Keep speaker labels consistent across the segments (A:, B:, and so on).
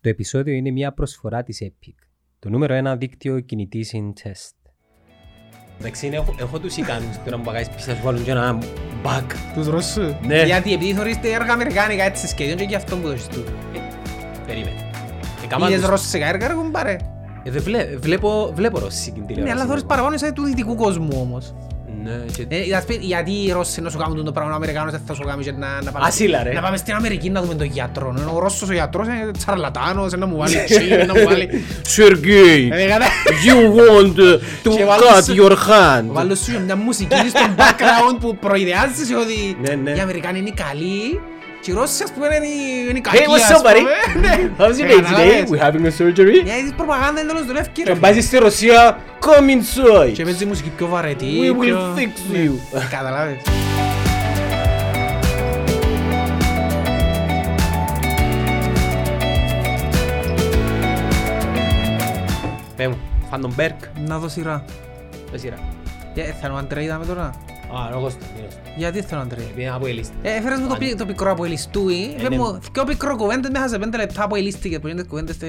A: Το επεισόδιο είναι μια προσφορά της Epic, το νούμερο ένα δίκτυο κινητής in test. Εντάξει, είναι- έχω, έχω τους ικανούς τώρα που παγάεις πίσω σου βάλουν και ένα bug.
B: Τους Ρώσους.
A: Ναι.
B: Γιατί επειδή θωρείς τα έργα αμερικάνικα έτσι σχεδόν και γι' αυτό που δώσεις του.
A: Περίμενε. Εκάμαν
B: Είδες
A: τους-
B: ρώσικα έργα ρε κουμπάρε.
A: Ε, δεν βλέ- βλέπω, βλέπω ρωσική
B: Ναι,
A: τηλεόραση.
B: αλλά θωρείς παραπάνω σε του δυτικού κόσμου όμως.
A: Ναι, και-
B: Ε, ας πει, γιατί οι Ρώσοι να σου κάνουν το πράγμα, ο Αμερικάνος δεν θα σου κάνει και να, να, πάμε,
A: Ασύλα, ρε.
B: να πάμε στην Αμερική να δούμε τον γιατρό. Ενώ ο Ρώσος ο γιατρός είναι τσαρλατάνος, να μου βάλει τσίλ, να μου βάλει...
A: Sergey,
B: Ε, κατά-
A: you want uh, to
B: Και βάλω
A: cut
B: σου-
A: your hand.
B: Βάλω σου μια μουσική στο background που προειδεάζεις σε ότι
A: Ναι, ναι.
B: οι Αμερικάνοι είναι καλοί και οι Ρώσοι ας πούμε είναι οι- είναι οι κακοί.
A: Hey, what's
B: ας
A: up, buddy?
B: πούμε. Ναι.
A: How's your
B: Ε,
A: day today?
B: καταλάβες.
A: We're having a surgery;
B: Μια της προπαγάνδα εντελώς δουλεύει
A: Και
B: ρε.
A: μπάζεις στη Ρωσία, come inside.
B: Και παίζει μουσική πιο βαρετή.
A: We will
B: πιο-
A: fix
B: Ναι.
A: you.
B: Καταλάβες.
A: Πέ μου, Φαντομπέρκ.
B: Να δω σειρά.
A: Πες σειρά.
B: Ε, θέλω να Αντρέι είδαμε τώρα.
A: Α, εγώ στο μήνος.
B: Γιατί θέλω να Αντρέι.
A: Πήγα από η λίστα.
B: Ε, έφερες μου το, πι- το πικρό από ελιστούι.
A: Ε,
B: Πες
A: ναι.
B: μου, δυο πικρό κουβέντες μέσα σε πέντε λεπτά από ελίστηκε. Που είναι κουβέντες τε...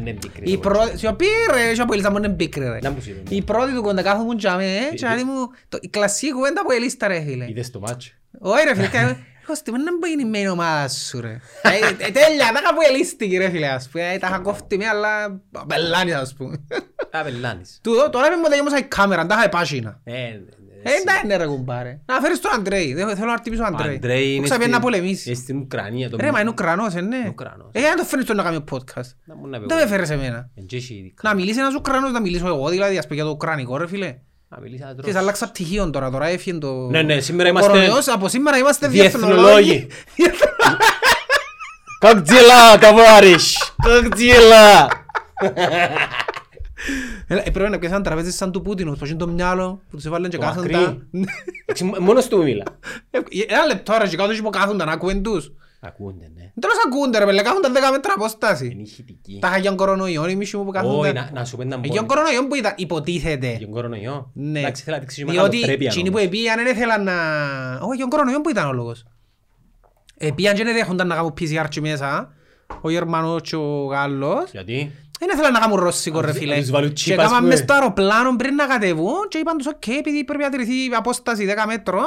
A: είναι πικρή
B: Η
A: κουβέντα.
B: πρώτη... Σιωπή ρε, όχι από ελίστα μου είναι πικρή ρε.
A: Να μου σου είπε.
B: Η πρώτη του κουβέντα κάθομαι τζάμε, ε, και να δει μου... το- Η κλασική κουβέντα από ελίστα ρε φίλε.
A: Είδες το μάτσο.
B: Όχι ρε φίλε, κάνε- έχω στη μένα που είναι η ομάδα σου ρε. Ε, ε, Τέλεια, τα είχα που ελίστηκε ρε φίλε ας πούμε. Ε, Τα είχα κόφτη με αλλά πελάνης ας πούμε.
A: Α, πελάνεις.
B: Του, τώρα είμαι μου γέμωσα η κάμερα, τα είχα επάσχυνα.
A: Ε,
B: Δεν είναι ρε κουμπάρε. Να φέρεις τον Αντρέι. Θέλω να χτυπήσω τον Αντρέι.
A: Αντρέι είναι
B: στην... να πολεμήσει.
A: στην Ουκρανία.
B: Ρε, μα είναι Ουκρανός, ε, ναι. Ε, αν το φέρνεις τον να κάνει podcast. Δεν με φέρεις εμένα.
A: Ε,
B: να μιλήσει ένας Ουκρανός, να μιλήσω εγώ δηλαδή, ας για το Ουκρανικό ρε φίλε. Και αλλάξα πτυχίον τώρα, τώρα έφυγε το...
A: Ναι, ναι, σήμερα είμαστε...
B: Από σήμερα είμαστε
A: διεθνολόγοι. Κοκτζίλα,
B: καβάρις. Κοκτζίλα. Πρέπει να πιάσουν τραπέζι σαν του Πούτινου, που είναι το μυαλό, που τους έβαλαν και
A: Το
B: κάθοντα.
A: μακρύ. Εντάξει, Μόνος του μιλά.
B: Ε, Ένα λεπτό ρε, και κάτω και που κάθονταν, ακούεν τους.
A: Ακούνται, ναι.
B: Τέλος ακούνται ρε, πέλε, κάθονταν 10 μέτρα απόσταση.
A: Είναι ηχητική.
B: Τα είχα για τον κορονοϊό, οι μισοί μου που
A: Όχι,
B: κάθονταν.
A: να- να σου πει να
B: Ε,
A: μπω.
B: Για τον κορονοϊό που ήταν, υποτίθεται.
A: Για τον κορονοϊό.
B: Ναι.
A: Εντάξει, θέλω να δείξεις
B: Διότι
A: μεγαλοπρέπεια
B: εκείνοι που
A: όμως.
B: επίαν δεν ήθελαν να... Όχι, για τον κορονοϊό που ήταν ο λόγος. Επίαν και δεν δέχονταν να κάνουν PCR και μέσα. Ο Γερμανός και ο Γάλλος.
A: Γιατί;
B: Δεν ήθελαν να κάνουν ρώσικο
A: Αν
B: ρε
A: τους-
B: φίλε.
A: αν τους βάλουν
B: Και
A: τσίπ, ας
B: έκαναν
A: πούμε.
B: μες στο αεροπλάνο πριν να κατεβούν και είπαν τους οκ, επειδή πρέπει να τηρηθεί η απόσταση 10 μέτρων,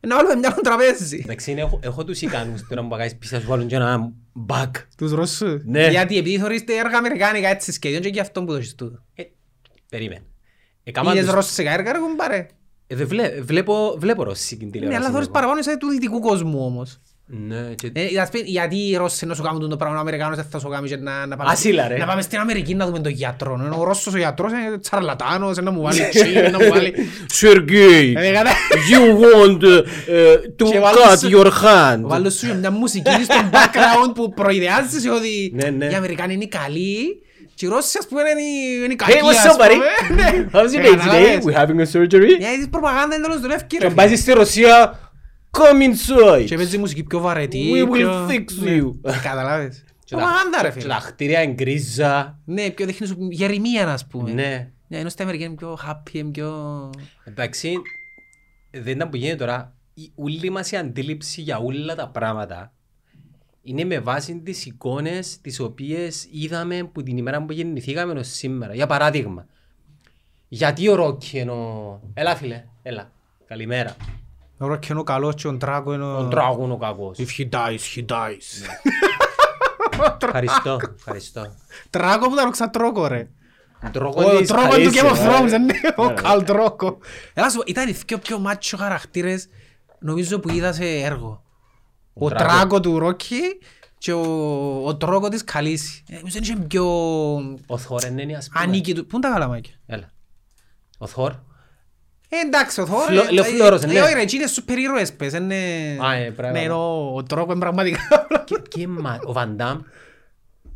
B: να βάλουμε μια τραπέζι.
A: Εντάξει, είναι- έχω- έχω τους ικανούς τώρα που παγάεις πίσω σου βάλουν και ένα bug.
B: Τους Ρώσους.
A: Ναι.
B: Γιατί επειδή θωρείς τα έργα αμερικάνικα έτσι σχεδόν και γι' αυτό που δώσεις τούτο.
A: Ε, Περίμενε. Εκάμαν
B: Είδες
A: τους-
B: ρώσικα έργα ρε κουμπάρε.
A: Ε, δεν βλέ- βλέπω- Βλέπω ρωσική
B: Ναι,
A: τηλεόραση.
B: αλλά θωρείς
A: εγώ.
B: παραπάνω σε του δυτικού κόσμου όμως.
A: Ναι, και-
B: Ε, ας πεις, γιατί οι Ρώσοι να σου κάνουν το πράγμα, ο Αμερικάνος δεν θα σου κάνει και να, να, πάμε,
A: Ασύλα, ρε.
B: να πάμε στην Αμερική να δούμε τον γιατρό. Ενώ ο Ρώσος ο γιατρός είναι τσαρλατάνος, να μου βάλει τσίλ, να μου βάλει...
A: Sergey,
B: Ε, κατά-
A: you want uh, to
B: Και βάλω
A: cut
B: σου-
A: your hand.
B: Βάλω σου μια μουσική στο background που προειδεάζεις σε ότι
A: Ναι, ναι.
B: οι Αμερικάνοι είναι καλοί και οι Ρώσοι ας πούμε είναι οι- είναι οι κακοί.
A: Hey, what's
B: ας
A: up, buddy?
B: πούμε. Ναι.
A: How's your
B: Ε,
A: day today?
B: καταλάβες.
A: We're having a surgery;
B: Γιατί της προπαγάνδα εντελώς δουλεύει
A: Και
B: ρε.
A: μπάζεις στη Ρωσία, come inside.
B: Και παίζει μουσική πιο βαρετή.
A: We will
B: πιο-
A: fix
B: Ναι.
A: you.
B: Ε, Καταλάβες.
A: Και τα-
B: Προπαγάνδα ρε
A: και
B: φίλε.
A: τα χτίρια είναι γκρίζα.
B: Ναι, πιο δείχνεις σου γερημία ας πούμε.
A: Ναι.
B: Ναι, ενώ στην Αμερική είναι πιο happy, είναι πιο...
A: Εντάξει, δεν ήταν που γίνεται τώρα. Η όλη μας η αντίληψη για όλα τα πράγματα είναι με βάση τις εικόνες τις οποίες είδαμε που την ημέρα που γεννηθήκαμε ως σήμερα. Για παράδειγμα, γιατί ο Ρόκι ενώ... Έλα φίλε, έλα. Καλημέρα.
B: Τώρα και είναι ο καλός και ο Ντράκο είναι
A: Ο
B: ο...
A: Ντράγο είναι ο κακός.
B: If he dies, he dies.
A: Ευχαριστώ, ευχαριστώ.
B: Τράκο που ήταν ο Ξατρόκο ρε.
A: Ντρόγο
B: Ο
A: της
B: Τρόκο του Game of
A: Καλής,
B: Thrones,
A: ε.
B: δεν είναι ο
A: Ναι, ναι.
B: Καλ Τρόκο. Έλα σου πω, ήταν οι δυο πιο μάτσο χαρακτήρες νομίζω που είδα σε έργο. Ο
A: Ντράκο.
B: Τράκο του Ρόκι και ο, ο Τρόκο της Καλής. Ε, Νομίζω είναι πιο
A: Ο Θόρ είναι ας πούμε.
B: ανίκη του. Πού είναι τα καλαμάκια.
A: Έλα. Ο Θόρ.
B: Ε, εντάξει, ο Θόρ...
A: Φλο-
B: ε,
A: λέω
B: ε,
A: φλόρος,
B: ε,
A: ναι.
B: Όχι ρε, εκεί είναι σούπερ ήρωες πες, είναι...
A: Α, ε, πράγμα.
B: Ναι, ενώ ο Τρόκο είναι πραγματικά...
A: Και- Και μα- ο Βαντάμ.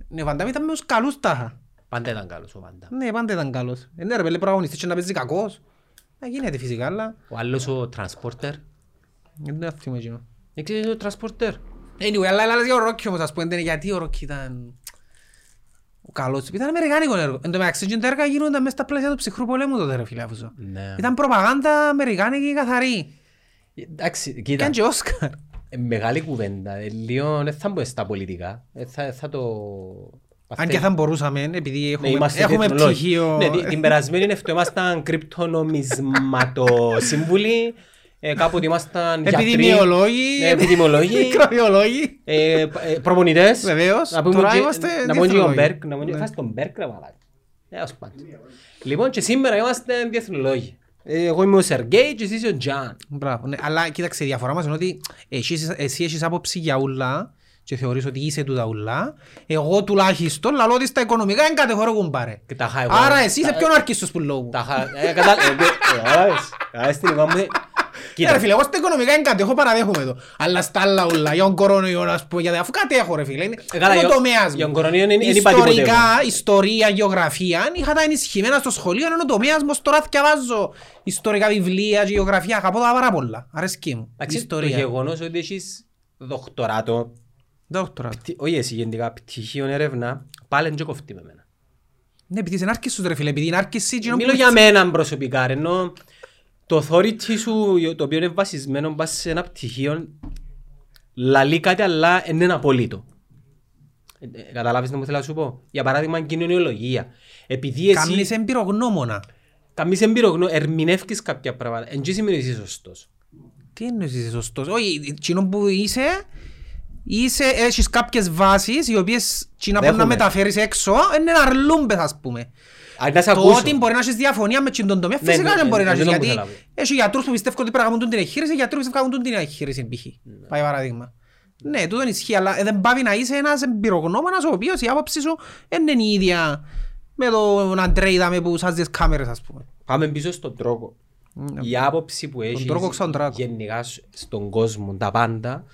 B: Ναι, ο Βαντάμ ήταν με τους καλούς τάχα.
A: Πάντα ήταν καλός ο Βαντάμ.
B: Ναι, πάντα ήταν καλός. Ε, ναι ρε, πέλε πρωταγωνιστής και να παίζει κακός. Να γίνεται φυσικά, αλλά...
A: Ο άλλος ο Transporter.
B: Δεν το θυμώ εκείνο.
A: Δεν ξέρεις ο Transporter.
B: Anyway, αλλά αλλά για ο Ρόκι όμως, ας πούμε, γιατί ο Ρόκι ήταν... Ο καλός. Ήταν αμερικάνικο έργο. Εν τω μεταξύ, και τα έργα γίνονταν μέσα στα πλαίσια του ψυχρού πολέμου τότε, ρε φίλε, αφού
A: Ναι.
B: Ήταν προπαγάνδα αμερικάνικη καθαρή.
A: Εντάξει,
B: Ήταν
A: κοίτα.
B: και Όσκαρ.
A: ε, Μεγάλη κουβέντα. Ε, Λίγο δεν θα μπω στα πολιτικά. Ε, Θα, θα το...
B: Αν και θα μπορούσαμε, επειδή
A: Ναι,
B: έχουμε,
A: είμαστε
B: έχουμε
A: τεχνολόγοι.
B: πτυχίο...
A: Ναι, την- την περασμένη νεύτω ήμασταν κρυπτονομισματοσύμβουλοι, ε, κάποτε ήμασταν γιατροί,
B: Επιδημιολόγοι,
A: ναι, επιδημιολόγοι,
B: μικροβιολόγοι.
A: ε, π- ε, προπονητές.
B: Βεβαίως.
A: Να πούμε
B: Τώρα
A: και-
B: είμαστε
A: να πούμε και τον
B: διεθνολόγοι.
A: Μπέρκ, να πούμε και-
B: Ναι.
A: θα στον Μπέρκ ρε μαλάκα. Έως πάντων. Λοιπόν και σήμερα είμαστε διεθνολόγοι. Ε, Εγώ είμαι ο Σεργέη και εσύ είσαι ο Τζαν.
B: Μπράβο, ναι. Αλλά κοίταξε, η διαφορά μας είναι ότι εσύ, εσύ έχεις άποψη για ούλα και θεωρείς ότι είσαι τούτα ούλα. Εγώ τουλάχιστον λαλώ ότι στα οικονομικά δεν κατεχωρώ κουμπάρε.
A: Και τα είχα εγώ.
B: Άρα εσύ είσαι
A: Τα-
B: πιο ναρκίστος που λόγου.
A: Τα είχα...
B: Κοίτα ρε
A: Κοίτα,
B: φίλε, εγώ στα οικονομικά δεν κατέχω, παραδέχομαι το. Αλλά στα άλλα ούλα, για τον κορονοϊό, ας πούμε, γιατί αφού κατέχω ρε φίλε, είναι
A: Ε, καλά,
B: είναι ο
A: για-
B: τομέας
A: για
B: μου.
A: τον κορονοϊό δεν- δεν είπα τίποτε εγώ.
B: Ιστορικά, ιστορία, γεωγραφία, είχα τα ενισχυμένα στο σχολείο, είναι ο τομέας μου, ως τώρα διαβάζω ιστορικά βιβλία και γεωγραφία, αγαπώ τα πάρα πολλά. Αρέσκει μου.
A: εντάξει, το
B: Ιστορία.
A: γεγονός ότι έχεις δοκτοράτο,
B: Δόκτωρα.
A: πτι- όχι εσύ γενικά, πτυχίο έρευνα, πάλι είναι και κοφτεί με μένα.
B: Ναι, επειδή είναι άρκησος ρε φίλε, επειδή είναι άρκηση εκείνο που-
A: Μιλώ για μένα προσωπικά, ρε, ενώ το authority σου, το οποίο είναι βασισμένο πας σε ένα πτυχίο, λαλεί κάτι αλλά δεν είναι απολύτω. Ε, ε, Καταλάβεις τι μου θέλω να σου πω; Για παράδειγμα, κοινωνιολογία. Επειδή εσύ
B: Κάμνεις εμπειρογνώμονα.
A: καμίς εμπειρογνώ, ερμηνεύκεις κάποια πράγματα, εν τι σημαίνει εσύ σωστός.
B: Τι εννοείς είσαι σωστός; Όχι, εκείνο που είσαι, είσαι, έχεις κάποιες βάσεις οι οποίες εκείνα που να
A: Δέχομαι.
B: μεταφέρεις έξω είναι αρλούμπες ας πούμε.
A: Αν να σε
B: Το
A: ακούσω.
B: ότι μπορεί να έχεις διαφωνία με εκείνον τον τομέα
A: Ναι,
B: φυσικά
A: ναι,
B: δεν μπορεί
A: ναι,
B: να έχεις
A: δεν το
B: γιατί
A: μου θέλω.
B: έχει γιατρούς που πιστεύουν ότι πρέπει να κάνουν την εγχείρηση, γιατρούς που πιστεύουν να κάνουν την εγχείρηση π.χ.
A: Ναι.
B: Πάει παράδειγμα. Ναι, τούτο ισχύει, αλλά ε, δεν πάβει να είσαι ένας εμπειρογνώμονας ο οποίος η άποψη σου δεν είναι η ίδια με τον Αντρέ είδαμε που σας τις κάμερες ας πούμε.
A: Πάμε πίσω στον τρόπο.
B: Ναι.
A: Η άποψη που έχεις
B: τρόπο σαν τράκο.
A: γενικά σ- στον κόσμο, τα πάντα,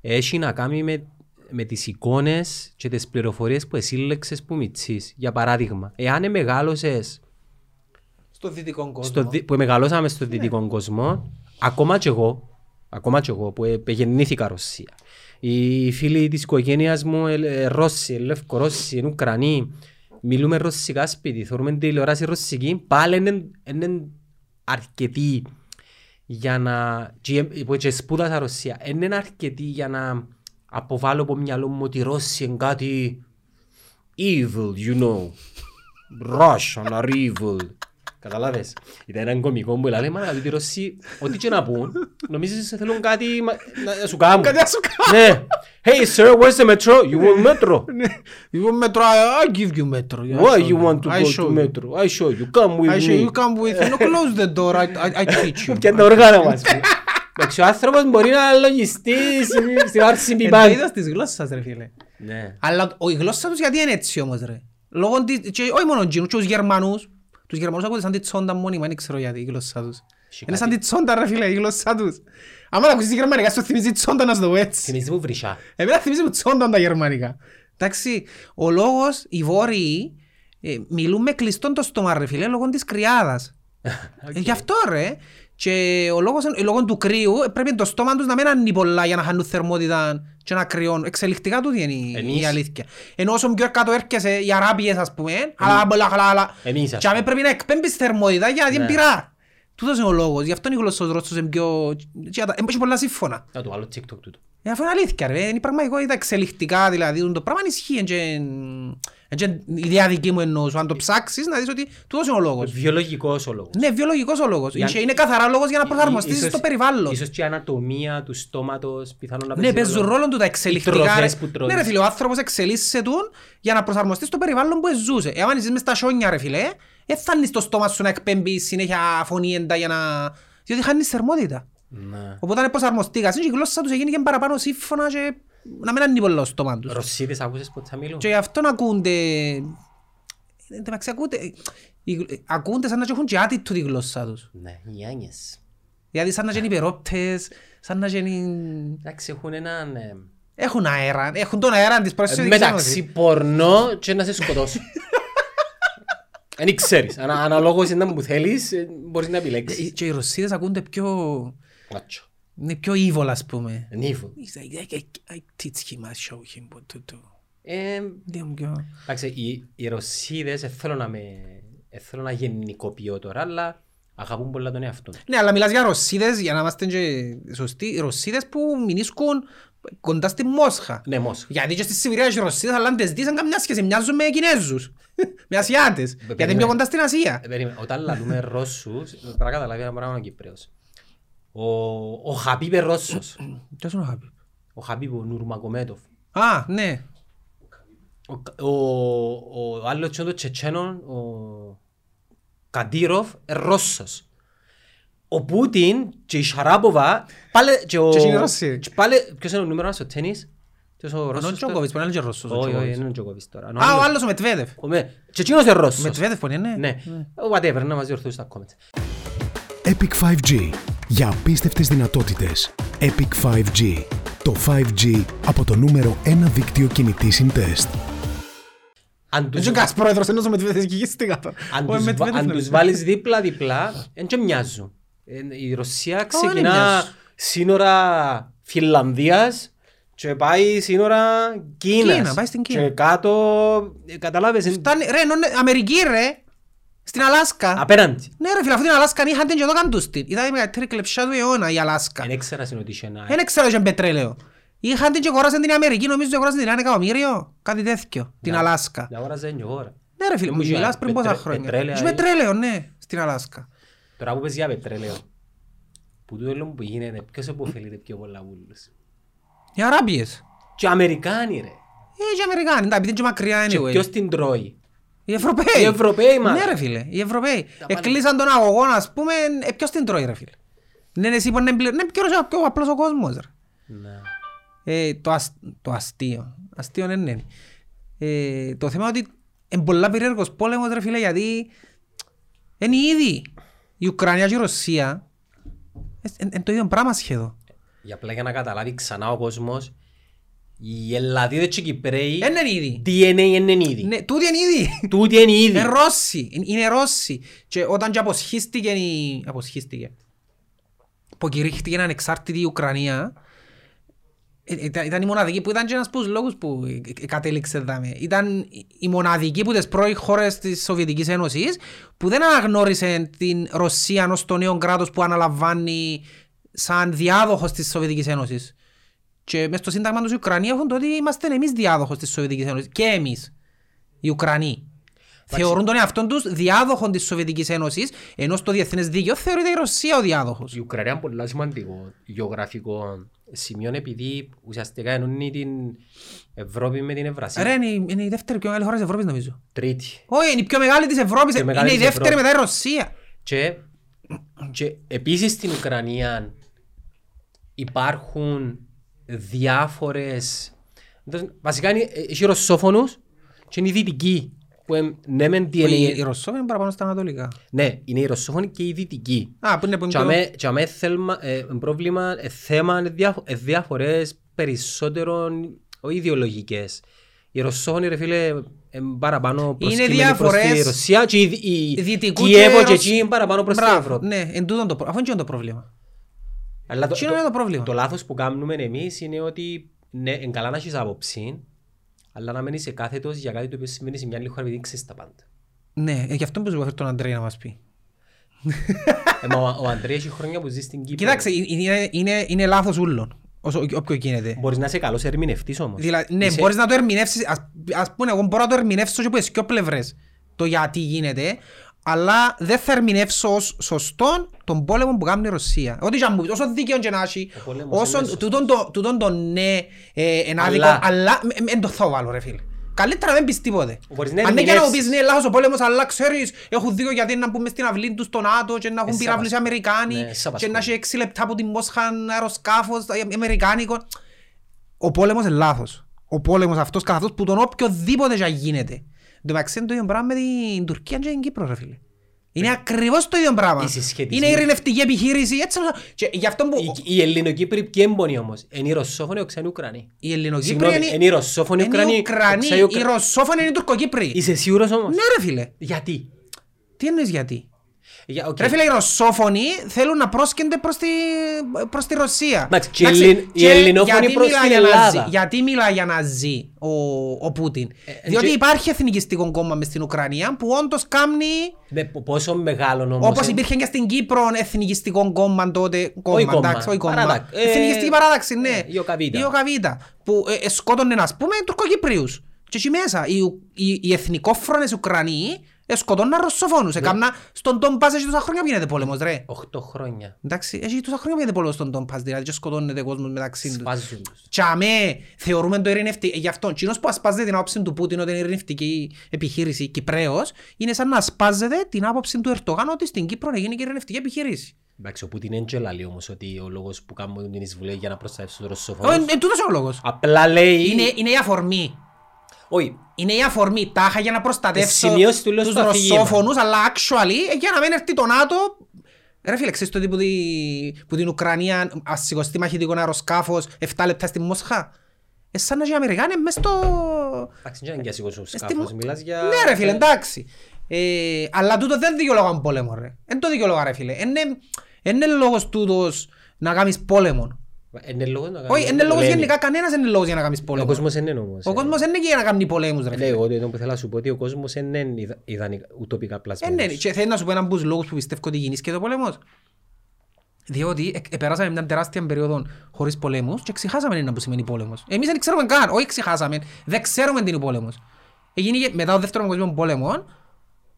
A: έχει να κάνει με, με τις εικόνες και τις πληροφορίες που εσύλλεξες που μητσείς. Για παράδειγμα, εάν μεγάλωσες,
B: Στο δυτικό κόσμο.
A: στο, δι- που μεγαλώσαμε στο δυτικό κόσμο, ακόμα και εγώ, ακόμα και εγώ που ε, γεννήθηκα Ρωσία, οι φίλοι της οικογένειας μου ε, ε, Ρώσοι, ε, Λευκορώσοι, είναι Ουκρανοί, μιλούμε ρωσικά σπίτι, θεωρούμε τηλεοράση ρωσική, πάλι είναι, είναι αρκετοί για να... και, ε, που και σπούδασα Ρωσία, είναι αρκετοί για να αποβάλω από μυαλό μου ότι οι Ρώσοι είναι κάτι evil, you know. Russian are evil. Καταλάβες. Ήταν έναν κωμικό που λέει, μα ότι οι Ρώσοι, ό,τι και να πούν, νομίζεις ότι θέλουν κάτι μα- να να σου κάνουν.
B: Κάτι να σου κάνω.
A: Ναι. Hey sir, where's the metro? You want metro?
B: Λοιπόν, μέτρο, I give you metro. I
A: Why
B: show
A: you want to
B: I
A: go
B: show
A: to
B: you.
A: metro? I show you. Come
B: I
A: with
B: show you
A: me.
B: come with you. No, close the door. I, I, I teach you.
A: Και τα όργανα μας. Εντάξει, ο άνθρωπος μπορεί να λογιστεί στην- στην RCB
B: Είναι το
A: Bank.
B: είδος της γλώσσας ρε φίλε.
A: Ναι.
B: Αλλά ο- η γλώσσα τους γιατί είναι έτσι όμως ρε; Λόγω της, και όχι μόνο εκείνους, και τους Γερμανούς. Τους Γερμανούς ακούτε σαν τη τσόντα μόνιμα, δεν ξέρω γιατί η γλώσσα τους. Είναι σαν τη τσόντα ρε φίλε η γλώσσα τους. Άμα τα ακούσεις γερμανικά σου θυμίζει τσόντα να σου το πω έτσι.
A: Θυμίζει μου βρυσά.
B: Εμένα θυμίζει μου τσόντα τα γερμανικά. Εντάξει, ο λόγος, οι βόρειοι ε, μιλούν με κλειστόν το στόμα ρε φίλε λόγω της κρυάδας. Ε, Γι' αυτό ρε. Και ο λόγος, ε, λόγω του κρύου ε, πρέπει το στόμα τους να μην ανεί πολλά για να χάνουν θερμότητα και να κρυώνουν. Εξελικτικά του είναι η,
A: Εμείς-
B: η αλήθεια. Ενώ όσο πιο κάτω έρχεσαι, οι Αράπιες ας πούμε, αλλά πολλά χαλάλα.
A: Εμείς, ας
B: Και αμέ
A: πούμε.
B: πρέπει να εκπέμπεις θερμότητα γιατί
A: Ναι.
B: είναι πειρά. Τούτος είναι ο λόγος. Γι' αυτό είναι η γλώσσα του Ρώσους είναι πιο... και τα- Έχει πολλά σύμφωνα.
A: Να το άλλο TikTok τούτο.
B: Ε, αφού είναι αλήθεια ρε, είναι η πραγματικότητα εξελιχτικά δηλαδή, το πράγμα ισχύει, και η ιδέα δική μου εννοώ, αν το ψάξεις να δεις ότι τούτος είναι ο λόγος.
A: Βιολογικός ο λόγος.
B: Ναι, βιολογικός ο λόγος,
A: Για-
B: Και είναι καθαρά λόγος για να προσαρμοστείς
A: Ίσως-
B: στο περιβάλλον.
A: Ίσως και η ανατομία του στόματος πιθανόν να
B: Ναι,
A: παίζει
B: παίζουν ρόλο του τα εξελιχτικά.
A: τροφές
B: ρε.
A: που τρώνες.
B: Ναι ρε φίλε, ο άνθρωπος εξελίσσεται για να προσαρμοστεί στο περιβάλλον που ζούσε. Εάν είσαι μες στα σιόνια ρε φίλε, δεν θα είναι στο στόμα σου να εκπέμπει συνέχεια φωνήεντα για να... Διότι χάνεις θερμότητα.
A: Ναι.
B: Οπότε αν προσαρμοστήκα, η γλώσσα τους έγινε και παραπάνω σύμφωνα και να μην ανεί πολλά στο στόμα τους.
A: Ρωσίδες άκουσες πότε θα μιλούν;
B: Και γι' αυτό να ακούνται... Εν τω μεταξύ ακούνται... οι- Ακούνται σαν να έχουν και άτιτο τη γλώσσα τους.
A: Ναι, νιάνιες.
B: Δηλαδή σαν να είναι υπερόπτες, σαν να είναι...
A: Εντάξει, έχουν έναν... ε,
B: Έχουν αέρα, έχουν τον αέρα της πρόσφυγης.
A: Ε, Μεταξύ πορνό και να σε σκοτώσω. Δεν ξέρεις. Ανα- Αναλόγως είναι που θέλεις, ε, μπορείς να επιλέξεις.
B: Και οι Ρωσίδες ακούνται πιο...
A: Μάτσο.
B: Είναι πιο evil ας πούμε.
A: Νύφο.
B: He's like, I, I, I teach him, I show him what to do.
A: Ε,
B: Είναι πιο...
A: Εντάξει, οι, οι Ρωσίδες δεν θέλω να με... δεν θέλω να γενικοποιώ τώρα, αλλά αγαπούν πολλά τον εαυτό. τους.
B: Ναι, αλλά μιλάς για Ρωσίδες, για να είμαστε και σωστοί, οι Ρωσίδες που μηνίσκουν κοντά στη Μόσχα.
A: Ναι, Μόσχα.
B: Γιατί και στη Σιβηρία και Ρωσία αλλά αν τις δεις αν καμιά σχέση μοιάζουν με Κινέζους. με Ασιάτες. Γιατί είναι πιο
A: περίμενε.
B: κοντά στην Ασία.
A: Ε, περίμενε. Όταν λαλούμε Ρώσους, πρέπει να καταλάβει ένα πράγμα ο Κύπριος. Ο, ο Χαπίπ είναι Ρώσος.
B: Ποιος είναι ο Χάπη.
A: Ο Χαπίπ, ο Νουρμακομέτοφ.
B: Α, ναι.
A: Ο, ο, ο άλλος είναι το Τσετσένον, ο Καντήροφ, είναι Ρώσος. Ο Πούτιν και η Σαράποβα, πάλι και ο...
B: Και είναι Ρώσοι.
A: και πάλι, ποιος είναι ο νούμερος ένας, ο τένις, ποιος ο
B: Ο
A: Ρώσος. τώρα;
B: Τζόκοβιτς που είναι και Ρώσος. ο
A: Όχι, όχι,
B: Τζόκοβιτς.
A: είναι ο Τζόκοβιτς τώρα.
B: Α, ο άλλος ο Μετβέδεφ.
A: Ο Με- Και εκείνος είναι Ρώσος.
B: Μετβέδεφ που είναι, ναι.
A: Ναι. Whatever, να μας διορθώσει στα comments.
C: Epic 5G. Για απίστευτες δυνατότητες. Epic 5G. Το 5G από το νούμερο 1 δίκτυο κινητής συντεστ.
A: Αν
B: Δεν
A: τους,
B: είναι κανένας πρόεδρος ενώ ο Μετβέδεφ κυγίστηκα τώρα.
A: αν
B: Ο
A: τους,
B: Μετβέδεφ
A: αν
B: είναι
A: τους
B: Μετβέδεφ.
A: βάλεις δίπλα-δίπλα, δεν και μοιάζουν. Ε, Η Ρωσία
B: δεν
A: ξεκινά
B: μοιάζουν.
A: σύνορα Φινλανδίας και πάει σύνορα Κίνας.
B: Κίνα, πάει στην Κίνα.
A: Και κάτω, ε, καταλάβες, είναι
B: Φτάνει, ρε, ενώ είναι Αμερική ρε. Στην Αλάσκα.
A: απέναντι.
B: Ναι ρε φίλε, αυτή την Αλάσκα είχαν την και εδώ καντούς την. Ήταν η μεγαλύτερη κλεψιά του αιώνα η Αλάσκα.
A: Δεν έξερα ότι είχε ένα...
B: Δεν ξέρω και πετρέλαιο. Είχαν την και αγοράσαν την Αμερική, νομίζω και αγοράσαν την ένα εκατομμύριο. Κάτι τέτοιο. Την
A: Ναι.
B: Αλάσκα.
A: Δεν αγόραζε και εγώ, ρε.
B: Ναι ρε φίλε, μου
A: Είχε
B: μιλάς πριν πόσα
A: πετρέ-
B: χρόνια.
A: πετρέλαια
B: Είχε
A: ή-
B: πετρέλαιο, ναι, στην Αλάσκα.
A: Τώρα που πες για πετρέλαιο, που τούτο όλο που γίνεται, ποιος επωφελείται πιο πολλά βούλους.
B: Οι Αράπιες.
A: Και οι Αμερικάνοι ρε.
B: Ε, και οι Αμερικάνοι, εντάξει, επειδή είναι και μακριά
A: Και
B: anyway.
A: ποιος την τρώει.
B: Οι Ευρωπαίοι.
A: Οι Ευρωπαίοι, μάλλον.
B: Ναι ρε φίλε, οι Ευρωπαίοι.
A: Τα πάνε-
B: Εκλείσαν τον αγωγό, ας πούμε, ε, ποιος την τρώει ρε φίλε. Ναι, εσύ που είναι εμπλε- ναι, ποιος είναι πιο απλός ο κόσμος ρε.
A: Ναι.
B: Ε, το, ασ... το αστείο. Αστείο είναι ναι. Ε, το θέμα είναι ότι είναι πολλά περίεργος πόλεμος ρε φίλε γιατί είναι ήδη η Ουκρανία και η Ρωσία είναι το ίδιο πράγμα σχεδόν.
A: Για απλά για να καταλάβει ξανά ο κόσμος, οι Ελλαδίδες και οι Κυπρέοι
B: Δεν είναι ήδη.
A: DNA είναι ήδη.
B: Ναι, τούτοι είναι ήδη.
A: Τούτοι είναι ήδη.
B: Είναι Ρώσοι. Είναι- Είναι Ρώσοι. Και όταν και αποσχίστηκε η... Αποσχίστηκε. Αποκηρύχθηκε ανεξάρτητη η Ουκρανία. ε, Ήταν, ήταν η μοναδική που ήταν και ένας από τους λόγους που ε, ε, κατέληξε δάμε. Ήταν η μοναδική που τις πρώην χώρες της Σοβιετικής Ένωσης που δεν αναγνώρισε την Ρωσία ως το νέο κράτος που αναλαμβάνει σαν διάδοχος της Σοβιετικής Ένωσης. Και μες στο σύνταγμα τους οι Ουκρανοί έχουν το ότι είμαστε εμείς διάδοχος της Σοβιετικής Ένωσης. Και εμείς, οι Ουκρανοί. Θεωρούν τον εαυτόν τους διάδοχον της Σοβιετικής Ένωσης, ενώ στο διεθνές δίκαιο θεωρείται η Ρωσία ο διάδοχος.
A: Η Ουκρανία είναι πολύ σημαντικό γεωγραφικό σημείο επειδή ουσιαστικά ενώνει την Ευρώπη με την Ευρασία.
B: Ρε, είναι, η- είναι η δεύτερη πιο μεγάλη χώρα της Ευρώπης νομίζω.
A: Τρίτη.
B: Όχι, είναι η πιο μεγάλη της Ευρώπης,
A: Πιο
B: είναι
A: μεγάλη
B: η
A: της
B: δεύτερη
A: Ευρώπης.
B: μετά η Ρωσία.
A: Και, και επίσης στην Ουκρανία υπάρχουν διάφορες... Βασικά είναι, έχει ρωσόφωνους και είναι οι δυτικοί. Που εμ- ναι μεν
B: Η, η
A: DNA.
B: Ρωσόβια είναι παραπάνω στα Ανατολικά.
A: Ναι, είναι οι ρωσόφωνοι και οι δυτικοί.
B: Α, που είναι που είναι
A: Και
B: πιο...
A: αμέ- Και αμέ θέλμα, ε, πρόβλημα, ε, θέμα, ε, διαφο- ε, διαφορές περισσότερων όχι ιδεολογικές. Οι Ρωσόφωνοι ρε φίλε ε, παραπάνω
B: Είναι
A: προσκύμενοι προς
B: διαφορές
A: τη Ρωσία και οι, οι
B: δυτικού
A: Κιέβο
B: και
A: και
B: Ρωσ-
A: εκεί είναι παραπάνω προς την
B: Μπράβο,
A: Ευρώπη.
B: Ναι, εν τούτον το, προ- αφού είναι και το πρόβλημα.
A: Αλλά το,
B: Τι είναι το πρόβλημα.
A: το λάθος που κάνουμε εμείς είναι ότι ναι, είναι καλά να έχεις άποψη, αλλά να μένεις κάθετος για κάτι το οποίο σημαίνει σε μια άλλη χώρα επειδή ξέρεις τα πάντα.
B: Ναι, ε, γι' αυτό που σου έφερε τον Αντρέη να μας πει.
A: ε, μα ο, ο Αντρέας έχει χρόνια που ζει στην Κύπρο.
B: Κοιτάξτε, ε- είναι, είναι, είναι λάθος ούλων, όσο, όποιο γίνεται.
A: Μπορείς να είσαι καλός ερμηνευτής όμως.
B: Δηλαδή, ναι,
A: Είσαι-
B: μπορείς να το ερμηνεύσεις, ας, ας πούμε, εγώ μπορώ να το ερμηνεύσω και από τις δυο πλευρές το γιατί γίνεται, αλλά δεν θα ερμηνεύσω ως σωστό τον πόλεμο που κάνει η Ρωσία. Ό,τι και αν μου πεις, όσο δίκαιο και να έχει,
A: Ο πόλεμος είναι
B: όσο
A: σωστός.
B: τούτον το, τούτον το ναι, ε, εν άδικο,
A: Αλλά-
B: αλλά δεν το θα βάλω ρε φίλε. Καλύτερα να μην πεις τίποτε.
A: Μπορείς να
B: Αν ναι και να μου
A: ερμηνεύσεις.
B: πεις ναι, λάθος ο πόλεμος, αλλά ξέρεις, έχουν δίκιο γιατί να μπούμε στην αυλή τους στο ΝΑΤΟ και να έχουν
A: Εσύ
B: πυράβλους οι
A: απασχολείς.
B: Αμερικάνοι
A: Ναι, εσύ
B: και
A: απασχολεί.
B: να έχει έξι λεπτά από τη Μόσχα αεροσκάφος ε, αμερικάνικο. Ο πόλεμος είναι λάθος. Ο πόλεμος αυτός καθ' αυτός που τον οποιοδήποτε και αν γίνεται. Εν τω μεταξύ είναι το ίδιο πράγμα με την Τουρκία και την Κύπρο ρε φίλε. Είναι ακριβώς το ίδιο πράγμα.
A: Οι συσχετισμοί.
B: Είναι ειρηνευτική επιχείρηση. Έτσι, και γι' αυτό που
A: Οι, οι Ελληνοκύπροι ποιοι έμπονοι όμως; Είναι οι Ρωσόφωνοι, ο ξένοι Ουκρανοί.
B: οι Ελληνοκύπροι
A: Συγγνώμη, είναι οι Ρωσόφωνοι
B: είναι οι
A: Ουκρανοί.
B: Ουκρανοί,
A: οξέοι
B: οι
A: Ουκρα-
B: Ρωσόφωνοι είναι οι Τουρκοκύπροι.
A: Είσαι σίγουρος όμως;
B: Ναι ρε φίλε.
A: Γιατί;
B: Τι εννοείς γιατί;
A: Για- οκ.
B: Ρε φίλε, οι Ρωσόφωνοι θέλουν να πρόσκενται προς τη, προς τη Ρωσία.
A: Εντάξει, και οι Ελλην- οι Ελληνόφωνοι
B: γιατί
A: προς
B: μιλά
A: την
B: για να
A: Ελλάδα.
B: ζει- Γιατί μιλά για να ζει ο, ο Πούτιν;
A: Ε,
B: Διότι
A: και-
B: υπάρχει εθνικιστικό κόμμα μες στην Ουκρανία που όντως κάνει
A: Ναι, πο- πόσο μεγάλο όμως.
B: όπως
A: ε,
B: υπήρχε και στην Κύπρο εθνικιστικό κόμμα τότε.
A: κόμμα,
B: εντάξει, όχι κόμμα.
A: παράταξη. Ε,
B: Εθνικιστική παράταξη, ναι.
A: ε, Ιωκαβίτα.
B: Η Ιωκαβίτα. Που ε, ε, σκότωνε, ας πούμε, Τουρκοκυπρίους. Και εκεί μέσα οι, Ου- οι, οι εθνικόφρονες Ουκρανοί ε, σκοτώναν Ρωσόφωνους.
A: Ναι.
B: Έκαμνα στον Ντομπάς έχει τόσα χρόνια που γίνεται πόλεμος, ρε.
A: 8 χρόνια.
B: Εντάξει, έχει τόσα χρόνια που γίνεται πόλεμος στον Ντομπάς, δηλαδή και σκοτώνεται κόσμος μεταξύ τους.
A: Σπάζουν τους.
B: Και αμέ θεωρούμε το ειρηνευτικό. Γι' αυτό, κοινός που ασπάζεται την άποψη του Πούτιν ότι είναι ειρηνευτική επιχείρηση Κυπρέος, είναι σαν να ασπάζεται την άποψη του Ερτογάν ότι στην Κύπρο έγινε και ειρηνευτική επιχείρηση.
A: Εντάξει, ο Πούτιν είναι και λαλεί όμως ότι ο λόγος που κάνουν την εισβολή για να προστατεύσουν τους
B: Ε,
A: Ρωσόφωνους.
B: Εν τούτος ο λόγος.
A: Απλά λέει...
B: Είναι, είναι η αφορμή.
A: Όχι,
B: Είναι η αφορμή τάχα για να προστατεύσω
A: Ε, σημείωση του λέω
B: τους
A: στο αφήγημα.
B: Ρωσόφωνους, αλλά actually ε, για να μην έρθει το ΝΑΤΟ. Ρε φίλε, ξέρεις το ότι που, τη, που την Ουκρανία ας σηκωστεί μαχητικό αεροσκάφος 7 λεπτά στη Μόσχα. Ε, σαν να και οι Αμερικάνοι μες στο...
A: εντάξει, δεν είναι και σηκώσω
B: στη
A: σκάφος,
B: Μο-
A: μιλάς για...
B: Ναι ρε φίλε, εντάξει. Ε, αλλά τούτο δεν δικαιολογά πόλεμο ρε. Εν το δικαιολογά ρε φίλε. Είναι, είναι λόγος τούτος να κάνεις πόλεμο.
A: Είναι λόγος να
B: Όχι,
A: κάνεις
B: είναι λόγος
A: πολέμη.
B: γενικά, κανένας είναι λόγος για να κάνεις
A: Ο
B: πόλεμο.
A: κόσμος είναι όμως.
B: Ο
A: ε.
B: κόσμος δεν είναι και για να κάνει πολέμους ρε
A: Ναι,
B: φίλε.
A: εγώ το που θέλω να σου πω ότι ο κόσμος δεν είναι ιδα- ιδανικά, ουτοπικά
B: Ε,
A: πλασμένος.
B: ναι, και θέλει να σου πω έναν από τους λόγους που πιστεύω ότι γίνηκε το πόλεμος. Διότι ε, ε, περάσαμε μια τεράστια περίοδο χωρίς πολέμους και ξεχάσαμε να που σημαίνει πόλεμος. Εμείς δεν ξέρουμε καν, όχι ξεχάσαμε, δεν ξέρουμε τι είναι ο πόλεμος. Έγινε και μετά το δεύτερο παγκόσμιο πόλεμο,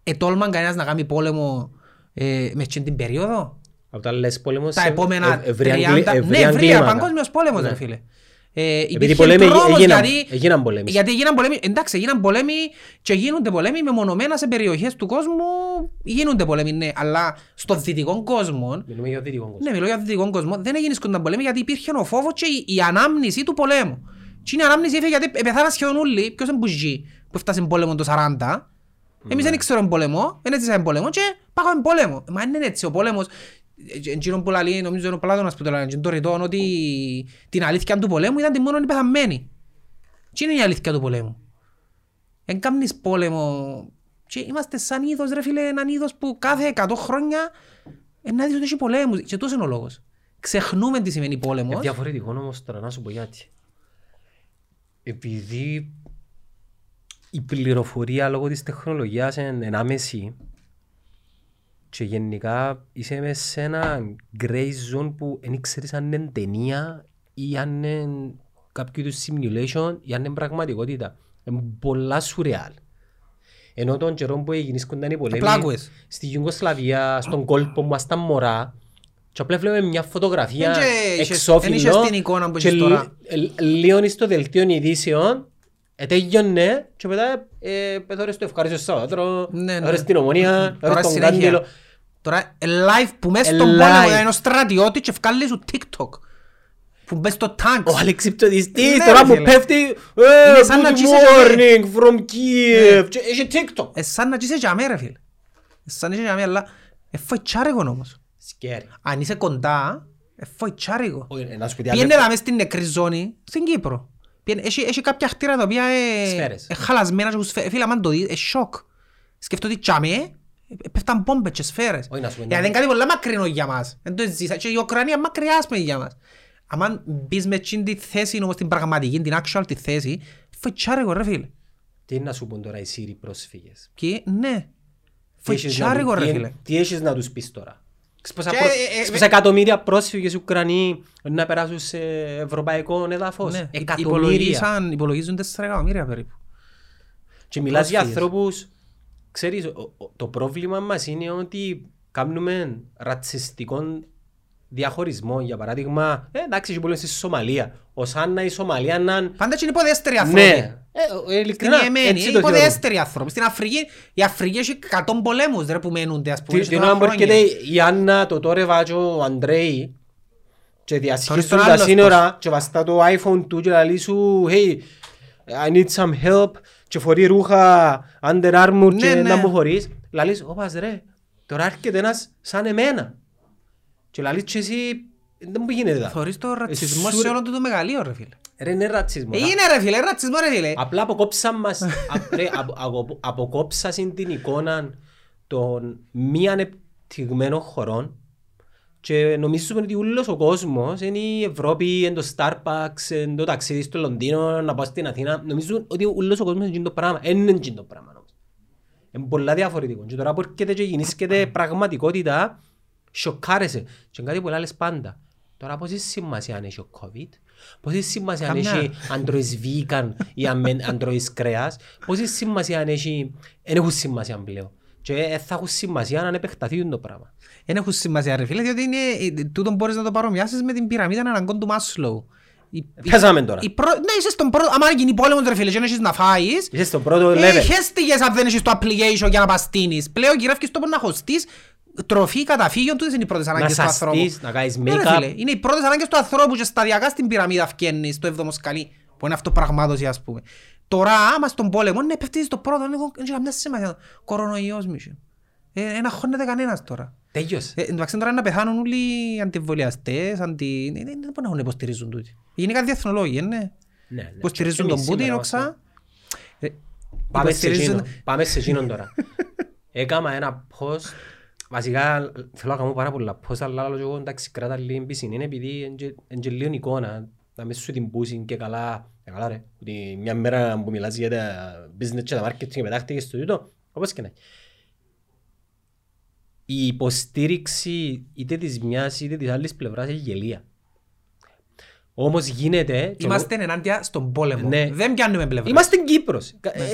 B: ετόλμαν κανένας να κάνει πόλεμο ε, μες στην την περίοδο.
A: Από τα λες πόλεμος...
B: Τα
A: ε,
B: επόμενα
A: ε, ευρεία
B: 30...
A: εγκλη-
B: Ναι,
A: ευρεία
B: ευρεία,
A: εγκλήματα.
B: παγκόσμιος πόλεμος
A: Ναι.
B: ρε φίλε. Ε,
A: Επειδή
B: υπήρχε
A: πολέμοι
B: τρόμος
A: έγιναν-
B: γιατί-
A: έγιναν πολέμοι.
B: Γιατί έγιναν πολέμοι, εντάξει, έγιναν πολέμοι και γίνονται πολέμοι μεμονωμένα σε περιοχές του κόσμου, γίνονται πολέμοι, ναι, αλλά στο δυτικό κόσμο,
A: Μιλούμε για δυτικό κόσμο.
B: ναι, μιλώ για δυτικό κόσμο, δεν έγινε σκόνταν πολέμοι γιατί υπήρχε ο φόβος και η, η ανάμνηση του πολέμου. Και η ανάμνηση ήρθε γιατί πεθάνα σχεδόν όλοι, ποιος είναι που ζει, που έφτασε πόλεμο το 40. Εμείς δεν ξέρουμε πόλεμο, δεν έζησαμε πόλεμο και πάμε πόλεμο. Μα δεν είναι έτσι, ο πόλεμος, ε, εκείνο που λέει, νομίζω είναι ο Πλάτωνας που το λέει, το ρητόν ότι την αλήθεια του πολέμου ήταν τη μόνο οι πεθαμένοι. Τι είναι η αλήθεια του πολέμου; Εν κάνεις πόλεμο και είμαστε σαν είδος ρε φίλε, έναν είδος που κάθε 100 χρόνια ε, να δεις ότι έχει πολέμους και τόσος είναι ο λόγος. Ξεχνούμε τι σημαίνει
A: Είναι
B: πόλεμος.
A: διαφορετικό όμως τώρα να σου πω γιατί. Επειδή η πληροφορία λόγω της τεχνολογίας είναι είναι άμεση και γενικά είσαι μέσα σε ένα grey zone που δεν ξέρεις αν είναι ταινία ή αν είναι κάποιο είδους simulation ή αν είναι πραγματικότητα. Είναι πολλά σουρεάλ. Ενώ τον καιρό που γεννήσκονταν οι πολέμοι
B: Πλάκουες.
A: στη Γιουγκοσλαβία, στον κόλπο μου, στα μωρά και απλά βλέπουμε μια φωτογραφία
B: Εν και είχες-
A: εξώφυλλο
B: εν είχες την εικόνα που
A: και
B: έχεις τώρα.
A: λι- ε, λίγο στο δελτίο ειδήσεων ετέγιονε και μετά ε, πεθόρες στο ευχάριστο Σαββάτρο,
B: Ναι, ναι.
A: ώρες στην Ομονία,
B: Τώρα
A: ώρες στον
B: συνέχεια.
A: Κάντελο.
B: Τώρα ε, live που μέσα
A: Ε,
B: στον
A: live.
B: πόλεμο είναι ο στρατιώτης και βγάλει σου TikTok. Που μπες στο tanks.
A: Ο αλεξιπτοδιστής
B: Ναι,
A: τώρα
B: ρε
A: που
B: φίλε.
A: πέφτει ε,
B: Είναι σαν να
A: Good
B: τζίσε
A: morning from Kiev και έχει TikTok.
B: Ε, σαν να είσαι για μέ ρε φίλε. Ε, σαν να είσαι για μέ αλλά ε, φοητσάρικο όμως.
A: Scary.
B: Αν είσαι κοντά, ε, φοητσάρικο.
A: Όχι, ε, να σου πω τι
B: Πιένε
A: άλλο.
B: δάμε στην νεκρή ζώνη, στην Κύπρο. Πιένε- Έχει, έχει κάποια χτίρα τα οποία ε,
A: Σφαίρες.
B: ε, χαλασμένα και έχουν σφαίρες. Φίλε, άμα το δεις, ε, σοκ. Σκεφτώ ότι τσάμε, ε, πέφταν μπόμπες και σφαίρες.
A: Όχι, να σου πω,
B: Γιατί
A: ναι.
B: είναι κάτι πολλά μακρινό για μας. Δεν το ζήσα. Και η Ουκρανία μακριά ας πούμε, για μας. Αν μπεις με εκείνη τη θέση, όμως την πραγματική, την actual τη θέση, φοητσάρικο ρε φίλε.
A: Τι είναι να σου πούν τώρα οι Σύριοι πρόσφυγες;
B: Και ναι,
A: Τι έχεις να
B: φοητσάρικο
A: του-
B: ρε
A: τι-
B: φίλε.
A: Τι έχεις να τους πεις τώρα; Ξέρεις πόσα
B: Και,
A: προ-
B: ε, ε,
A: ξέρεις πόσα εκατομμύρια πρόσφυγες Ουκρανοί να περάσουν σε ευρωπαϊκό έδαφος.
B: Ναι,
A: Εκατομμύρια.
B: υπολογίζαν- Υπολογίζουν 4 εκατομμύρια περίπου.
A: Και μιλάς για
B: πρόσφυγες.
A: ανθρώπους... Ξέρεις, ο- ο- το πρόβλημα μας είναι ότι κάνουμε ρατσιστικό διαχωρισμό. Για παράδειγμα, ε, εντάξει, έχει πολύ στη Σομαλία. Ως αν να η Σομαλία να... είναι-
B: Πάντα είναι υποδέστεροι άνθρωποι.
A: Ναι, ε, ε,
B: Στην
A: ειλικρινά,
B: Ιεμένη,
A: έτσι
B: είναι
A: το θεωρώ.
B: υποδέστεροι άνθρωποι. Στην Αφρική, η Αφρική έχει 100 πολέμους ρε, που μένονται, ας πούμε.
A: Τι-
B: σε
A: Την
B: τόσα
A: ώρα που
B: χρόνια.
A: έρχεται η Άννα, το Τόρεβα και ο Αντρέι και
B: Τώρα
A: διασχίζουν
B: στον
A: τα
B: άλλος
A: σύνορα και βαστά το iPhone του και λέει σου «Hey, I need some help» και φορεί ρούχα Under Armour και
B: Ναι, ναι.
A: να μου φορείς. Λαλείς «Ωπας ρε, τώρα έρχεται ένας σαν εμένα». Και λαλείς και εσύ «Δεν μου γίνεται τα».
B: Θωρείς το ρατσισμό
A: Εσύ
B: σε όλο του το μεγαλείο ρε φίλε.
A: Ρε είναι ρατσισμό.
B: Ε, Είναι ρε φίλε, ρατσισμό ρε φίλε.
A: Απλά αποκόψαν μας, α- ρε, απο- απο- αποκόψασαν την εικόνα των μη ανε- αναπτυγμένων χωρών και νομίζουμε ότι όλος ο κόσμος είναι η Ευρώπη, είναι το Starbucks, είναι το ταξίδι στο Λονδίνο, να πάω στην Αθήνα. Νομίζουν ότι όλος ο κόσμος είναι το πράγμα. Δεν είναι το πράγμα όμως. Είναι πολλά διαφορετικό. Και τώρα που έρχεται και γεννήσκεται πραγματικότητα, σοκάρεσαι. Και κάτι που λες πάντα. Τώρα πόση σημασία αν έχει ο COVID, πόση σημασία αν
B: Καμιά.
A: έχει αντροής vegan ή αμέν- αντροής κρέας, πόση σημασία αν έχει... Δεν έχουν σημασία πλέον. Και ε, θα έχουν σημασία αν επεκταθεί το πράγμα.
B: Δεν έχουν σημασία ρε φίλε, διότι είναι, ε, τούτο μπορείς να το παρομοιάσεις με την πυραμίδα αναγκών του Μάσλοου. Η- η-
A: Πέσαμε τώρα.
B: η πρω- Ναι, είσαι στον πρώτο, άμα γίνει πόλεμος ρε φίλε και δεν έχεις να φάεις,
A: Είσαι στο πρώτο
B: ε,
A: level.
B: χέστηκες αν δεν έχεις το application για να παστίνεις. Πλέον γυρεύκεις το που να χωστείς, τροφή, καταφύγιο, τούτες είναι οι πρώτες
A: Να
B: ανάγκες του ανθρώπου.
A: σαστείς, να κάνεις
B: Ναι, ρε
A: make-up.
B: φίλε, Είναι οι πρώτες ανάγκες του ανθρώπου και σταδιακά στην πυραμίδα φκένεις στο έβδομο σκαλί, που είναι αυτοπραγμάτωση ας πούμε. Τώρα, άμα στον πόλεμο, ναι, πέφτεις στο πρώτο, δεν έχω δεν έχει καμιά σημασία. Κορονοϊός, μισό. Ε, Ένα χώνεται κανένας τώρα.
A: Τέλειωσε.
B: Ε, εντάξει τώρα να πεθάνουν όλοι οι αντιβολιαστές, αντι... ε, Δεν μπορούν να υποστηρίζουν τούτοι. Γενικά διεθνολόγοι, ε, ναι.
A: Ναι, ναι.
B: Υποστηρίζουν
A: Και
B: τον
A: εμείς
B: Πούτιν,
A: σήμερα
B: οξά.
A: είμαστε.
B: Ε,
A: Πάμε σε
B: υποστηρίζουν-
A: εκείνο. Πάμε σε εκείνον τώρα. Έκαμα ένα post. Βασικά θέλω να κάνω πάρα πολλά post, αλλά άλλο και εγώ εντάξει κράτα λίγο πισινή. Είναι επειδή είναι και λίγο εικόνα. Να μην σου την πούσει και καλά. Ε, καλά ρε. Ότι μια μέρα που μιλάς για τα business και τα marketing και πετάχτηκες στο τούτο. Όπως και να έχει. Η υποστήριξη είτε της μιας είτε της άλλης πλευράς είναι γελία. Όμως γίνεται... και
B: Είμαστε ενάντια στον πόλεμο.
A: Ναι.
B: Δεν πιάνουμε πλευρά.
A: Είμαστε Κύπρος. Κα- ε, ε,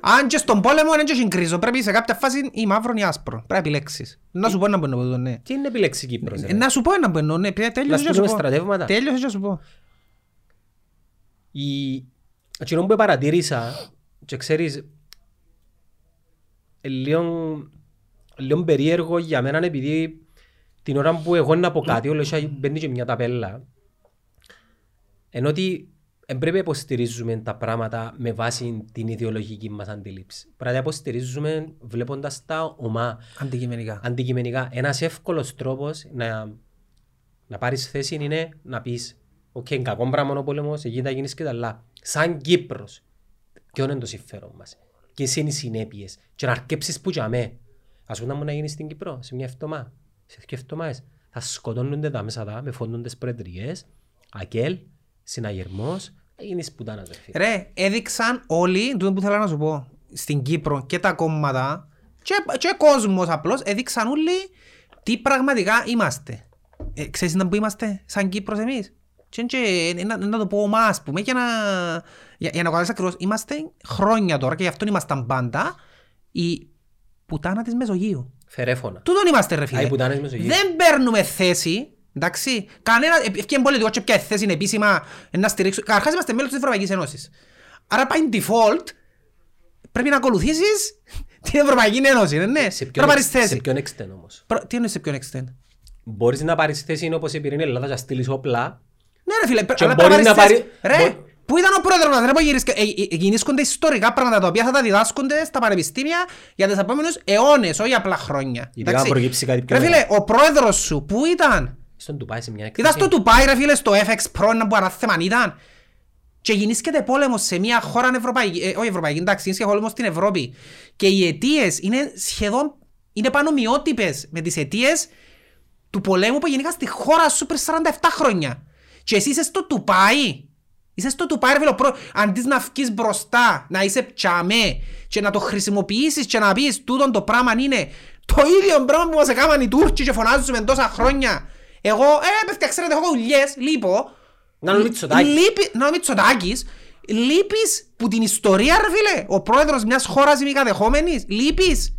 B: Αν και στον πόλεμο δεν έχει κρίζο. Πρέπει σε κάποια φάση ή μαύρο ή άσπρο. Πρέπει να επιλέξεις. Να σου πω ένα που εννοώ το ναι.
A: Τι είναι επιλέξεις Κύπρος.
B: Ε,
A: ρε;
B: Να σου πω ένα που εννοώ ναι. Πια Τέλειωσε
A: Να
B: και σου
A: στείλουμε
B: πω.
A: στρατεύματα.
B: Τέλειωσε και σου πω.
A: Η... Εκείνο που παρατήρησα και ξέρεις ε, λίγο, λίγο περίεργο για μένα επειδή την ώρα που εγώ να πω κάτι όλο έχει μπαίνει και μια ταπέλα ενώ ότι δεν πρέπει να υποστηρίζουμε τα πράγματα με βάση την ιδεολογική μας αντίληψη. Πρέπει να υποστηρίζουμε βλέποντας τα ομά
B: Αντικειμενικά.
A: αντικειμενικά. Ένας εύκολος τρόπος να, να πάρεις θέση είναι να πεις «OK, είναι κακό πράγμα ο πόλεμος, εκεί θα γίνεις και τα άλλα». Σαν Κύπρος, ποιο είναι το συμφέρον μας, ποιες είναι οι συνέπειες και να αρκέψεις που για με. Ας πούμε να μου να γίνεις στην Κύπρο, σε μια εβδομάδα, σε δύο εβδομάδες. Θα σκοτώνονται τα μέσα τα με φόντοντες προεδρίες, ακέλ, συναγερμός, θα γίνεις πουτάνας ρε φίλε.
B: Ρε, έδειξαν όλοι, τούτο που θέλω να σου πω, στην Κύπρο και τα κόμματα και, και κόσμος απλώς, έδειξαν όλοι τι πραγματικά είμαστε. Ε, ξέρεις να που είμαστε σαν Κύπρος εμείς; Και, και, ε, να, να το πω ομά, ας πούμε, για να, για, για να καταλάβεις ακριβώς, είμαστε χρόνια τώρα και γι' αυτό ήμασταν πάντα η πουτάνα της Μεσογείου.
A: Φερέφωνα.
B: Τούτον είμαστε ρε
A: Α,
B: φίλε.
A: οι πουτάνες Μεσογείου.
B: Δεν παίρνουμε θέση, εντάξει. Κανένα, ευκαιρία πολιτικό και ποια θέση είναι επίσημα να στηρίξουμε. Καταρχάς είμαστε μέλος της Ευρωπαϊκής Ένωσης. Άρα by default πρέπει να ακολουθήσεις την Ευρωπαϊκή Ένωση, ναι, ναι.
A: Σε
B: Πρέπει
A: ποιον,
B: να πάρεις
A: εξ- σε
B: θέση.
A: ποιον εξτεν όμως;
B: Προ- Τι εννοείς σε ποιον extent.
A: Μπορείς να πάρεις θέση όπως επειδή είναι η Ελλάδα και να στείλεις όπλα.
B: Ναι ρε φίλε,
A: Και
B: αλλά
A: μπορεί
B: πρέπει να
A: να
B: πάρεις θέση.
A: πάρει-
B: Ρε,
A: μπο-
B: πού ήταν ο πρόεδρος μας, ρε, που γυρίσκε- ε, ε, γεννήσκονται ιστορικά πράγματα τα οποία θα τα διδάσκονται στα πανεπιστήμια για τους επόμενους αιώνες, όχι απλά χρόνια.
A: Ειδικά
B: Εντάξει.
A: αν προκύψει κάτι πιο
B: Ρε φίλε,
A: μεγάλο.
B: ο πρόεδρος σου, πού ήταν;
A: Στον Ντουπάι σε μια
B: Είδας
A: έκθεση.
B: το του πάει ρε φίλε στο FX Pro να που ανάθεμαν ήταν και γεννήσκεται πόλεμος σε μια χώρα ευρωπαϊκή, ε, όχι ευρωπαϊκή, εντάξει, είναι πόλεμος στην Ευρώπη και οι αιτίες είναι σχεδόν, είναι πανομοιότυπες με τις αιτίες του πολέμου που γεννήκα στη χώρα σου πριν 47 χρόνια και εσύ είσαι στο Τουπάι Είσαι στο Τουπάι ρε φίλε, ο πρό- αντί να βγεις μπροστά, να είσαι τσαμέ και να το χρησιμοποιήσεις και να πεις τούτον το πράγμα είναι το ίδιο πράγμα που μας έκαναν οι Τούρκοι και φωνάζουμε τόσα χρόνια. Εγώ, ε, παιδιά, ξέρετε, έχω δουλειές, λείπω.
A: Να είναι ο Μητσοτάκης.
B: Λείπει, να είναι ο Μητσοτάκης. Λείπεις που την ιστορία ρε φίλε, ο πρόεδρος μιας χώρας ημικατεχόμενης. Λείπεις.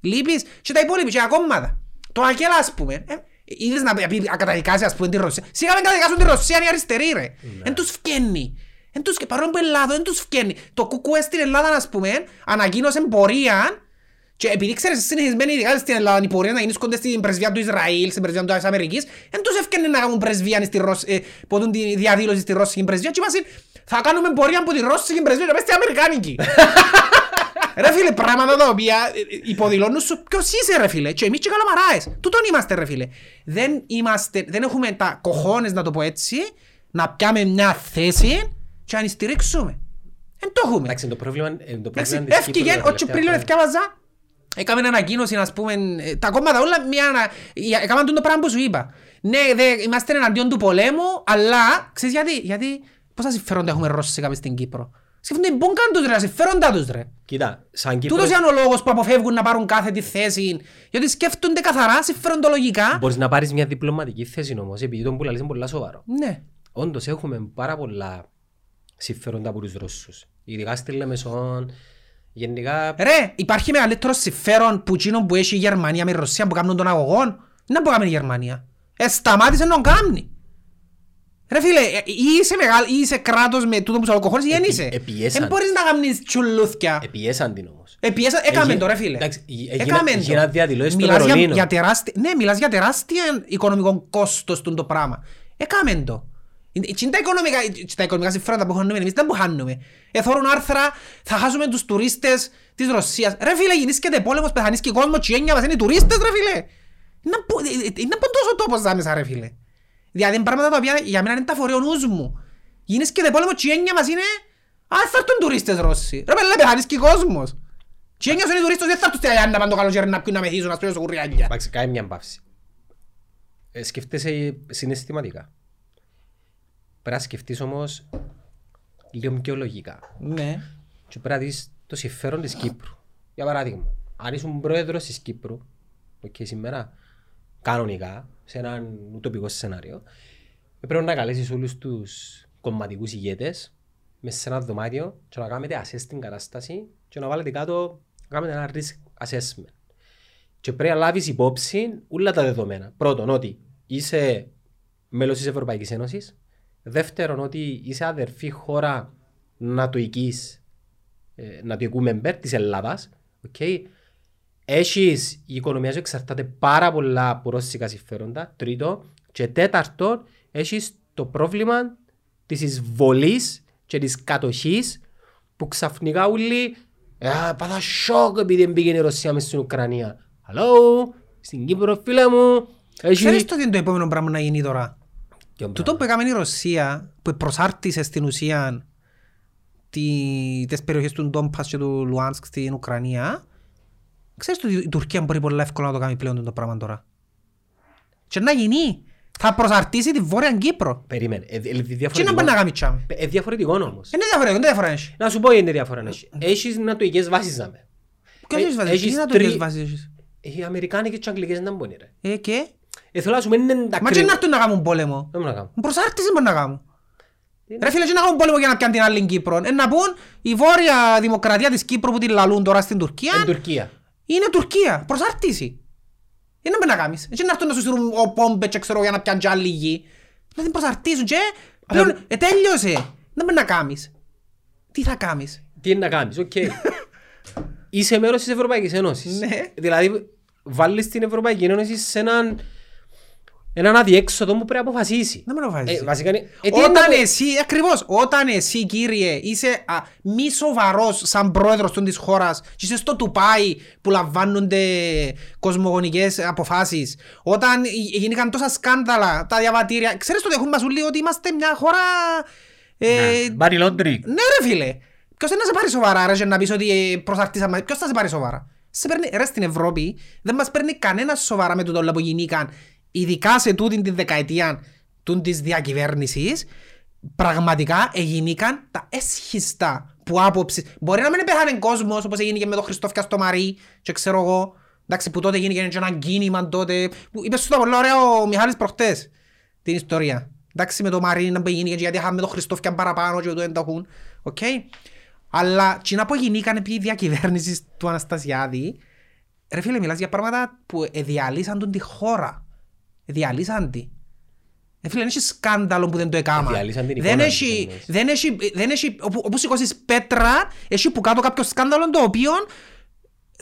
B: Λείπεις. Και τα υπόλοιπα και τα κόμματα. Το Ακέλ ας πούμε. Ε, είδες να πει- να καταδικάσει ας πούμε τη Ρωσία. Σιγά μην καταδικάσουν τη Ρωσία είναι οι αριστεροί ρε. Εν τους φκένει. Εν τους, και παρόλο που Ελλάδα δεν τους φκένει. Το κουκουέ στην Ελλάδα ας πούμε ανακοίνωσε πορεία και επειδή ξέρεις συνηθισμένοι ειδικά στην Ελλάδα οι πορεία να γίνονται στην πρεσβεία του Ισραήλ, στην πρεσβεία της Αμερικής, δεν τους έφτιανε να κάνουν πρεσβεία στη Ρωσ... ε, ποτούν τη διαδήλωση στη Ρώσικη πρεσβεία και είπαν θα κάνουμε πορεία από τη Ρώσικη πρεσβεία και πες στην Αμερικάνικη. ρε φίλε, πράγματα τα οποία ε, ε, υποδηλώνουν σου ποιος είσαι ρε φίλε και εμείς και καλαμαράες. Τούτον είμαστε ρε φίλε. Δεν, είμαστε, δεν έχουμε τα κοχώνες να το πω έτσι, να πιάμε μια θέση και να την στηρίξουμε. Δεν το έχουμε.
A: Εντάξει, το πρόβλημα, ε, το
B: Εντάξει,
A: πρόβλημα της
B: Έφυγε
A: Κύπρου τα
B: ο Τσιπρίλιο
A: τελευταία χρόνια.
B: εθιάβαζα Έκαμε ανακοίνωση, ας πούμε, ε, τα κόμματα όλα, μια, ανα- για- έκαναν το πράγμα που σου είπα. Ναι, δε, είμαστε εναντίον του πολέμου, αλλά, ξέρεις γιατί, γιατί πόσα συμφέροντα έχουμε ρώσικα μες στην Κύπρο; Σκέφτονται μπουν καν τους ρε, τα συμφέροντα τους ρε.
A: Κοίτα, σαν Κύπρος
B: Τούτος είναι ο λόγος που αποφεύγουν να πάρουν κάθε τη θέση, γιατί σκέφτονται καθαρά, συμφεροντολογικά.
A: μπορείς να πάρεις μια διπλωματική θέση όμως, επειδή τον που λαλείς είναι πολλά σοβαρό.
B: Ναι.
A: Όντως έχουμε πάρα πολλά συμφέροντα από τους Ρώσους. Ειδικά στη Λεμεσόν, γενικά
B: Ρε, υπάρχει μεγαλύτερο συμφέρον που εκείνο που έχει η Γερμανία με η Ρωσία που κάνουν τον αγωγόν. Να που κάνει η Γερμανία. Ε, σταμάτησε να τον κάνει. Ρε φίλε, ε, ή είσαι, μεγάλ, ή είσαι κράτος με τούτο που σου αλκοχώρεις ή δεν
A: Επι-
B: είσαι.
A: επιέσαν.
B: Δεν μπορείς να κάνεις τσουλούθκια.
A: επιέσαν την όμως.
B: Επιέσα, έκαμε
A: Εγι-
B: το ρε φίλε.
A: εντάξει, ε- έγινα-
B: Έκαμε το.
A: έγιναν διαδηλώσεις στο
B: Μιλάς για,
A: Βερολίνο.
B: για τεράστια, ναι, μιλάς για τεράστια οικονομικό κόστος του το πράγμα. Έκαμε το. Είναι είναι τα οικονομικά, τα οικονομικά συμφέροντα που χάνουμε εμείς, δεν που χάνουμε. Εθώρουν άρθρα, θα χάσουμε τους τουρίστες της Ρωσίας. Ρε φίλε, γεννήσκεται πόλεμος, πεθανείς και κόσμος, τσιένια μας είναι οι τουρίστες ρε φίλε. Είναι από- ε, ε, Είναι από τόσο τόπος δάμεσα ρε φίλε. Δηλαδή είναι πράγματα τα οποία για μένα είναι τα φορεί ο νους μου. Γεννήσκεται πόλεμος, τσιένια μας είναι... Α, θα έρθουν τουρίστες Ρώσοι. Ρε πέλε, πεθανείς και κόσμος. Τσιένια είναι οι τουρίστες, δεν θα έρθουν στη Αγιάννα πάνε το καλοκαίρι να πιούν να μεθύσουν, να σπίρουν στο κουρριάνια.
A: Εντάξει, κάνει μια παύση. Ε, σκέφτεσαι συναισθηματικά. Πρέπει να σκεφτείς όμως λίγο πιο λογικά.
B: Ναι.
A: Και πρέπει να δεις το συμφέρον της Κύπρου. Για παράδειγμα, αν ήσουν πρόεδρος της Κύπρου, ok, σήμερα, κανονικά, σε έναν ουτοπικό σενάριο, πρέπει να καλέσεις όλους τους κομματικούς ηγέτες μέσα σε ένα δωμάτιο και να κάνετε assess την κατάσταση και να βάλετε κάτω, να κάνετε ένα risk assessment. Και πρέπει να λάβεις υπόψη όλα τα δεδομένα. Πρώτον, ότι είσαι μέλος της Ευρωπαϊκής Ένωσης. Δεύτερον, ότι είσαι αδερφή χώρα νατοικής, ε, νατοικού μεμπέρ της Ελλάδας. Okay. Έχεις, η οικονομία σου εξαρτάται πάρα πολλά από ρώσικα συμφέροντα. Τρίτο. Και τέταρτον, έχεις το πρόβλημα της εισβολής και της κατοχής που ξαφνικά όλοι «Ε, πάθα σοκ επειδή πήγαινε η Ρωσία μες στην Ουκρανία. Hello, στην Κύπρο φίλε μου.
B: Ξέρεις
A: Έχει...
B: το τι είναι το επόμενο πράγμα να γίνει τώρα;
A: Ποιο
B: Τούτο
A: πράγμα.
B: που έκαμε η Ρωσία, που προσάρτησε στην ουσία τι, τις περιοχές του Ντόμπας και του Λουάνσκ στην Ουκρανία, ξέρεις ότι η Τουρκία μπορεί πολύ εύκολα να το κάνει πλέον το πράγμα τώρα. Και να γίνει. Θα προσαρτήσει τη Βόρεια Κύπρο.
A: Περίμενε. Ε, ε,
B: Και να
A: διαφορετικό.
B: πάει να κάνει τσάμε.
A: Ε, διαφορετικό όμως.
B: Είναι διαφορετικό, είναι διαφορά έχει.
A: Να σου πω είναι διαφορά. έχει. Έχεις νατοικές βάσεις να με.
B: Ποιος
A: Ε,
B: έχεις βάσεις,
A: έχεις;
B: τι να το
A: τρι-
B: έχεις βάσεις έχεις;
A: Οι Αμερικάνικες και οι Αγγλικές δεν μπορεί ρε.
B: Ε, και;
A: Ε, θέλω να σου πω είναι τα
B: Μα και
A: κρυ-
B: να έρθουν να κάνουν πόλεμο.
A: Δεν μπορώ να κάνω.
B: Προσάρτηση μπορεί να κάνουν.
A: Τι
B: Ρε φίλε, και να κάνουν πόλεμο για να πιάνουν την άλλη Κύπρο. Ε, να πούν η βόρεια δημοκρατία της Κύπρου που την λαλούν τώρα στην Τουρκία
A: Εν Τουρκία.
B: είναι Τουρκία. Προσάρτηση. Είναι να κάνεις. Έτσι να έρθουν να σου στείλουν ο πόμπε και ξέρω για να πιάνουν και άλλη γη. Να την προσαρτήσουν και πλέον ε, τέλειωσε. Δεν μπορεί να κάνεις. Τι θα κάνεις;
A: Τι είναι να κάνεις, οκ. Είσαι μέρος της Ευρωπαϊκής Ένωσης.
B: Ναι.
A: Δηλαδή, βάλεις την Ευρωπαϊκή Ένωση σε έναν, έναν αδιέξοδο που πρέπει να αποφασίσει.
B: Να μην το βάζεις.
A: Ε, βασικά είναι... Ε, τι είναι
B: Όταν
A: να-
B: εσύ, ακριβώς, όταν εσύ κύριε είσαι α, μη σοβαρός σαν πρόεδρος των της χώρας και είσαι στο τουπάι που λαμβάνονται κοσμογονικές αποφάσεις όταν γι- γίνηκαν τόσα σκάνδαλα, τα διαβατήρια ξέρεις το έχουν μας όλοι ότι είμαστε μια χώρα ε,
A: Μπάρι Λόντρι.
B: ναι ρε φίλε Ποιος δεν να σε πάρει σοβαρά ρε και να πεις ότι ε, προσαρτήσαμε Ποιος θα σε πάρει σοβαρά; Σε παίρνει, ρε στην Ευρώπη δεν μας παίρνει κανένας σοβαρά με το όλα που γινήκαν ειδικά σε τούτη την δεκαετία τούν της διακυβέρνησης πραγματικά εγινήκαν τα αίσχιστα που άποψη μπορεί να μην πέθανε κόσμος όπως έγινε και με τον Χριστόφια στο Μαρί και ξέρω εγώ εντάξει που τότε έγινε και ένα κίνημα τότε που είπες σου τα πολλά ωραία ο Μιχάλης προχτές την ιστορία. Εντάξει με το Μαρί ίντα που έγινε γιατί είχαμε το Χριστόφια παραπάνω και το ενταχούν. Οκ. Αλλά τζείνα που γινήκαν επί διακυβέρνησης του Αναστασιάδη ρε φίλε μιλάς για πράγματα που διαλύσαν τον τη χώρα. Διαλύσαν τη. Ε, φίλε, δεν έχει σκάνδαλο που δεν το έκαμα.
A: Διαλύσαν την
B: Δεν
A: εικόνα
B: έχει,
A: της,
B: δεν έχει, δεν έχει, όπου, όπου σηκώσεις πέτρα, έχει που κάτω κάποιο σκάνδαλο το οποίο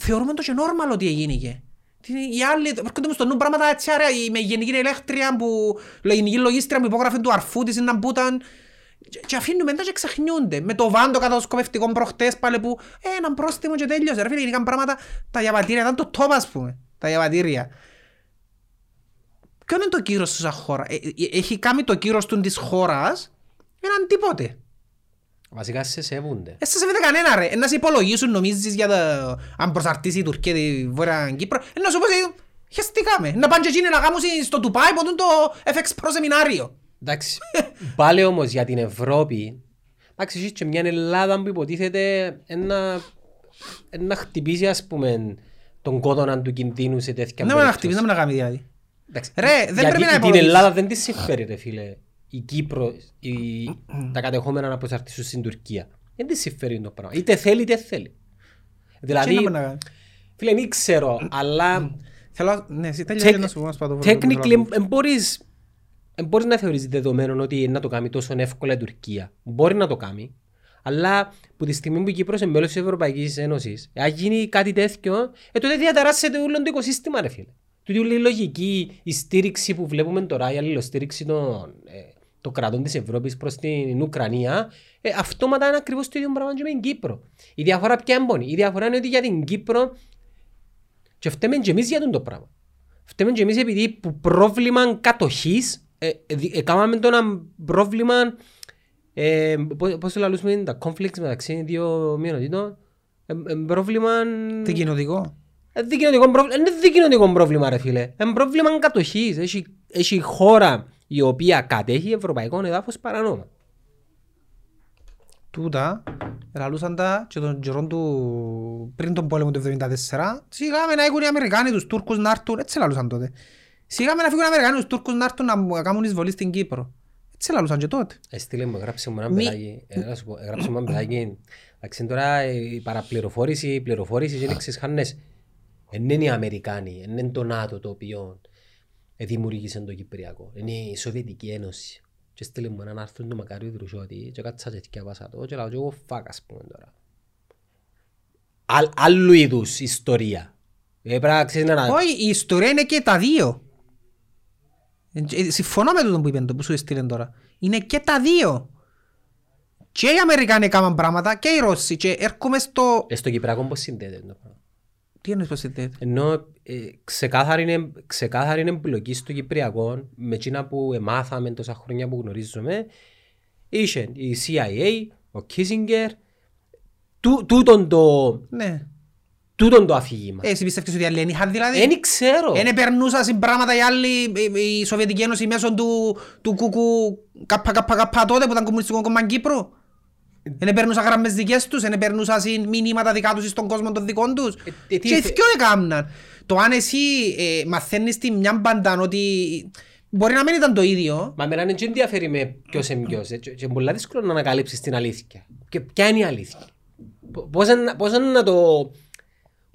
B: θεωρούμε το και normal ότι έγινε. Τι- Οι άλλοι, έρχονται μου στο νου πράγματα έτσι άρα, η με γενική ηλέκτρια που, η γενική λογίστρια που υπόγραφε του αρφού της να μπούταν και- και αφήνουμε τα και ξεχνιούνται. Με το βάντο κατά το σκοπευτικό προχτές πάλι που ε, έναν πρόστιμο και τέλειωσε. Ρε φίλε, γίνηκαν πράγματα, τα διαβατήρια ήταν το top ας πούμε. Τα διαβατήρια. Ποιο είναι το κύρος σου σαν χώρα; Ε, ε, έχει κάνει το κύρος του της χώρας έναν τίποτε.
A: Βασικά σε σέβονται.
B: Ε, σε σέβεται κανένα ρε. Ε, Να σε υπολογίσουν νομίζεις για το... αν προσαρτήσει η Τουρκία τη Βόρεια Κύπρο. Ε, να σου πω σε... Χαιστήκαμε. Να πάνε και εκείνοι να κάνουν στο Τουπάι ποτούν το FX Pro σεμινάριο.
A: Εντάξει, πάλι όμως για την Ευρώπη, εντάξει, έχεις και μια Ελλάδα που υποτίθεται ένα, να χτυπήσει ας πούμε τον κόδωνα του κινδύνου σε τέτοια
B: Να με να χτυπήσει, να με να κάνει δηλαδή.
A: Εντάξει,
B: Ρε, δεν
A: γιατί
B: πρέπει να
A: την
B: υπολογίσεις.
A: Ελλάδα δεν της συμφέρει ρε φίλε. Η Κύπρο, η, τα κατεχόμενα να προσαρτήσουν στην Τουρκία. Δεν της συμφέρει το πράγμα. Είτε θέλει είτε θέλει. Δηλαδή,
B: Τι να με να κάνει.
A: φίλε, δεν ξέρω, αλλά
B: Θέλω, ναι, εσύ τέλειωσε να σου πω να σου πω το
A: technically δεν μπορείς, εν μπορείς να θεωρείς δεδομένο ότι να το κάνει τόσο εύκολα η Τουρκία. Μπορεί να το κάνει, αλλά που τη στιγμή που η Κύπρος είναι μέλος της Ευρωπαϊκής Ένωσης, αν γίνει κάτι τέτοιο, ε, τότε διαταράσσεται όλο το οικοσύστημα, ρε φίλε. Τούτη όλη η λογική, η στήριξη που βλέπουμε τώρα, η αλληλοστήριξη των, ε, των κρατών της Ευρώπης προς την Ουκρανία, ε, αυτόματα είναι ακριβώς το ίδιο πράγμα και με την Κύπρο. Η διαφορά ποια είναι Η διαφορά είναι ότι για την Κύπρο και φταίμε και εμείς για τον το πράγμα. Φταίμε και εμείς επειδή που πρόβλημα κατοχής ε, ε, δι- έκαναμε το ένα πρόβλημα ε, πώς, πώς το λαλούσουμε τα conflicts μεταξύ δύο μειονοτήτων ε, ε, πρόβλημα
B: Τι κοινωτικό.
A: Ε, δικοινωτικό πρόβλημα είναι δικοινωτικό πρόβλημα ρε φίλε είναι πρόβλημα κατοχής έχει, έχει χώρα η οποία κατέχει ευρωπαϊκό εδάφος παρανόμα
B: Τούτα, λαλούσαν τα και τον καιρό του πριν τον πόλεμο του 1974, σιγάμε να έχουν οι Αμερικάνοι τους Τούρκους να έρθουν, έτσι λαλούσαν τότε. Σιγάμε να φύγουν οι Αμερικάνοι τους Τούρκους να έρθουν να κάνουν εισβολή στην Κύπρο. Έτσι λαλούσαν και τότε.
A: Έστειλε μου, έγραψε μου ένα
B: Μη-
A: παιδάκι. ε, να σου πω, Έγραψε μου ένα παιδάκι. Εντάξει, τώρα ε, η παραπληροφόρηση, η πληροφόρηση είναι ξεσχάνες. Δεν είναι οι Αμερικάνοι, δεν είναι το ΝΑΤΟ το οποίο ε, δημιούργησε το Κυπριακό. Είναι η Σοβιετική Ένωση. Και στείλε μου έναν άρθρο του Μακάριου Δρουσιώτη και κάτσα και θυκιάβασα το και λέω και εγώ φακ ας πούμε τώρα. Άλλ- Άλλου είδους ιστορία. Ε, Πρέπει να ξέρεις να...
B: Όχι, η ιστορία είναι και τα δύο. Ε, Συμφωνώ με τον που είπε το που σου έστειλε τώρα. Είναι και τα δύο. Και οι Αμερικάνοι έκαναν πράγματα και οι Ρώσοι. Και έρχομαι στο...
A: Ε, στο Κυπριακό πώς συνδέεται το πράγμα;
B: Τι εννοείς πως συνδέεται.
A: Ενώ ε, ξεκάθαρη, είναι, ξεκάθαρη είναι εμπλοκή στο Κυπριακό με εκείνα που μάθαμε τόσα χρόνια που γνωρίζουμε. Είχε η CIA, ο Kissinger, τού- τούτον το,
B: Ναι.
A: τούτον το αφήγημα.
B: Ε, εσύ πιστεύεις ότι οι άλλοι δεν είχαν δηλαδή;
A: Δεν ξέρω.
B: Δεν περνούσαν σε πράγματα οι άλλοι, η- η Σοβιετική Ένωση μέσω του, του κούκου καπα καπα καπα τότε που ήταν κομμουνιστικό κόμμα Κύπρου. Δεν περνούσαν γραμμές δικές τους, δεν περνούσαν συν μηνύματα δικά τους στον κόσμο των δικών τους.
A: Ε, ε, τι
B: Και οι
A: θε-
B: δυο έκαναν. Το αν εσύ ε, μαθαίνεις τη μια μπαντάν ότι μπορεί να μην ήταν το ίδιο.
A: Μα εμένα δεν ενδιαφέρει με ποιος είναι ποιος. ε, Και και είναι πολύ δύσκολο να ανακαλύψεις την αλήθεια. Και ποια είναι η αλήθεια. Πο- Πώς είναι, πώς είναι να το...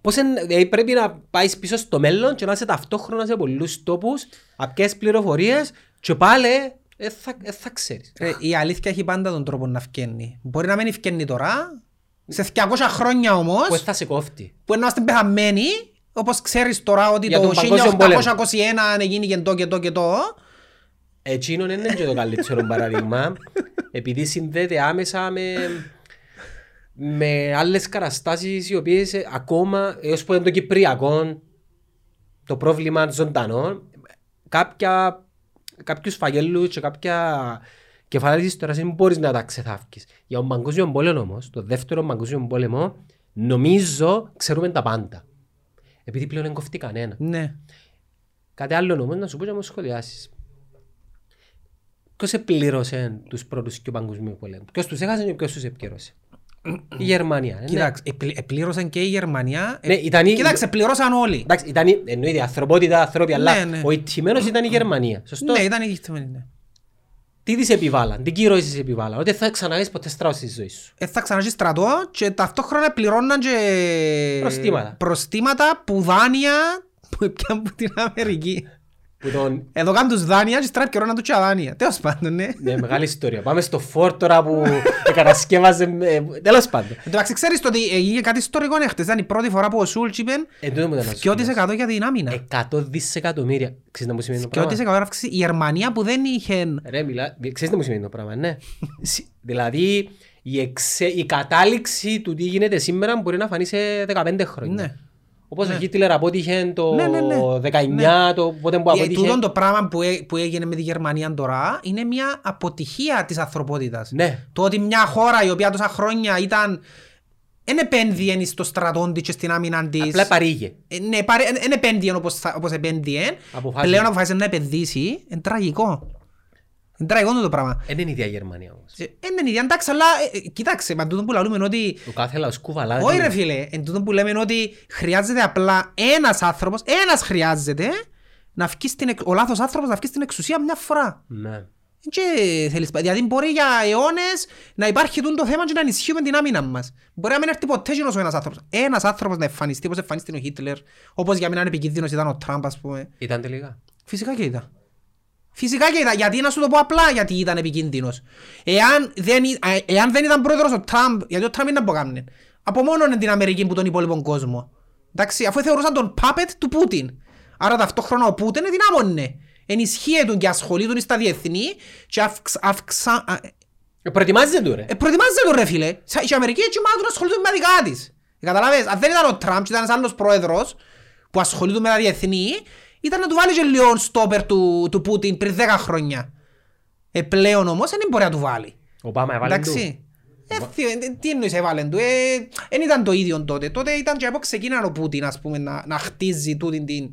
A: Πώς είναι, δηλαδή πρέπει να πάεις πίσω στο μέλλον και να είσαι ταυτόχρονα σε πολλούς τόπους, απ' πληροφορίες και πάλι δεν θα, ε, θα ξέρεις.
B: Ε, η αλήθεια έχει πάντα τον τρόπο να φκένει. Μπορεί να μην φκένει τώρα, σε 200 χρόνια όμως,
A: Που θα σε κόφτει.
B: που να είμαστε πεθαμένοι, όπως ξέρεις τώρα ότι
A: Για
B: το
A: τον Παγκόσμιο Πόλεμο.
B: 1821 έγινε και το και το και το.
A: Εκείνο δεν είναι και το καλύτερο παράδειγμα, επειδή συνδέεται άμεσα με, με άλλες καταστάσεις οι οποίες ε, ακόμα, έως που είναι το Κυπριακό, το πρόβλημα ζωντανό, κάποια, κάποιους φαγέλους και κάποια κεφάλαια της ιστορίας δεν μπορείς να τα ξεθάφκεις. Για τον Παγκόσμιο Πόλεμο όμως, το δεύτερο Παγκόσμιο Πόλεμο, νομίζω ξέρουμε τα πάντα. Επειδή πλέον δεν κοφτεί κανένα.
B: Ναι.
A: Κάτι άλλο όμως να σου πω και να μου σχολιάσεις. Ποιος επλήρωσε τους πρώτους και παγκοσμίου πολέμου. Ποιος τους έχασε και ποιος τους επικαιρώσει. Η Γερμανία. ναι.
B: Κοίταξε, επλη- επλήρωσαν και η Γερμανία.
A: Ναι, ήταν η-
B: Κοίταξε, πληρώσαν όλοι.
A: Εντάξει, ήταν η- εννοείται η ανθρωπότητα, ανθρώποι, αλλά
B: Ναι, ναι.
A: ο ηττημένος ήταν η Γερμανία. Σωστό;
B: Ναι, ήταν η γυφτημένη, ναι.
A: Τι της επιβάλλαν, τι κύρωσης επιβάλλαν. Ότι θα ξαναείς ποτέ στράος στη ζωή σου;
B: Ε, θα ξαναζεί στρατό και ταυτόχρονα πληρώναν και
A: Προστήματα.
B: προστήματα που δάνεια που πιάνουν από την Αμερική.
A: Που τον...
B: Εδώ κάνουν τους δάνεια και στράτ και ρώναν τους και δάνεια. Τέλος πάντων, ναι.
A: Ναι, μεγάλη ιστορία. Πάμε στο φόρ τώρα που κατασκεύαζε... ε, Τέλος πάντων.
B: Εν τω μεταξύ ξέρεις το ότι έγινε κάτι ιστορικό εχθές. Ήταν η πρώτη φορά που ο Σούλτς είπε
A: Εν τούτο μου ήταν να σου πω.
B: 2% για την άμυνα.
A: 100 δισεκατομμύρια. Ξέρεις να μου σημαίνει το πράγμα;
B: 2% αύξηση. Η Γερμανία που δεν είχε...
A: Ρε, μιλά, ξέρεις τι μου σημαίνει το πράγμα, ναι. Συ- δηλαδή, η, εξε, η κατάληξη του τι γίνεται σήμερα μπορεί να φανεί σε 15 χρόνια.
B: Ναι.
A: Όπως ο
B: Ναι.
A: Χίτλερ απότυχε το
B: Ναι, ναι, ναι.
A: 19, το πότε που
B: Ε,
A: απότυχε.
B: τούτον το πράγμα που, έ- που έγινε με τη Γερμανία τώρα είναι μια αποτυχία της ανθρωπότητας.
A: Ναι.
B: Το ότι μια χώρα η οποία τόσα χρόνια ήταν δεν επένδυε στο στρατόν της και στην άμυνα της.
A: Απλά παρήγε.
B: Ε, Ναι, δεν επένδυε όπως, θα- όπως επένδυε.
A: Αποφάσισε.
B: Πλέον αποφάσισε να επενδύσει. Είναι τραγικό. Είναι τραγικό το πράγμα.
A: Δεν είναι η ίδια η Γερμανία όμως.
B: Ε, ε, ναι, ναι, εντάξει, αλλά ε, ε, κοίταξε, μα τούτο που λέμε ότι
A: Το κάθε λαός κουβαλά.
B: όχι ρε φίλε, εν τούτο που λέμε ότι χρειάζεται απλά ένας άνθρωπος, ένας χρειάζεται να βγει στην, εξ- ο λάθος άνθρωπος να βγει στην εξουσία μια φορά.
A: Ναι.
B: Και θέλεις, πα- δηλαδή μπορεί για αιώνες να υπάρχει τούτο το θέμα και να ενισχύουμε την άμυνα μας. Μπορεί να μην έρθει ποτέ κοινός ο ένας άνθρωπος. Ένας άνθρωπος να εμφανιστεί όπως εμφανίστηκε ο Χίτλερ, όπως για μένα επικίνδυνος ήταν ο Τραμπ ας πούμε.
A: Ήταν τελικά.
B: Φυσικά και ήταν. Φυσικά και ήταν. Γιατί να σου το πω απλά γιατί ήταν επικίνδυνος. Εάν δεν, ή- α, εάν δεν ήταν πρόεδρος ο Τραμπ, γιατί ο Τραμπ είναι από κάμνε. Απομόνωνε την Αμερική που τον υπόλοιπον κόσμο. Εντάξει, αφού θεωρούσαν τον puppet του Πούτιν. Άρα ταυτόχρονα ο Πούτιν ενδυνάμωνε. Ενισχύε τον και ασχολεί τον στα διεθνή και αυξ, αυξα, α,
A: Ε, Προετοιμάζεσαι του ρε.
B: ε, προετοιμάζεται τον ρε φίλε. Σα- Η Αμερική έτσι μάλλον ασχολείται με τα δικά της. Καταλαβες, αν δεν ήταν ο Τραμπ και ήταν ένας άλλος πρόεδρος που ασχολείται με τα διεθνή, ήταν να του βάλει και λίγο στόπερ του, του Πούτιν πριν 10 χρόνια. Ε, πλέον όμως δεν μπορεί να του βάλει.
A: Ο Πάμα έβαλε του.
B: Εντάξει. Ε, τι- ε, τι εννοείς έβαλε του. Ε, δεν ήταν το ίδιο τότε. Τότε ήταν και από ξεκίναν ο Πούτιν ας πούμε, να, να χτίζει τούτην την...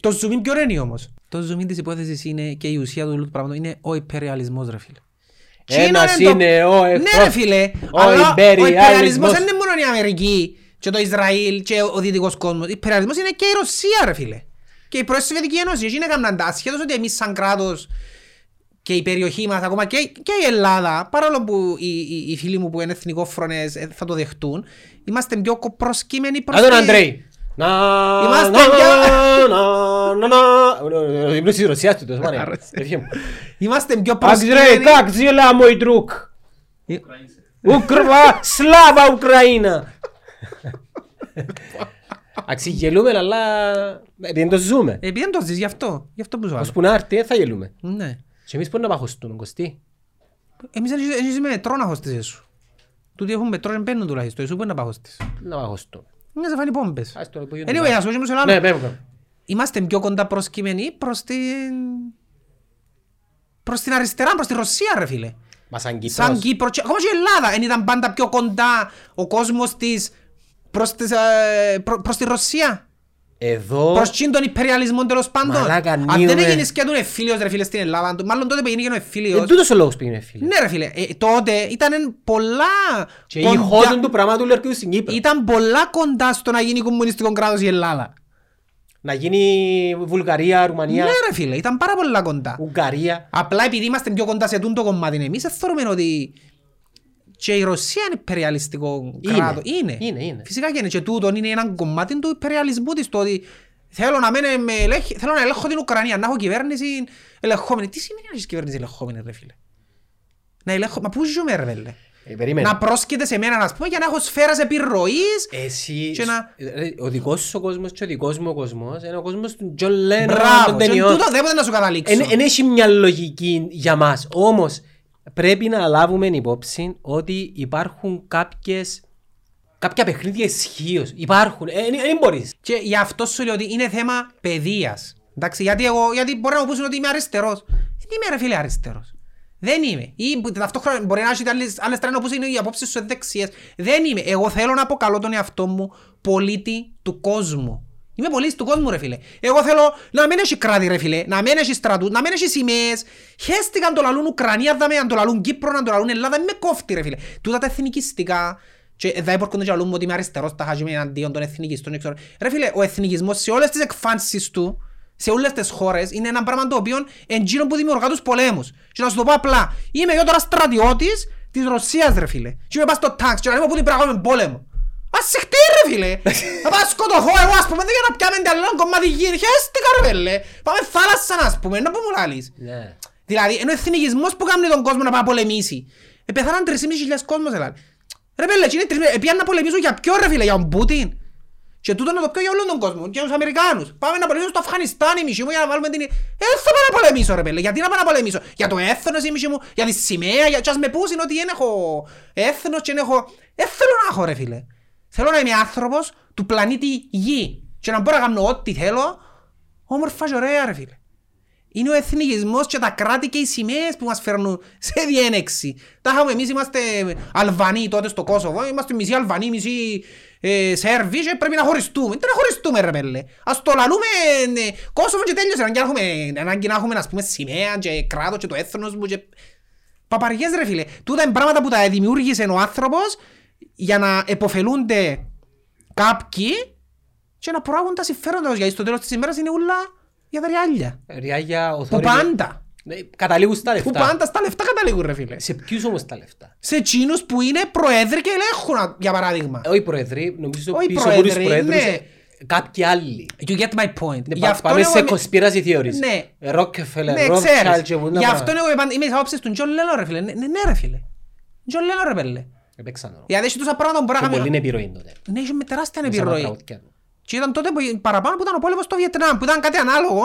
B: Το zoom ποιο είναι όμως. Το zoom της υπόθεσης είναι και η ουσία του όλου του πράγματος είναι ο υπεριαλισμός ρε φίλε.
A: Ένας
B: Τσίνο το-
A: είναι ο
B: Ναι
A: εχθρός.
B: ρε φίλε,
A: Ο
B: αλλά ο
A: υπεριαλισμός.
B: υπεριαλισμός δεν είναι μόνο η Αμερική και το Ισραήλ και ο δυτικός κόσμος. Ο υπεριαλισμός είναι και η Ρωσία ρε φίλε. Και η πρώην Σοβιετική Ένωση. Εκεί είναι έκαναν τα ασχέτως ότι εμείς σαν κράτος και η περιοχή μας, ακόμα και, και η Ελλάδα, παρόλο που οι, οι, οι φίλοι μου που είναι εθνικόφρονες ε, θα το δεχτούν, είμαστε πιο προσκύμενοι προς
A: Α, τον
B: τη-
A: Αντρέη. Να,
B: Είμαστε
A: να,
B: πιο-
A: να, να, να. Ο ύμνος της Ρωσίας του, τόσο μάνα.
B: Άρεσε.
A: Ευχαριστώ μου.
B: Είμαστε πιο
A: Αντρέη,
B: προσκύμενοι...
A: как дела, мой друг?
B: Ε,
A: Ουκρβα, Σλάβα Ουκραίνα. Αξιγελούμε, αλλά επειδή το ζούμε.
B: Επειδή δεν το ζεις γι' αυτό, γι' αυτό που σου
A: Ως
B: άλλο.
A: που να έρθει, δεν θα γελούμε.
B: Ναι.
A: Και εμείς πώς να παχωστούν, Κωστή;
B: Εμείς δεν με μετρό να χωστήσεις σου. Τούτοι έχουν μετρό και μπαίνουν τουλάχιστον, εσύ που είναι να παχωστήσεις.
A: Να παχωστούν.
B: Να σε φάνει πόμπες.
A: Ας το που
B: Anyway,
A: γίνεται.
B: ας πούμε σε άλλο.
A: Ναι, πέμπω.
B: Είμαστε πιο κοντά προσκύμενοι προς την... προς την αριστερά, προς τη Ρωσία ρε φίλε.
A: Μας σαν Κύπρος.
B: Σαν Κύπρος, και- ακόμα και η Ελλάδα, δεν ήταν πάντα πιο κοντά ο κόσμος της προς, τις, ε, προ- προς τη Ρωσία.
A: Εδώ,
B: Προς τσιν τον υπεριαλισμό τέλος πάντων.
A: Μαλάκα,
B: Αν δεν
A: ανοίγουμε.
B: έγινες και τον εφίλιος ρε φίλε στην Ελλάδα, μάλλον τότε που έγινε ο
A: εν
B: εφίλιος.
A: τούτος ο λόγος πήγαινε φίλε.
B: Ναι ρε φίλε, ε, τότε ήταν πολλά
A: Και η
B: κοντά-
A: χώδουν του πράγματου λέει έρχεται στην Κύπρο.
B: ήταν πολλά κοντά στο να γίνει κομμουνιστικό κράτος η Ελλάδα.
A: Να γίνει Βουλγαρία, Ρουμανία,
B: Ναι ρε φίλε, ήταν πάρα πολλά κοντά.
A: Ουγγαρία.
B: Απλά επειδή είμαστε πιο κοντά σε τούτο κομμάτι εμείς, δεν θεωρούμε ότι και η Ρωσία είναι ιμπεριαλιστικό
A: Είναι.
B: κράτος. Είναι.
A: Είναι, είναι.
B: Φυσικά και είναι. Και τούτο είναι ένα κομμάτι του ιμπεριαλισμού της. Το ότι θέλω να, μένε με ελέγχ- θέλω να ελέγχω την Ουκρανία, να έχω κυβέρνηση ελεγχόμενη. Τι σημαίνει να έχεις κυβέρνηση ελεγχόμενη ρε φίλε; Να ελέγχω... Μα πού ζούμε ρε πέλλε;
A: Ε, περίμενε.
B: Να πρόσκειται σε μένα να πούμε για να έχω σφαίρας επιρροής.
A: Εσύ,
B: Και να-
A: ρε, ο δικός σου ο κόσμος και ο δικός μου ο κόσμος είναι ο κόσμος του Τζον Λένον
B: Μπράβο.
A: των
B: Και
A: ταινιών.
B: τούτο δεν μπορεί να σου καταλήξω.
A: Δεν έχει μια λογική για μας. Όμως πρέπει να λάβουμε υπόψη ότι υπάρχουν κάποιες κάποια παιχνίδια ισχύως. Υπάρχουν. Δεν μπορείς.
B: Και γι' αυτό σου λέω ότι είναι θέμα παιδείας. Εντάξει, γιατί, εγώ, γιατί μπορεί να μου πούσουν ότι είμαι αριστερός. Δεν είμαι ρε φίλε αριστερός. Δεν είμαι. Ή που ταυτόχρονα μπορεί να έχει άλλες, άλλες τρένα που είναι οι απόψεις σου δεξιές. Δεν είμαι. Εγώ θέλω να αποκαλώ τον εαυτό μου πολίτη του κόσμου. Είμαι πολίτης του κόσμου ρε φίλε. Εγώ θέλω να μην έχει κράτη ρε φίλε, να μην έχει στρατού, να μην έχει σημαίες. Χέστηκαν το λαλούν Ουκρανία, δάμε, αν το λαλούν Κύπρο, αν το λαλούν Ελλάδα, με κόφτει ρε φίλε. Τούτα τα εθνικιστικά και δεν μπορούν να λαλούν ότι είμαι αριστερός, τα χάζουμε εναντίον των εθνικιστών. δεν ξέρω. Ρε φίλε, ο εθνικισμός σε όλες τις εκφάνσεις του, σε όλες τις χώρες, είναι ένα πράγμα το οποίο εντζήνων που δημιουργά τους πολέμους. Και να σου το πω απλά, είμαι εγώ τώρα στρατιώτης της Ρωσίας ρε φίλε. Και είμαι πας στο τάγκ και να είμαι που την πράγμα με πόλεμο. Ας σε χτύρ ρε φίλε. Να πάω σκοτωθώ εγώ ας πούμε, δεν για να πιάμε άλλο κομμάτι γύρι. Χέστηκα ρε φίλε. Πάμε θάλασσα ας πούμε, να που μου λάλεις.
A: Ναι.
B: Δηλαδή, είναι ο εθνικισμός που κάνει τον κόσμο να πάει να πολεμήσει. Ε, πεθάναν 3.500 κόσμος, δηλαδή. Ρε πέλε, είναι τρεις, ε, πήγαν να πολεμήσουν για ποιο ρε φίλε, για τον Πούτιν. Και τούτο να το πιω για όλον τον κόσμο, για τους Αμερικάνους. Πάμε να πολεμήσουμε στο Αφγανιστάν η μισή μου για να βάλουμε την... Ε, δεν θα πάω να πολεμήσω ρε πέλε, γιατί να πάω να πολεμήσω; Για το έθνος η μισή μου, για τη σημαία, για... Και ας με πούσιν ότι δεν έχω έθνος και δεν έχω... Δεν θέλω να έχω ρε φίλε. Θέλω να είμαι άνθρωπος του πλανήτη Γη και να μπορώ να κάνω ό,τι θέλω όμορφα και ωραία ρε φίλε. Είναι ο εθνικισμός και τα κράτη και οι σημαίες που μας φέρνουν σε διένεξη. Τα είχαμε εμείς είμαστε Αλβανοί τότε στο Κόσοβο, είμαστε μισοί Αλβανοί, μισοί ε, Σέρβοι και πρέπει να χωριστούμε. Δεν να χωριστούμε ρε πέλε. Ας το λαλούμε ε, Κόσοβο και τέλειωσε. Ανάγκη να έχουμε, ανάγκη να έχουμε ας πούμε σημαία και κράτος και το έθνος μου και... Παπαριές ρε φίλε. Τούτα είναι πράγματα που τα δημιούργησε ο άνθρωπος για να εποφελούνται κάποιοι και να προάγουν τα συμφέροντα τους. Γιατί στο τέλος της ημέρας είναι όλα για τα ριάλια.
A: Ριάγια, ο
B: Που
A: θόρυβος-
B: πάντα.
A: Ναι, Καταλήγουν στα
B: Που
A: λεφτά.
B: πάντα στα λεφτά καταλήγουν ρε φίλε.
A: Σε ποιους όμως τα λεφτά;
B: Σε εκείνους που είναι προέδροι και ελέγχουν για παράδειγμα.
A: Ε, Όχι προεδροί, νομίζω
B: Όχι
A: πίσω από τους
B: προεδροί,
A: προέδρους
B: ναι.
A: ε, κάποιοι άλλοι.
B: You get my point.
A: Ναι,
B: Γι'
A: πα-
B: αυτό
A: Πάμε
B: εγώ
A: σε
B: είμαι-
A: conspiracy theories.
B: Ναι.
A: Ε, Rockefeller,
B: Ναι,
A: Rothschild
B: ξέρεις.
A: και που να
B: Γι'
A: πά-
B: αυτό εγώ είμαι- είμαι της άποψης του Τζον Λένον ρε φίλε. Ναι, ναι, ναι, ρε φίλε. Τζον Λένον ρε πέλλε.
A: Έπαιξαν το.
B: Γιατί έχει τόσα πράγματα που μπορεί
A: Και
B: να
A: πολύ
B: κάνει.
A: επιρροή τότε.
B: Ναι, είχε με τεράστια
A: Μέσα από τα
B: επιρροή.
A: τραγούδια του.
B: Και ήταν τότε που, παραπάνω που ήταν ο πόλεμος στο Βιετνάμ, που ήταν κάτι ανάλογο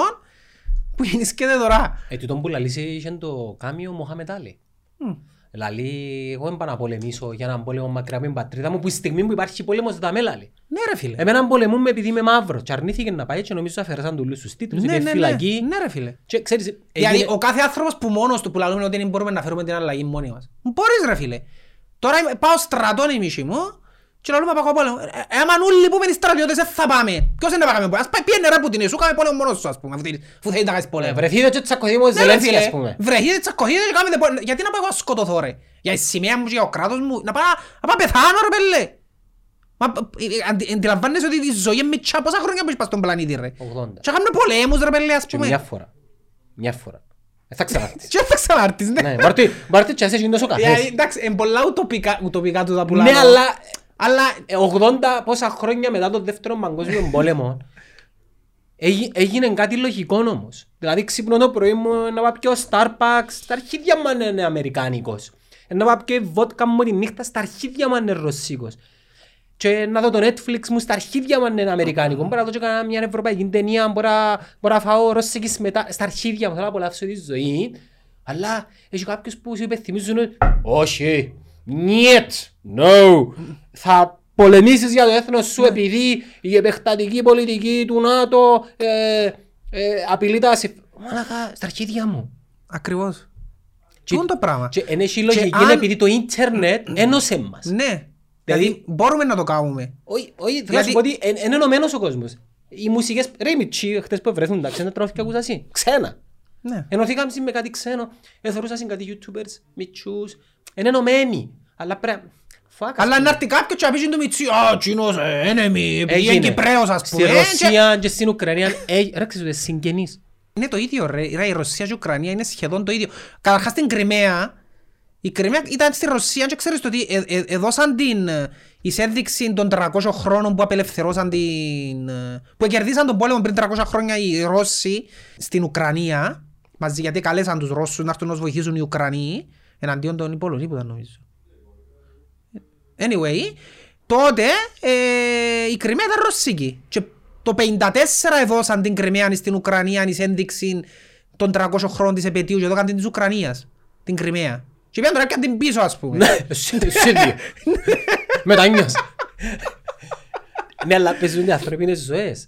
B: που γεννήσκεται τώρα.
A: Ε, τούτον που λαλήσει είχε το κάμει ο Μοχάμετ Άλι.
B: Μμ.
A: Λαλεί, εγώ δεν πάω να πολεμήσω για έναν πόλεμο μακριά από την πατρίδα μου που η στιγμή που υπάρχει πόλεμος δεν τα με λαλεί.
B: Ναι ρε φίλε.
A: Εμένα πολεμούμε επειδή είμαι μαύρος και αρνήθηκε να πάει και νομίζω αφαιρέσαν του όλους τους τίτλους,
B: Ναι,
A: είπε
B: ναι, ναι.
A: φυλακή.
B: Ναι ρε φίλε.
A: Και ξέρεις,
B: Δηλαδή
A: έγινε-
B: ο κάθε άνθρωπος που μόνος του που λαλούμε ότι δεν μπορούμε να φέρουμε την αλλαγή μόνοι μας. Μπορείς ρε φίλε. Τώρα είμαι- πάω στρατόν η μισή μου και λαλούμε πάω πόλεμο. Ε, ε, Άμα όλοι πούμε οι στρατιώτες δεν θα πάμε. Ποιος είναι να πάμε πόλεμο; Ας πάει πιένε ρε που την Ιησού κάμε πόλεμο μόνος σου ας πούμε. αφού θέλεις- Αφού θέλεις να κάνεις
A: Ε,
B: πόλεμο.
A: βρεθείτε και τσακωθείτε με τον
B: Ναι, ρε,
A: Ζελένσκι
B: φίλε.
A: ας πούμε.
B: Βρεθείτε, τσακωθείτε και κάνετε πόλεμο. Γιατί να πάω εγώ να σκοτωθώ ρε; Για η σημαία μου και για ο κράτος μου. Να πάω να πάω να πεθάνω ρε πέλε. Μα, ε, ε, αντι- Αντιλαμβάνεσαι ότι η ζωή είναι μητσά πόσα χρόνια που είσαι πας στον πλανήτη ρε;
A: 80.
B: Και κάνουμε πολέμους ρε πέλε ας
A: Και
B: πούμε.
A: μια φορά. Μια φορά. Ε, θα ξανάρθεις.
B: Και θα ξανάρθεις ναι.
A: Ναι, Μάρτι, Μάρτι και εσύ τόσο
B: Δηλαδή,
A: καφές.
B: εντάξει, είναι πολλά ουτοπικά, ουτοπικά τούτα που
A: Ναι,
B: λαλώ.
A: αλλά
B: Αλλά
A: ε, 80 πόσα χρόνια μετά τον δεύτερο παγκόσμιο πόλεμο έγι- έγινε κάτι λογικό όμως. Δηλαδή ξύπνω το πρωί μου να πάω πιω Starbucks, στα αρχίδια μου αν είναι αμερικάνικος. Ε, Να πάω πιω βότκα μου τη νύχτα, στα αρχίδια μου αν είναι ρωσίκος. Και να δω το Netflix μου στα αρχίδια μου αν είναι αμερικάνικο. Μπορώ να δω και κανένα μια ευρωπαϊκή ταινία, μπορώ να- μπορώ να φάω ρωσική σμετά, στα αρχίδια μου, θέλω να απολαύσω τη ζωή. Αλλά έχει κάποιους που σου υπενθυμίζουν όχι, νιέτ, no, θα πολεμήσεις για το έθνος σου επειδή η επεκτατική πολιτική του ΝΑΤΟ ε, ε, απειλεί τα συμφ- Μαλάκα, στα αρχίδια μου.
B: Ακριβώς.
A: Και-
B: Τι είναι το πράγμα.
A: Και εν έχει λογική
B: αν-
A: επειδή το ίντερνετ ένωσε μας.
B: Ναι.
A: Δηλαδή-
B: Δηλαδή μπορούμε να το κάνουμε.
A: Όχι, όχι, θέλω να σου
B: Γιατί-
A: πω ότι εν- είναι ενωμένος ο κόσμος. Οι μουσικές, ρε οι μητσί, χτες που βρεθούν τα ξένα τρόφικα ακούσα εσύ. Ξένα.
B: Ναι.
A: Ενωθήκαμε με κάτι ξένο, εθωρούσαν κάτι youtubers, μητσούς. Είναι ενωμένοι. Αλλά πρέπει... Fuck, ας
B: Αλλά
A: πούμε.
B: να έρθει κάποιος και να πει του Μιτσί, «Α, τσίνος, ε, enemy, επειδή είναι Κυπρέος ας πούμε».
A: Στη
B: Ε, και-
A: Ρωσία και στην Ουκρανία, ε, ρε ξέρεις ότι συγγενείς.
B: Είναι το ίδιο ρε. Ρε, η Ρωσία και η Ουκρανία είναι σχεδόν το ίδιο. Καταρχάς στην Κρυμαία, η Κρυμαία ήταν στη Ρωσία και ξέρεις το ότι ε, ε, έδωσαν την ε, εισέδειξη των 300 χρόνων που απελευθερώσαν την... ε, που κερδίσαν τον πόλεμο πριν 300 χρόνια οι Ρώσοι στην Ουκρανία μαζί γιατί καλέσαν τους Ρώσους να έρθουν να τους βοηθήσουν οι Ουκρανοί εναντίον των Πολωνοί που ήταν νομίζω. Anyway, τότε ε, η Κρυμαία ήταν ρωσική. Και το 54 έδωσαν την Κρυμαία στην Ουκρανία εις ένδειξη των 300 χρόνων της επαιτίου και εδώ την της Ουκρανίας, την Κρυμαία. Και πήγαν τώρα και την πίσω ας πούμε.
A: Ναι, εσύ ίδιο. Μετανιώσα. Ναι, αλλά παίζουν οι ανθρώπινες ζωές.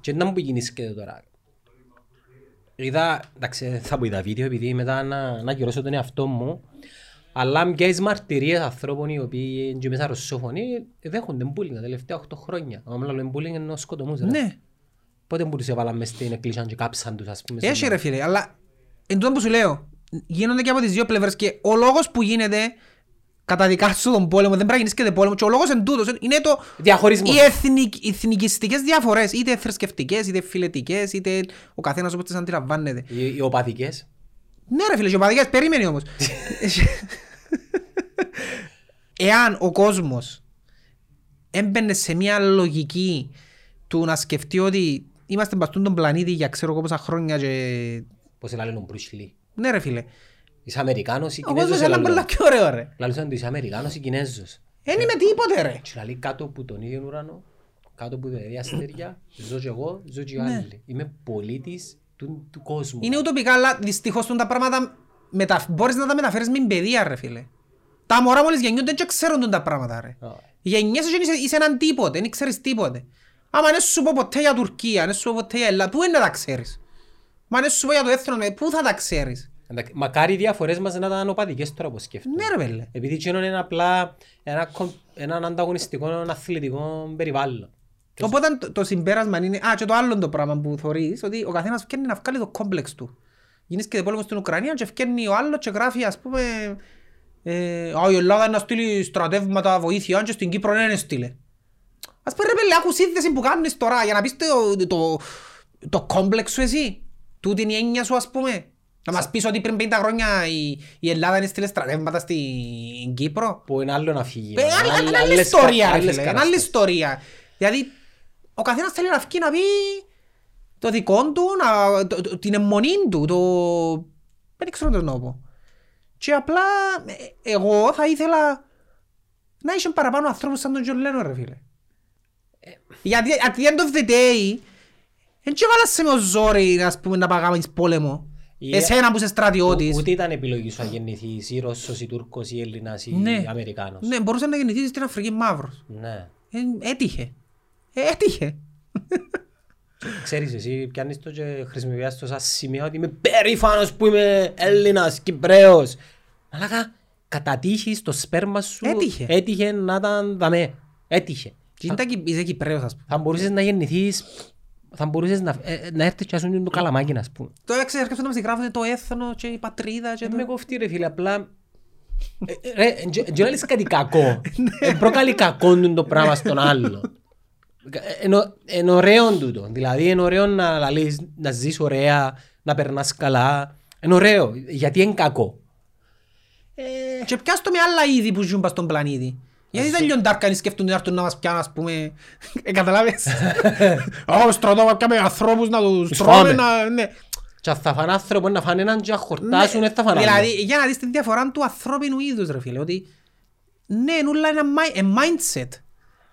A: Και να μου που γεννήσκεται τώρα. Είδα, εντάξει, θα πω είδα βίντεο επειδή μετά να, να γυρώσω τον εαυτό μου. Αλλά μοιάζεις μαρτυρίες ανθρώπων οι οποίοι είναι και μέσα ρωσόφωνοι δέχονται bullying τα τελευταία 8 χρόνια. Αν μιλάμε bullying είναι ο σκοτωμούς. ρε.
B: Ναι,
A: Πότε που τους έβαλαν μες στην εκκλησία και κάψαν τους ας πούμε.
B: έχει ρε φίλε, αλλά εν τούτο που σου λέω, γίνονται και από τις δύο πλευρές και ο λόγος που γίνεται καταδικάσου τον πόλεμο, δεν πρέπει να γεννήσκεται πόλεμο και ο λόγος εν τούτος είναι το
A: Διαχωρισμός.
B: οι εθνικ, οι εθνικιστικές διαφορές, είτε θρησκευτικές, είτε φιλετικές, είτε ο καθένας όπως τις αντιλαμβάνεται.
A: Οι, οι οπαδικές.
B: Ναι ρε φίλε, και ο Παδικάς, περίμενε όμως. Εάν ο κόσμος έμπαινε σε μια λογική του να σκεφτεί ότι είμαστε μπαστούν τον πλανήτη για ξέρω εγώ πόσα χρόνια και...
A: Πώς λένε ο Μπρουσ Λί.
B: Ναι ρε φίλε.
A: Είσαι Αμερικάνος ή
B: Ο κόσμος
A: Κινέζος.
B: ήταν πολλά πιο ωραίο ρε.
A: Λαλούσαν του είσαι Αμερικάνος ή Κινέζος.
B: Δεν είμαι τίποτε ρε.
A: Και λέει κάτω από τον ίδιο ουρανό, κάτω από τα ίδια αστέρια, ζω και εγώ, ζω και οι άλλοι. Είμαι πολίτης του, του κόσμου.
B: Ναι. Είναι ουτοπικά αλλά δυστυχώς τούν τα πράγματα μετα... μπορείς να τα μεταφέρεις με παιδεία ρε φίλε. Τα μωρά μόλις γεννιούνται δεν ξέρουν τούν τα πράγματα ρε.
A: Α,
B: Γεννιέσαι και είσαι, είσαι έναν τίποτε, δεν ξέρεις τίποτε. Άμα δεν σου πω ποτέ για Τουρκία, δεν σου πω ποτέ για Ελλάδα, πού είναι να τα ξέρεις; Μα δεν σου πω για το έθνο, ε, πού θα τα ξέρεις;
A: Εντάξει, Μακάρι οι διαφορές μας να ήταν οπαδικές τώρα που σκέφτομαι.
B: Ναι ρε πέλε.
A: Επειδή εκείνο είναι απλά ένα, κομ- έναν ανταγωνιστικό αθλητικό περιβάλλον.
B: Οπότε το, το συμπέρασμα είναι, α, και το άλλο το πράγμα που θωρείς, ότι ο καθένας φτιάχνει να βγάλει το κόμπλεξ του. Γίνεις και πόλεμο στην Ουκρανία και φτιάχνει ο άλλος και γράφει, ας πούμε, ε, «Α, η Ελλάδα είναι να στείλει στρατεύματα βοήθεια και στην Κύπρο δεν είναι στείλε. Ας πούμε ρε πέλε, άκους σύνδεση που κάνεις τώρα για να πεις το, το, το κόμπλεξ σου εσύ. Τούτη είναι η έννοια σου, ας πούμε. Να μας πεις ότι πριν 50 χρόνια η, η Ελλάδα είναι στείλε στρατεύματα στην Κύπρο.
A: Που είναι άλλο να φύγει.
B: Ε, άλλη-
A: Άλλ-
B: άλλη- άλλη
A: άλλες
B: ιστορία,
A: κα-
B: ρε
A: άλλες
B: φίλε, είναι άλλη
A: καταστάσεις.
B: ιστορία. Δηλαδή, ο καθένας θέλει να βγει να πει το δικό του, να, το, το- την εμμονή του, το... Δεν ξέρω τι να πω. Και απλά, ε, εγώ θα ήθελα να είσαι παραπάνω ανθρώπους σαν τον Τζον Λένον, ρε φίλε. Γιατί, at the end of the day, δεν και βάλασε με ο ζόρι, ας πούμε, να παγάμεις πόλεμο.
A: Ή-
B: Εσένα που είσαι στρατιώτης.
A: Ο- Ούτε ήταν επιλογή σου να γεννηθείς ή Ρώσος ή Τούρκος ή Έλληνας ή
B: Ναι.
A: Αμερικάνος.
B: Ναι, μπορούσες να γεννηθείς στην Αφρική μαύρος.
A: Ναι.
B: Ε, έτυχε. Ε, έτυχε.
A: Ξέρεις εσύ πιάνεις το και χρησιμοποιάς το σαν σημείο ότι είμαι περήφανος που είμαι Έλληνας, Κυπρέος. Αλλά κα- κατά τύχη το σπέρμα σου
B: Έτυχε.
A: έτυχε να ήταν δαμέ. Έτυχε.
B: Και είναι τα Κυ- είσαι Κυπρέος, ας πούμε.
A: Θα μπορούσες να γεννηθείς, θα μπορούσες να, ε, να έρθεις και να σου είναι το καλαμάκι να πούμε.
B: Το έξερε έρχεσαι να μας γράφετε το έθνο και η πατρίδα και
A: Δεν
B: το...
A: με κοφτεί ρε φίλε, απλά... Ε, ε, Ρε, δεν λες κάτι κακό. Δεν προκαλεί κακό του το πράγμα στον άλλο. Ε, Ενώ- Είναι ωραίο τούτο. Δηλαδή είναι ωραίο να, λαλείς, να ζεις ωραία, να περνάς καλά. Είναι ωραίο. Γιατί είναι κακό.
B: Και πιάσ' το με άλλα είδη που ζουν πας στον πλανήτη. Γιατί δεν λιοντάρκανοι σκέφτονται να έρθουν να μας πιάνουν, ας πούμε. Ε, καταλάβες; Ω, στρατό, να πιάμε ανθρώπους να τους
A: Τους
B: τρώμε,
A: φάμε.
B: να... Ναι.
A: Και αν θα φάνε άνθρωπο να φάνε έναν και να χορτάσουν, δεν θα φάνε
B: Δηλαδή,
A: άλλο.
B: για να δεις τη διαφορά του ανθρώπινου είδους, ρε φίλε, ότι ναι, νουλά είναι ένα mi- ε, mindset.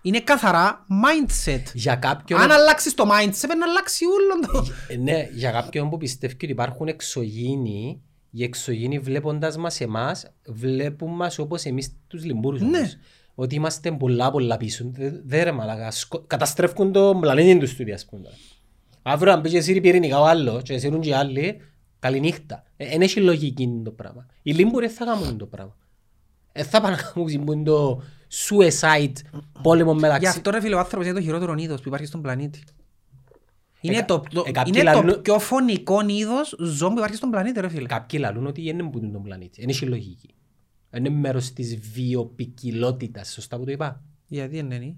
B: Είναι καθαρά mindset.
A: Για κάποιον,
B: Αν αλλάξεις το mindset, πρέπει να αλλάξει όλο το...
A: ε, ναι, για κάποιον που πιστεύει ότι υπάρχουν εξωγήινοι, οι εξωγήινοι βλέποντας μας εμάς, βλέπουν μας όπως εμείς τους λιμπούρους
B: Ναι.
A: όμως. Ότι είμαστε πολλά πολλά πίσω. Δε- Δεν ρε μαλάκα, σκο- καταστρέφουν το πλανήτη τους τούτοι ας πούμε. τώρα. Αύριο αν πήγε εσύ πυρηνικά ο άλλος και εσύ και οι άλλοι, καληνύχτα. Δεν έχει λογική το πράγμα. Οι λίμποροι δεν θα κάνουν το πράγμα. Δεν θα πάνε να κάνουν το suicide πόλεμο
B: Γι'
A: μεταξύ.
B: αυτό ρε φίλε ο άνθρωπος είναι το χειρότερο είδος που υπάρχει στον πλανήτη. Είναι,
A: Εκα-
B: το, το,
A: ε, κάποιοι
B: είναι το
A: λαλούν-
B: πιο φωνικό είδος ζώο που υπάρχει στον πλανήτη ρε φίλε.
A: Κάποιοι λαλούν ότι δεν είναι τον πλανήτη. Δεν έχει λογική. Είναι μέρος της βιοπικιλότητας. Σωστά που το είπα.
B: Γιατί είναι είναι;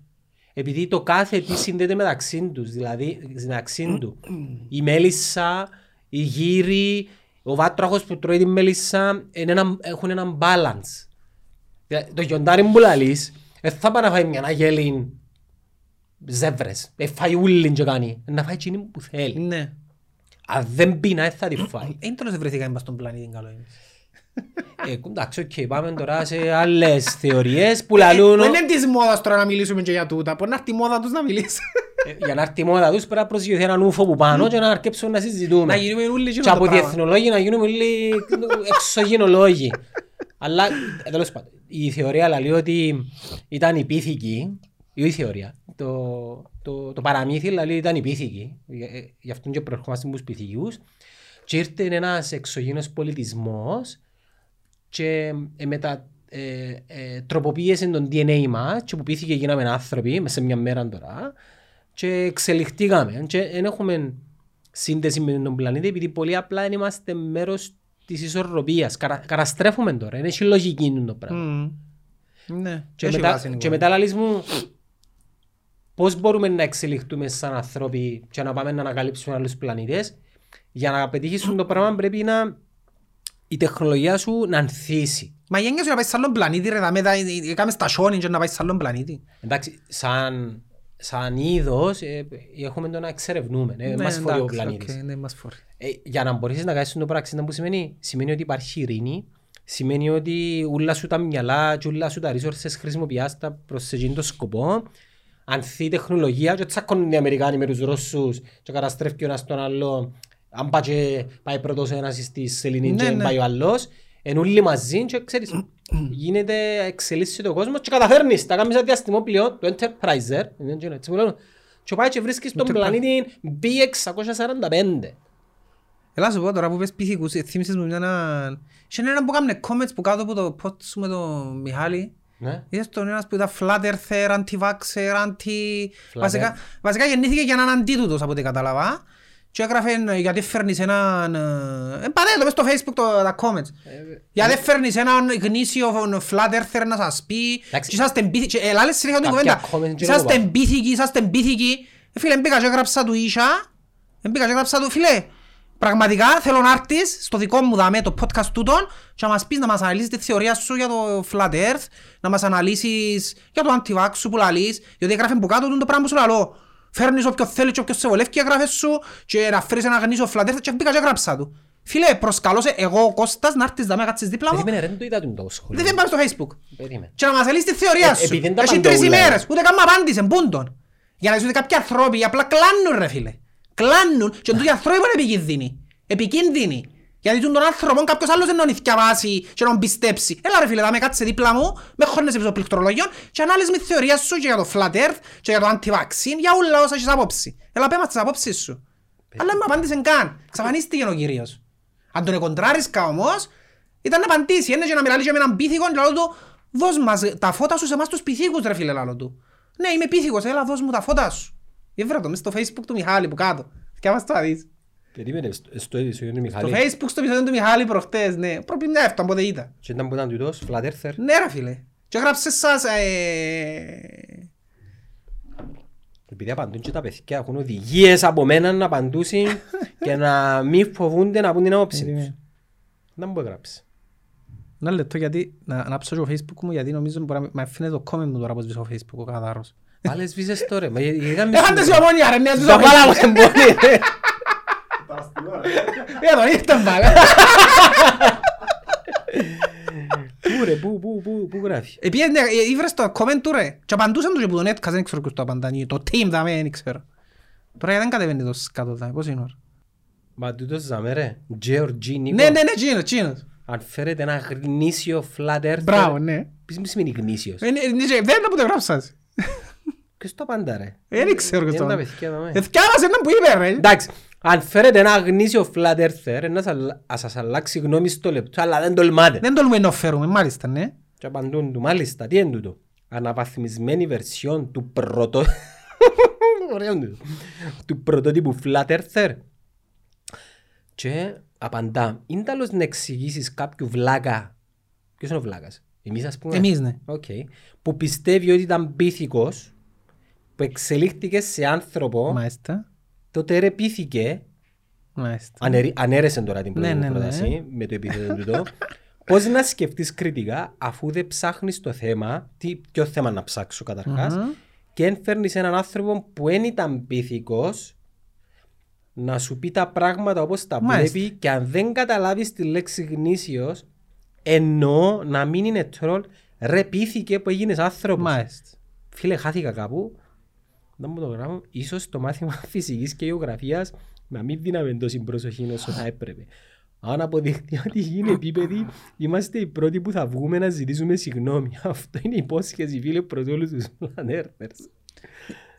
A: Επειδή το κάθε τι συνδέεται μεταξύ τους. Δηλαδή, μεταξύ του. Η μέλισσα, η γύρι, ο βάτραχος που τρώει τη μέλισσα είναι ένα, έχουν έναν balance. Δηλαδή, Το γιοντάρι που λαλείς, δεν θα πάει να φάει μια αγέλη ζεύρες. Δεν φάει ούλιν και κάνει. Να φάει εκείνη που θέλει.
B: Ναι.
A: Αν δεν πεινά, δεν θα τη φάει.
B: Δεν τέλος δεν βρεθήκαμε πας στον πλανήτη καλό είναι.
A: Ε, εντάξει, οκ, πάμε τώρα σε άλλες θεωρίες που λαλούν
B: Δεν είναι της μόδας τώρα να μιλήσουμε και για τούτα. Μπορεί να έρθει η μόδα τους να μιλήσει.
A: ε, για να έρθει η μόδα τους πρέπει να προσγειωθεί έναν ούφο που πάνω και να αρκέψουν να
B: Να
A: συζητούμε.
B: γίνουμε όλοι
A: Και
B: και
A: από
B: το πράγμα.
A: διεθνολόγοι να γίνουμε όλοι εξωγενολόγοι. Αλλά, ε, τέλος πάντων, η θεωρία λέει ότι ήταν η πίθηκη, ή η θεωρία, το, το, το παραμύθι λέει ήταν η πίθηκη, ε, ε, γι' αυτόν και προερχόμαστε από τους πίθηκους, και ήρθε ένας εξωγήινος πολιτισμός και ε, μετα, ε, ε, τροποποίησε τον DNA μας και που πήθηκε γίναμε άνθρωποι μέσα σε μια μέρα τώρα και εξελιχτήκαμε και δεν έχουμε σύνδεση με τον πλανήτη επειδή πολύ απλά δεν είμαστε μέρος της ισορροπίας. Καρα, καταστρέφουμε τώρα, είναι έχει λογική είναι το πράγμα.
B: Μμμ. Ναι.
A: Και
B: Έχει
A: μετά,
B: βάση,
A: και
B: Νικόλα.
A: μετά λαλείς μου πώς μπορούμε να εξελιχθούμε σαν ανθρώποι και να πάμε να ανακαλύψουμε άλλους πλανήτες. Για να πετύχεις το πράγμα πρέπει να η τεχνολογία σου να ανθίσει.
B: Μα η έννοια σου να πάει σε άλλον πλανήτη ρε, δάμε, τα- έκαμε στασιόνι και να πάει σε άλλον πλανήτη.
A: Εντάξει, σαν, σαν είδος ε, έχουμε το να εξερευνούμε. Ε,
B: Ναι,
A: μας χωρεί ο
B: εντάξει,
A: πλανήτης.
B: οκ, ναι, μας χωρεί.
A: Ε, για να μπορείς να κάνεις το πράξη, να που σημαίνει, σημαίνει ότι υπάρχει ειρήνη, σημαίνει ότι όλα σου τα μυαλά και όλα σου τα resources χρησιμοποιάς τα προς εκείνον το σκοπό, ανθεί η τεχνολογία και τσακώνουν οι Αμερικάνοι με τους Ρώσους και καταστρέφει ο ένας τον άλλο, αν πάει, και πάει πρώτος ένας στη σελήνη
B: Ναι,
A: και
B: ναι.
A: πάει ο άλλος, εν όλοι μαζί και ξέρεις, γίνεται, εξελίσσεται ο κόσμος και καταφέρνεις. Τα κάνεις ένα διαστημό πλοίο, το Enterpriser, είναι και έτσι που λένε, και πάει και βρίσκεις τον
B: Enterprise.
A: πλανήτη B645.
B: Έλα σου πω τώρα που πες πυθικούς, ε, θύμισες μου μια έναν... Είχε έναν που κάμνε comments που κάτω από το post σου με τον Μιχάλη.
A: Ναι.
B: Είδες τον ένας που ήταν flat earther, anti-vaxxer, anti...
A: Flat
B: Βασικά, βασικά γεννήθηκε για έναν αντίτουτος από ό,τι κατάλαβα. Και έγραφε ε, γιατί φέρνεις έναν... ε, Ε, πατέ το μες στο facebook το, τα comments. Γιατί φέρνεις έναν γνήσιο flat earther να σας πει
A: Εντάξει.
B: και είσαστε εμπίθηκοι. Και ελάλες συνέχεια την
A: Κάποια
B: κουβέντα.
A: comments και
B: Είσαστε
A: εγώ
B: εμπίθηκοι, είσαστε εμπίθηκοι. Ε, Φίλε, μπήκα και έγραψα του ίσα. Μπήκα και έγραψα του, φίλε, Πραγματικά θέλω να έρθεις στο δικό μου δαμέ το podcast τούτον και να μας πεις να μας αναλύσεις τη θεωρία σου για το Flat Earth, να μας αναλύσεις για το anti-vax σου που λαλείς, γιατί έγραφε που κάτω το πράγμα που σου λαλώ. Φέρνεις όποιον θέλεις και όποιος σε βολεύει και έγραφε σου και να φέρεις ένα γνήσιο Flat Earth και μπήκα και έγραψα του. Φίλε, προσκαλώ σε εγώ ο Κώστας να έρθεις δαμέ, κάτσεις δίπλα μου,
A: Περίμενε ρε, δεν το είδα το σχολείο.
B: δεν πάμε στο Facebook.
A: Περίμενε.
B: Και να μας αναλύσεις τη θεωρία
A: Ε,
B: σου.
A: επειδή δεν τα
B: Έχει
A: απαντώ
B: τρεις
A: ούλα.
B: ημέρες, ούτε καν μου απάντησε, μπούντον. Για να δεις ότι κάποιοι ανθρώποι απλά κλάνουν ρε φίλε. Κλάνουν και τούτοι άνθρωποι είναι επικίνδυνοι. Επικίνδυνοι. Γιατί τον άνθρωπο κάποιος άλλος δεν τον διαβάσει και να τον πιστέψει. Έλα ρε φίλε, θα με κάτσε δίπλα μου, με χώνεσαι πίσω πληκτρολογιών και ανάλυση με τη θεωρία σου και για το flat earth και για το anti-vaccine, για όλα όσα έχεις απόψη. Έλα πέμα τις απόψεις σου. Αλλά δεν μου απάντησε καν. Ξαφανίστηκε ο κύριος. Αν τον εκοντράρισκα όμως, ήταν να απαντήσει. Είναι και να μιλάει και με έναν πίθηκο και λέω του, δώσ' μας τα φώτα σου σε εμάς τους πίθηκους ρε φίλε λάλο του. Ναι, είμαι πίθηκος, έλα δώσ' μου τα φώτα σου. Έβρε το μες στο facebook του Μιχάλη που κάτω. Και άμα το να δεις.
A: Περίμενε, στο- στο έδειξε ο
B: Στο
A: Μιχάλη.
B: facebook στο επεισόδιο του Μιχάλη προχτές, ναι. Πρέπει μια έφτα, πότε ήταν.
A: Και ήταν που ήταν τούτος, Flat Earther.
B: Ναι ρε φίλε. Και έγραψε σας, ε...
A: Επειδή απαντούν και τα παιδιά έχουν οδηγίες από μένα να απαντούσουν και να μην φοβούνται να πούν την άποψη τους.
B: Περίμενε.
A: Δεν μου έγραψε.
B: Ένα λεπτό γιατί, να ανάψω και το facebook μου γιατί νομίζω μπορεί να με αφήνει το comment μου τώρα πως βρίσκω facebook ο καθάρρος.
A: Πάλι σβήσες τώρα. Μα γιατί είχαμε...
B: Έχαντε η ομόνια ρε, μια
A: Τα
B: σβήσω
A: βάλα μου την πόλη. ρε.
B: Για τον ήρθαν πάλι.
A: Πού ρε, πού, πού, πού, πού γράφει.
B: Επίσης, ναι, ε, ήβρες το comment του ρε. Και απαντούσαν του και που τον έτκας, δεν ξέρω ποιος το απαντάνει. Το team δάμε, δεν ξέρω. Τώρα δεν κατεβαίνει το σκάτω δάμε, πώς είναι ώρα.
A: Μα τούτος ζαμε ρε. Georgie Νίκο.
B: Ναι, ναι, ναι, τσίνος, τσίνος.
A: Αν φέρετε ένα γνήσιο Flat Earther.
B: Μπράβο, ναι.
A: Πεις μου σημαίνει γνήσιος.
B: Ε, ναι, ναι, ναι, Δεν είναι που το γράψας.
A: Ποιος το απαντά ρε.
B: Δεν ξέρω ποιος το
A: Είναι τα
B: απαντά.
A: παιδιά δάμε.
B: Εθιάβασε έναν που είπε ρε.
A: Εντάξει, αν φέρετε ένα γνήσιο Flat Earther, να σας αλλα- να σας αλλάξει γνώμη στο λεπτό, αλλά δεν τολμάτε.
B: Δεν τολμούμε να φέρουμε, μάλιστα, ναι.
A: Και απαντούν του, μάλιστα, τι είναι τούτο. Αναβαθμισμένη βερσιόν του πρωτο... Ωραίο είναι τούτο. του πρωτότυπου Flat Earther. Και απαντά, είναι τέλος να εξηγήσεις κάποιου βλάκα. Ποιος είναι ο βλάκας, εμείς ας πούμε;
B: Εμείς, ναι.
A: Οκ. Που πιστεύει ότι ήταν πίθηκος, που εξελίχθηκε σε άνθρωπο,
B: Μάλιστα.
A: Τότε ρεπήθηκε
B: Μάλιστα.
A: Αναιρ- αναίρεσε τώρα την πρώτη
B: Ναι,
A: μου
B: ναι, ναι.
A: πρόταση με το επίθετο τούτο. Πώς να σκεφτείς κριτικά αφού δεν ψάχνεις το θέμα, τι, ποιο θέμα να ψάξω καταρχάς,
B: Μμμ.
A: και αν φέρνεις έναν άνθρωπο που δεν ήταν πίθηκος να σου πει τα πράγματα όπως τα
B: Μάλιστα.
A: βλέπει και αν δεν καταλάβεις τη λέξη γνήσιος εννοώ να μην είναι τρόλ ρε πίθηκε που έγινες άνθρωπος.
B: Μάλιστα.
A: Φίλε, χάθηκα κάπου. Δεν μου το γράφω. Ίσως το μάθημα φυσικής και γεωγραφίας να μην δίναμε τόση προσοχή όσο θα έπρεπε. Αν αποδειχτεί ότι γίνει επίπεδη, είμαστε οι πρώτοι που θα βγούμε να ζητήσουμε συγγνώμη. Αυτό είναι υπόσχεση, φίλε, προς όλους τους πλανέρθερς.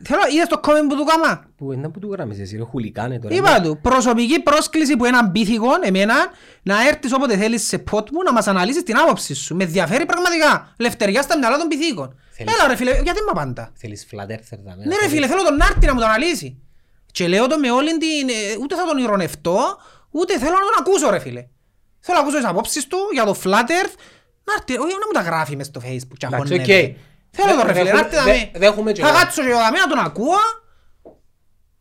B: Θέλω, είδες το comment που του έκαμα.
A: Που είναι που του γράμμες εσύ, ρε χούλιγκανε τώρα.
B: Είπα του, προσωπική πρόσκληση που έναν πίθηκο, εμένα, να έρθεις όποτε θέλεις σε podcast μου να μας αναλύσεις την άποψη σου. Με ενδιαφέρει πραγματικά. Λευτεριά στα μυαλά των πίθηκων.
A: Θέλεις-
B: Έλα ρε φίλε, γιατί μου απάντα;
A: Θέλεις flat earther θα
B: Ναι ρε φίλε, θέλω τον να έρθει να μου το αναλύσει. Και λέω το με όλη την... ε, Ούτε θα τον ειρωνευτώ, ούτε θέλω να τον ακούσω ρε φίλε. Θέλω να ακούσω τις απόψεις του για το Flat Earth. Να έρθει, όχι να μου τα γράφει μες στο Facebook. και
A: Εντάξει,
B: αγχώνεται.
A: οκ.
B: Θέλω τον ρε
A: Δε-
B: φίλε, να
A: δέχομαι-
B: έρθει να
A: δε-
B: με...
A: δέχομαι και
B: Θα
A: εγώ.
B: κάτσω και εγώ δαμέ να τον ακούω.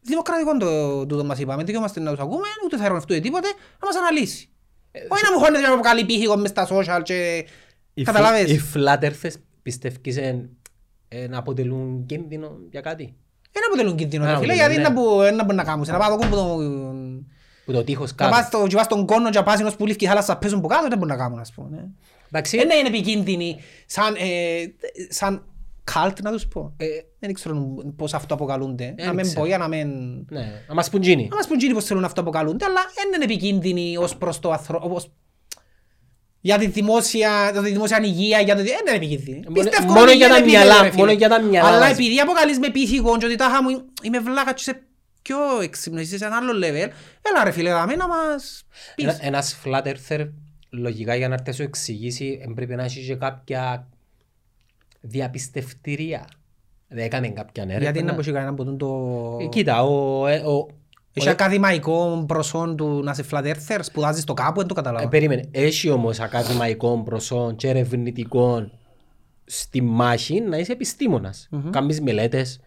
B: Δημοκρατικό το τούτο μας είπαμε, τι είμαστε να τους ακούμε, ούτε θα ειρωνευτούμε τίποτε, να μας αναλύσει. Όχι να μου χώνεται να μου κάνει πύχη μες στα social και...
A: Οι
B: Καταλάβες.
A: φλατέρθες πιστεύεις ε, ε, να αποτελούν κίνδυνο για κάτι;
B: Δεν αποτελούν κίνδυνο
A: Α,
B: ρε φίλε,
A: αποτελούν,
B: γιατί
A: ναι.
B: να που- να μπορεί να κάνουν. Να πάω από το
A: Που το τείχος
B: Να
A: κάτω.
B: πας στο- και πας στον κόνο και πας ενός που λήφκει η θάλασσα πέσουν που κάτω, δεν μπορεί να κάνουν ας πούμε. ναι.
A: Εντάξει,
B: Δεν είναι επικίνδυνοι σαν, ε, σαν καλτ να τους πω.
A: ε,
B: Δεν ξέρω πώς αυτό αποκαλούνται.
A: Δεν
B: Να μην
A: ξέρω.
B: πω για να μην...
A: ναι, να μας πούν γίνει.
B: Να μας πούν κύριοι πώς θέλουν αυτό αποκαλούνται, αλλά δεν είναι επικίνδυνοι ως προς το ανθρώπο. ως- για τη δημόσια, για τη δημόσια υγεία, για το... Ε, δεν είναι επικίνδυνη.
A: Μόνο-
B: Πιστεύω
A: μόνο
B: ότι
A: για
B: είναι
A: τα
B: επίπεδο,
A: μυαλά-
B: ρε φίλε.
A: μόνο για τα μυαλά
B: Αλλά
A: μας.
B: επειδή αποκαλείς με πίθηκο και ότι τάχα μου είμαι βλάκα και σε πιο έξυπνος, είσαι σε ένα άλλο level, έλα ρε φίλε, δάμε να μας πεις.
A: Ένα- Ένας flat earther λογικά για να έρθει να σου εξηγήσει εν πρέπει να έχεις και κάποια διαπιστευτηρία. Δεν έκανε κάποια έρευνα.
B: Γιατί να μπορεί κανένα από τον το...
A: Ε, Κοίτα, ο, ε, ο,
B: Έχει
A: ο-
B: ακαδημαϊκό προσόν του να σε flat earther, σπουδάζεις το κάπου, δεν το
A: ε,
B: καταλάβω.
A: περίμενε, έχει όμως ακαδημαϊκών προσών και ερευνητικών στη μάχη να είσαι επιστήμονας. Κάνεις μελέτες,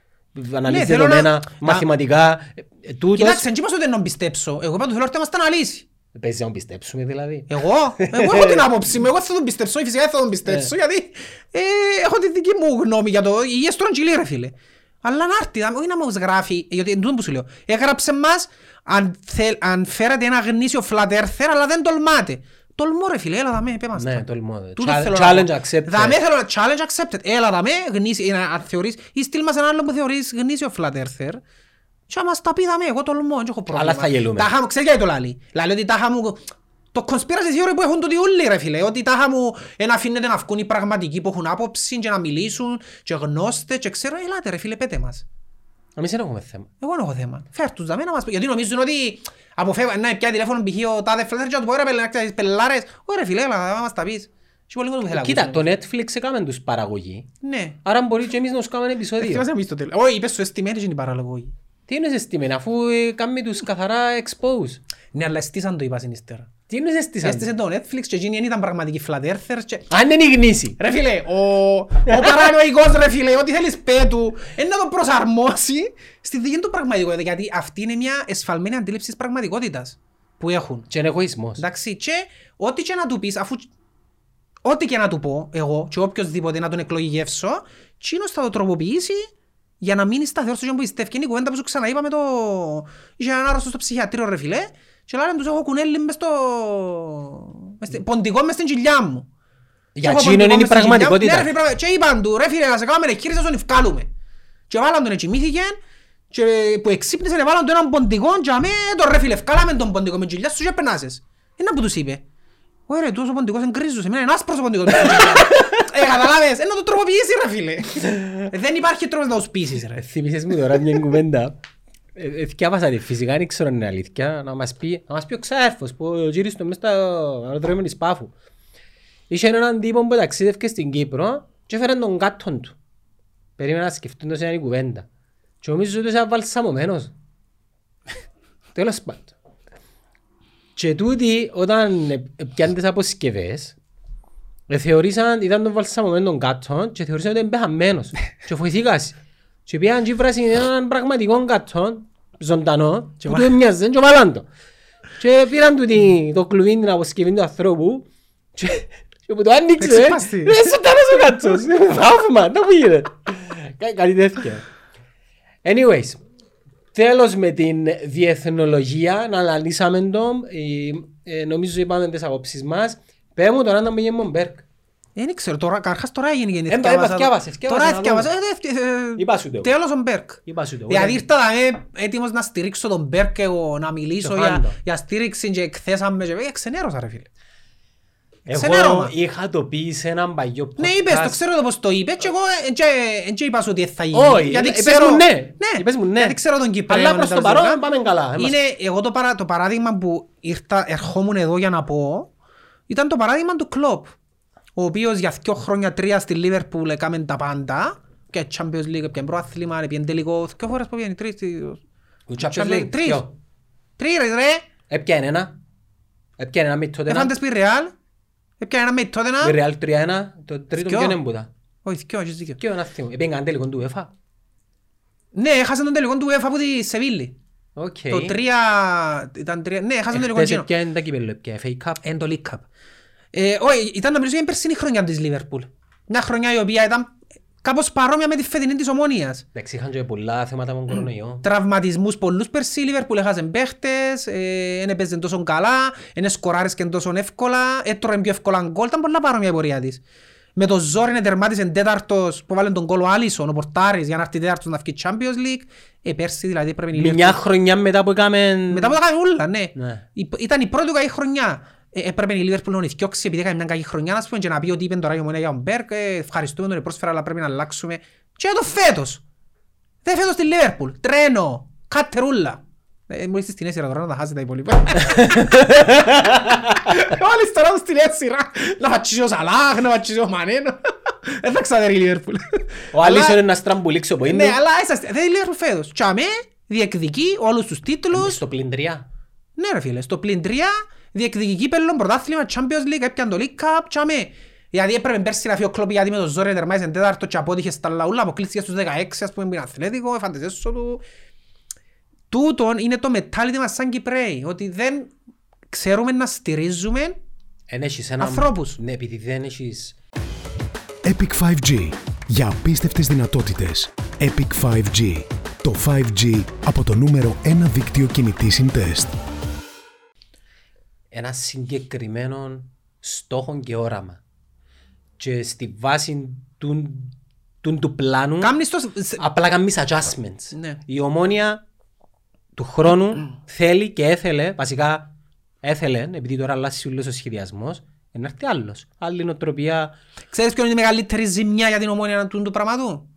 A: αναλύσεις
B: θέλω να-
A: δεδομένα,
B: να-
A: μαθηματικά. ε, ε, Τούτος,
B: Κοιτάξτε, δεν είπα ότι δεν πιστέψω. Εγώ είπα ότι θέλω να μας τα αναλύσει.
A: παίζει να τον πιστέψουμε δηλαδή.
B: Εγώ, εγώ έχω την άποψη μου, εγώ θα τον πιστέψω, ή φυσικά δεν θα τον πιστέψω, γιατί ε, έχω τη δική μου γνώμη για το η στρογγυλή ρε φίλε. Αλλά να έρθει, να- όχι να μας γράφει, γιατί είναι τούτο που σου λέω. Έγραψε μας αν, θέλ, αν φέρατε ένα γνήσιο flat earther, αλλά δεν τολμάτε. Τολμώ ρε φίλε, έλα δαμέ, πέ μας τα.
A: Ναι, τολμώ.
B: Τούτο
A: Chal-
B: θέλω να
A: Challenge
B: πω.
A: accepted.
B: Δαμέ θέλω να challenge accepted. Έλα δαμέ, γνήσιο, ε, αν θεωρείς, ή στείλ μας ένα άλλο που θεωρείς γνήσιο flat earther. Και άμα στα πει δαμέ, εγώ τολμώ, δεν έχω πρόβλημα.
A: Αλλά θα γελούμε.
B: Τάχα μου, ξέρεις γιατί το λαλεί; Λαλεί ότι τάχα μου, το conspiracy theory που έχουν τούτοι όλοι ρε φίλε, ότι τάχα μου να αφήνεται να βγουν οι πραγματικοί που έχουν άποψη και να μιλήσουν και γνώστες και ξέρω, ελάτε ρε φίλε, πέτε μας.
A: Εμείς δεν έχουμε θέμα.
B: Εγώ δεν έχω θέμα. Φέρ τους δαμέ να μας πει. Γιατί νομίζουν ότι αποφεύγουν να πιάει τηλέφωνο π.χ. ο τάδε φλέτερ και να του πω ρε πέλε, να ξέρεις πελάρες. Όχι ρε φίλε, έλα, να μας τα πεις. Και πολύ κόσμο που θέλει να
A: Κοίτα,
B: ακούσουν.
A: το Netflix έκαμε τους παραγωγή.
B: Ναι.
A: Άρα μπορεί και εμείς να τους κάνουμε επεισόδιο.
B: Θυμάσαι εμείς το τέλος. Όχι, είπες σου εστιμένη και είναι η παραλογή.
A: Τι είναι αισθημένα αφού ε, κάνουμε τους καθαρά expose.
B: Ναι, αλλά εστίσαν το είπα συνειστέρα.
A: Τι είναι αισθησαν.
B: Έστησε το Netflix και εκείνοι δεν ήταν πραγματικοί flat earthers και...
A: Αν είναι η γνήση.
B: Ρε φίλε, ο, ο παρανοϊκός ρε φίλε, ό,τι θέλεις πέ του, είναι να το προσαρμόσει στη δική του πραγματικότητα, γιατί αυτή είναι μια εσφαλμένη αντίληψη της πραγματικότητας που έχουν.
A: Και είναι εγωισμός.
B: Εντάξει, και ό,τι και να του πεις, αφού ό,τι και να του πω εγώ και οποιοσδήποτε να τον εκλογικεύσω, τσίνος θα το τροποποιήσει για να μείνει σταθερός στο που πιστεύει. Και είναι η κουβέντα που σου ξαναείπα με το... Είχε έναν άρρωστο στο ψυχιατρίο ρε φίλε και λένε τους έχω κουνέλι μες στο... μες στη- ποντικό μες στην κοιλιά μου.
A: Για
B: Και έχω
A: εκείνον
B: ποντικό
A: είναι η
B: μες στην κοιλιά μου.
A: πραγματικότητα.
B: Ναι, ρε φίλε, πραγμα- Και είπαν του ρε φίλε να σε κάνουμε εκχείρηση να τον ευκάλουμε. Και βάλαν τον ετσιμήθηκε και που εξύπνησε έβαλαν του έναν ποντικό και αμέ τον ρε φίλε ευκάλαμε τον ποντικό με κοιλιά σου και περνάσες. Είναι που τους είπε. Ωε ρε, τούτος ο ποντικός είναι γκρίζος, εμένα είναι άσπρος ο ποντικός. Ε, καταλάβες, ε, να το τροποποιήσει ρε φίλε. Ε, Δεν υπάρχει τρόπος να τους πείσεις ρε.
A: Ε, Θυμήσες μου τώρα μια κουβέντα. Ε, ε, Θυκιάβασα τη φυσικά, δεν ξέρω αν είναι αλήθεια. Να μας πει, να μας πει ο ξάδερφος που γύρισε το μέσα στο αεροδρόμιο της Πάφου. Είχε έναν τύπο που ταξίδευκε στην Κύπρο και έφερε τον κάτον του. Περίμενα να σκεφτούν το σε μια κουβέντα. Και νομίζω ότι είσαι βαλσαμωμένος. Τέλος πάντων. Και τούτοι όταν ε, ε, πιάνε τις αποσκευές ε, θεωρήσαν, ήταν τον βαλσαμωμένο τον κάτον και θεωρήσαν ότι είναι πεθαμένος. και φοηθήκας. Και πήγαν και βράσουν έναν πραγματικό κάτον, ζωντανό, που του έμοιαζε και βάλαν το. Και πήραν του την- το κλουβί την αποσκευή του ανθρώπου και και που το άνοιξε,
B: Εξυπάστη.
A: είναι ζωντανός ο κάτσος. Είναι θαύμα, το πήγαινε. Κα- Κάτι τέτοιο. Anyways, τέλος με την διεθνολογία, να αναλύσαμε το, ε, ε, νομίζω είπαμε τις απόψεις μας. Πες μου τώρα να μου γίνει Μπέρκ.
B: Ε, Δεν ξέρω, τώρα, καρχάς τώρα έγινε γεννή.
A: Ε, είπα, θκιάβασε, θκιάβασε
B: Τώρα
A: να
B: θκιάβασε.
A: δούμε.
B: Ε, δε- ε,
A: Είπα σου το.
B: Τέλος ο Μπέρκ.
A: Είπα σου το.
B: Δηλαδή
A: ούτε-
B: ήρθα δαμέ έτοιμος να στηρίξω τον Μπέρκ εγώ, να μιλήσω
A: Το
B: για,
A: χάντο.
B: για στήριξη και εκθέσαμε και ε, ξενέρωσα ρε φίλε.
A: Εγώ
B: ξενέρωμα.
A: είχα το πει σε έναν παλιό podcast.
B: Ναι είπες το, ξέρω το πως το είπες και εγώ ε, και- ε, και είπα σου ότι θα γίνει.
A: Όχι,
B: γιατί
A: είπες
B: ξέρω,
A: μου ναι. Είπες μου ναι.
B: γιατί ξέρω τον Κυπρέο.
A: Αλλά προς το
B: εντός
A: παρόν
B: δικά.
A: πάμε καλά.
B: Είναι εγώ το, παρα, το παράδειγμα που ήρθα, ερχόμουν εδώ για να πω ήταν το παράδειγμα του Κλόπ ο οποίος για δύο χρόνια τρία στη Λίβερπουλ έκαμε τα πάντα και Champions League, πιάνε πρωτάθλημα, πιάνε τελικό, δύο φορές που πιάνε τρεις.
A: Ο Champions League,
B: Τρεις.
A: ποιο;
B: Τρεις ρε ρε.
A: Έπιανε ένα. Έπιανε ένα με τότε ένα.
B: Έφαν τες που Ρεάλ. Έπιανε ένα με τότε
A: Με
B: ένα.
A: Real 3-1. Το τρίτο
B: Δυο.
A: ποιον έμπουτα.
B: Όχι, δυο, έχεις δίκιο.
A: Ποιο ένα θύμο. Έπιανε κανένα τελικό του UEFA.
B: Ναι, έχασε τον τελικό του UEFA από τη Σεβίλη.
A: Οκ.
B: Το τρία... Ήταν τρία... Ναι, έχασε τον τελικό
A: Εχθές
B: εκείνο.
A: έπιανε τα κύπελλο, έπιανε FA Cup.
B: Εν το League Cup. Ε, όχι, ήταν να μιλήσω για την περσινή χρονιά της Λίβερπουλ. Μια χρονιά η οποία ήταν κάπως παρόμοια με τη φετινή της Ομόνιας.
A: Εντάξει, είχαν και πολλά θέματα με τον κορονοϊό.
B: Τραυματισμούς πολλούς πέρσι, η Λίβερπουλ έχασε παίχτες, ε, δεν έπαιζε τόσο καλά, δεν σκοράρισκε τόσο εύκολα, έτρωε πιο εύκολα γκολ, ήταν πολλά παρόμοια η πορεία της. Με το ζόρι να τερμάτισε τέταρτος που βάλε τον κόλο Άλισον, ο Πορτάρης, για να έρθει τέταρτος να βγει Champions League. Ε, πέρσι δηλαδή πρέπει η
A: Με
B: Liverpool-
A: μια χρονιά μετά που έκαμε...
B: μετά από τα κάνει ούλα, ναι.
A: Ναι.
B: Η- Ήταν η πρώτη του καλή χρονιά. Ε, έπρεπε η Liverpool να τον ηθιώξει επειδή έκανε μια κακή χρονιά ας πούμε, και να πει ότι είπε τώρα η ομονία για τον Μπέρκ, ε, ευχαριστούμε τον πρόσφερα αλλά πρέπει να αλλάξουμε. Και το φέτος. Δεν φέτος στη Liverpool. Τρένο. Κατερούλα. Ε, μου είσαι στην έσυρα τώρα να τα χάσει τα υπόλοιπα. Βάλεις τώρα το στην έσυρα. Να φατσίσει ο Σαλάχ, να φατσίσει ο Μανένο. Δεν θα ξαδερεί η Liverpool.
A: Ο άλλος
B: Αλλά-
A: είναι να στραμπουλήξει από
B: Ναι,
A: είναι
B: αλλά είσαστε. Δεν είναι η Liverpool φέτος. Τσάμε, διεκδικεί όλους τους τίτλους.
A: στο πλυντριά.
B: Ναι ρε φίλε, στο πλήν 3 διεκδικεί κύπελλον πρωτάθλημα Champions League, έπιαν το League Cup, τσάμε. Γιατί έπρεπε πέρσι να φύγει ο κλόπ γιατί με το ζόρι τερμάισε τέταρτο και απότυχε στα λαούλα, αποκλείστηκε στους 16 ας πούμε με την Αθλέτικο, φανταζέσου του. Τούτον είναι το mentality μας σαν Κυπρέοι, ότι δεν ξέρουμε να στηρίζουμε
A: Εν έχεις ένα...
B: Ανθρώπους.
A: Ναι, επειδή δεν έχεις...
C: Epic 5G. Για απίστευτες δυνατότητες. Epic 5G. Το 5G από το νούμερο 1 δίκτυο κινητής συντεστ.
A: Ένα συγκεκριμένο στόχο και όραμα. Και στη βάση του, του, του πλάνου
B: Κάμνεις το... σε-
A: απλά κάνεις adjustments.
B: Ναι.
A: Η ομόνια του χρόνου θέλει και έθελε, βασικά έθελε, επειδή τώρα αλλάζει όλος ο σχεδιασμός, να έρθει άλλος. Άλλη νοοτροπία.
B: Ξέρεις ποιο είναι η μεγαλύτερη ζημιά για την ομόνια να του πράγμα του.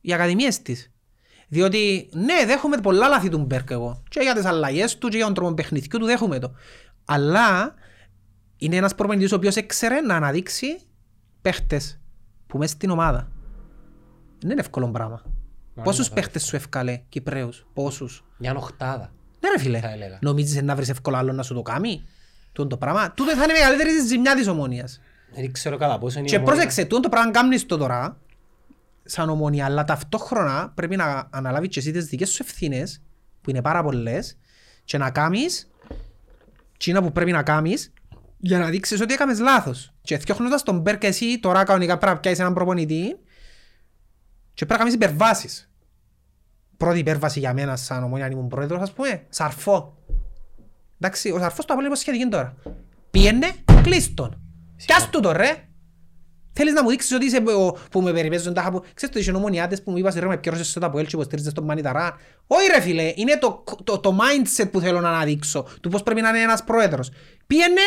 B: Οι ακαδημίες της. Διότι ναι, δέχομαι πολλά λάθη του Μπέρκ εγώ. Και για τις αλλαγές του και για τον τρόπο παιχνιδιού του δέχομαι το. Αλλά είναι ένας προπονητής ο οποίος έξερε να αναδείξει παίχτες που μέσα στην ομάδα. Δεν είναι εύκολο πράγμα. Πόσους
A: ναι,
B: παίχτες σου εύκαλε Κυπρέους, πόσους;
A: Μια οχτάδα.
B: Ναι ρε φίλε,
A: Θα έλεγα.
B: νομίζεις να βρεις εύκολο άλλο να σου το κάνει; Τούτο το πράγμα. Τούτο θα είναι η μεγαλύτερη ζημιά της ομόνιας.
A: Δεν ξέρω κατά πόσο είναι η
B: Και
A: ομόνια.
B: πρόσεξε, τούτο το πράγμα κάνεις το τώρα, σαν ομόνια, αλλά ταυτόχρονα πρέπει να αναλάβεις και εσύ τις δικές σου ευθύνες, που είναι πάρα πολλές, και να κάνεις τσίνα που πρέπει να κάνεις, για να δείξεις ότι έκαμες λάθος. Και φτιάχνοντας τον Μπέρκ εσύ, τώρα κανονικά πρέπει να πιάσεις έναν προπονητή και πρέπει να κάνεις υπερβάσεις. Πρώτη υπέρβαση για μένα σαν ομόνια αν ήμουν πρόεδρος, ας πούμε, Σαρφό. Εντάξει, ο Σαρφός το απολύτως σχετική τώρα. Πήγαινε, κλείστον. Πιάσ' του το ρε. Θέλεις να μου δείξεις ότι είσαι ο, που με περιπέζουν τα που... Ξέρεις το είσαι ομονιάτες που μου είπας ρε με πιέρωσες στο τα που έλτσι υποστήριζες τον Μανιταρά. Όχι ρε φίλε, είναι το, το, το mindset που θέλω να αναδείξω. Του πώς πρέπει να είναι ένας πρόεδρος. Πήγαινε,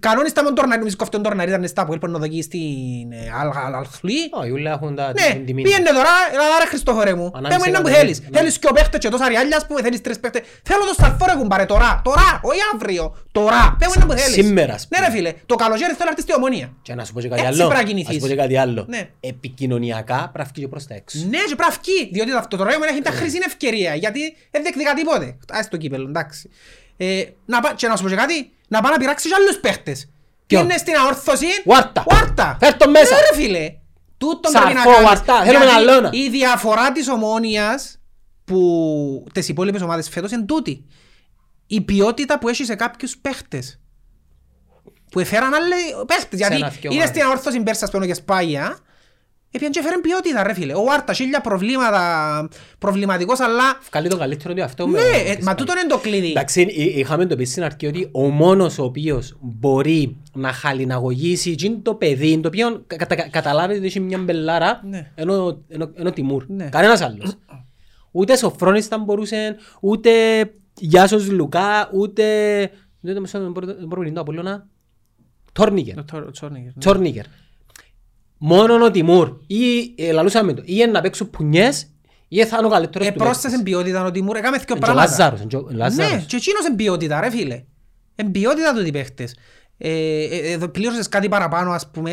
B: κανόνιστα με τον Τόρναρη, νομίζω κοφτόν Τόρναρη ήταν στα που έλπον να δοκεί στην ε, Αλ- Αλ- Αλχλή.
A: Όχι, όλα έχουν τα
B: Ναι,
A: την τιμή.
B: πήγαινε τώρα, έλα ρε Χριστόφορε μου.
A: Ανάμιση
B: Πες μου ένα που
A: εκατομμύρια.
B: θέλεις.
A: Ναι.
B: Θέλεις και ο παίχτες και τόσα ριάλια, ας πούμε, θέλεις τρεις παίχτες. Θέλω το σταρφό ρε κουμπάρε τώρα, τώρα, όχι αύριο, τώρα. Πες μου ένα που θέλεις.
A: Σήμερα, ας
B: Ναι
A: πούμε.
B: ρε φίλε, το καλοκαίρι θέλω να έρθεις στη ομονία.
A: Και να σου πω και κάτι
B: Έτσι
A: άλλο.
B: πρέπει να κινηθείς.
A: Να σου πω και κάτι άλλο.
B: Ναι.
A: Επικοινωνιακά πρέπει να φύγει και προς τα έξω.
B: Ναι, και πρέπει να βγει, διότι αυτό το ρεύμα έχει τα χρήσιμη ευκαιρία, γιατί δεν διεκδικά τίποτε. Ας το κύπελλο, εντάξει. Ε, να πά, και να σου πω και κάτι, να πάει να πειράξει και άλλους παίχτες.
A: Ποιον;
B: Είναι στην αόρθωση;
A: Βάρτα.
B: Βάρτα.
A: Φέρ' τον μέσα.
B: Ναι, ρε φίλε. Τούτον
A: Σαρφό,
B: πρέπει να κάνεις.
A: Βάρτα. Θέλουμε
B: Γιατί
A: ένα λόνα.
B: Η διαφορά της ομόνιας που τις υπόλοιπες ομάδες φέτος είναι τούτη. Η ποιότητα που έχει σε κάποιους παίχτες. Που έφεραν άλλοι παίχτες. Γιατί
A: ένα δυο
B: είναι
A: ομάδες.
B: στην αόρθωση πέρσι ας πούμε και σπάγια. Έπιαν και έφεραν ποιότητα ρε φίλε. Ο Βάρτα, χίλια προβλήματα, προβληματικός αλλά...
A: Βγάλει το καλύτερο του αυτό
B: Ναι, ε, μα τούτο είναι το κλειδί.
A: Εντάξει, εί- είχαμε το πει στην αρχή ότι ο μόνος ο οποίος μπορεί να χαλιναγωγήσει εκείνο το παιδί, το οποίο κα- κατα- καταλάβει ότι έχει μια μπελάρα,
B: Ναι.
A: ενώ, ενώ, ενώ Τιμούρ.
B: Ναι.
A: Κανένας άλλος. Ούτε Σοφρόνης θα μπορούσε, ούτε Γιάσος Λουκά, ούτε... Δεν το μεσό, δεν μπορούμε να Απόλλωνα. Τόρνικερ. Τσόρνικερ. Μόνον ο Τιμούρ. Ή ε, λαλούσαμε το. Ή να παίξουν πουνιές, ή θα είναι ο καλύτερος
B: Ε,
A: του
B: πρόσθεσαν
A: παίκτης.
B: ποιότητα ο Τιμούρ, έκαμε δύο
A: Είναι και ο
B: πράγματα.
A: Λάζαρος, είναι και ο Λάζαρος.
B: Ναι, και εκείνος είναι ποιότητα ρε φίλε. Είναι ποιότητα του οι παίχτες. Ε, ε, ε, πλήρωσες κάτι παραπάνω ας πούμε,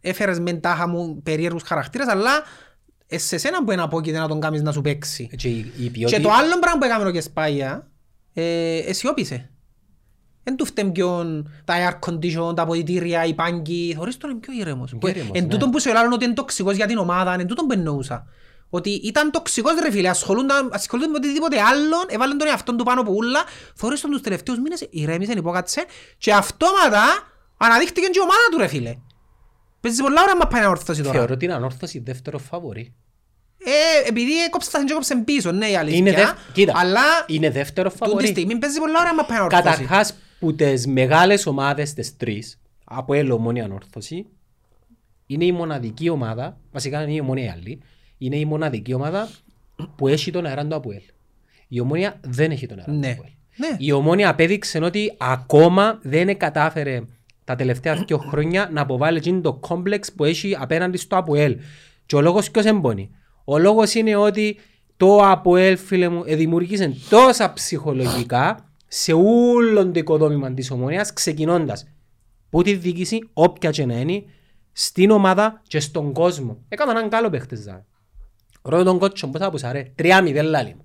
B: έφερες μεν τάχα μου περίεργους χαρακτήρες, αλλά ε, σε σένα που είναι απόκειται να τον κάνεις να σου παίξει.
A: Και η, η
B: Και
A: ποιότητα...
B: το άλλο πράγμα που έκαμε ο Κεσπάγια, ε, αισιόπισε. Εν του φταίν ποιον τα air condition, τα αποδητήρια, οι πάγκοι, θωρείς τον είναι πιο ήρεμος.
A: Πιο ήρεμος,
B: Εν
A: ναι.
B: τούτον που σου έλεγαν ότι είναι τοξικός για την ομάδα, εν τούτον που εννοούσα. Ότι ήταν τοξικός ρε φίλε, ασχολούνταν, ασχολούνταν με οτιδήποτε άλλον, έβαλαν τον εαυτόν του πάνω από ούλα, θωρείς τον τους τελευταίους μήνες, ηρέμησε, υπόκατσε και αυτόματα αναδείχτηκε και η ομάδα του ρε φίλε. Παίζεις πολλά ώρα μα πάει να ορθώσει τώρα.
A: Θεωρώ την ανόρθωση δεύτερο φαβορή.
B: Ε, επειδή έκοψες τα και έκοψες πίσω, ναι η αλήθεια.
A: Είναι, δευ... Κοίτα,
B: αλλά
A: είναι δεύτερο
B: τούτη
A: φαβορή.
B: στιγμή παίζεις πολλά ώρα μα πάει να ορθώσει.
A: Καταρχάς που τις μεγάλες ομάδες τις τρεις, από έλο μόνη ανόρθωση, είναι η μοναδική ομάδα, βασικά είναι η μόνη άλλη, είναι η μοναδική ομάδα που έχει τον αεράν του Αποέλ. Η ομόνια δεν έχει τον αεράν του
B: Ναι.
A: Αποέλ.
B: Ναι.
A: Η ομόνια απέδειξε ότι ακόμα δεν κατάφερε τα τελευταία δύο χρόνια να αποβάλει εκείνο το κόμπλεξ που έχει απέναντι στο ΑΠΟΕΛ. Και ο λόγος ποιος εμπονεί. Ο λόγος είναι ότι το ΑΠΟΕΛ, φίλε μου, δημιούργησε τόσα ψυχολογικά σε όλο το οικοδόμημα της ομόνιας, ξεκινώντας που τη διοίκηση, όποια και να είναι, στην ομάδα και στον κόσμο. Έκανα έναν καλό παίχτες. δα. Ρώτα τον κότσο, πώς θα πούσα ρε, 3-0 λάλη μου.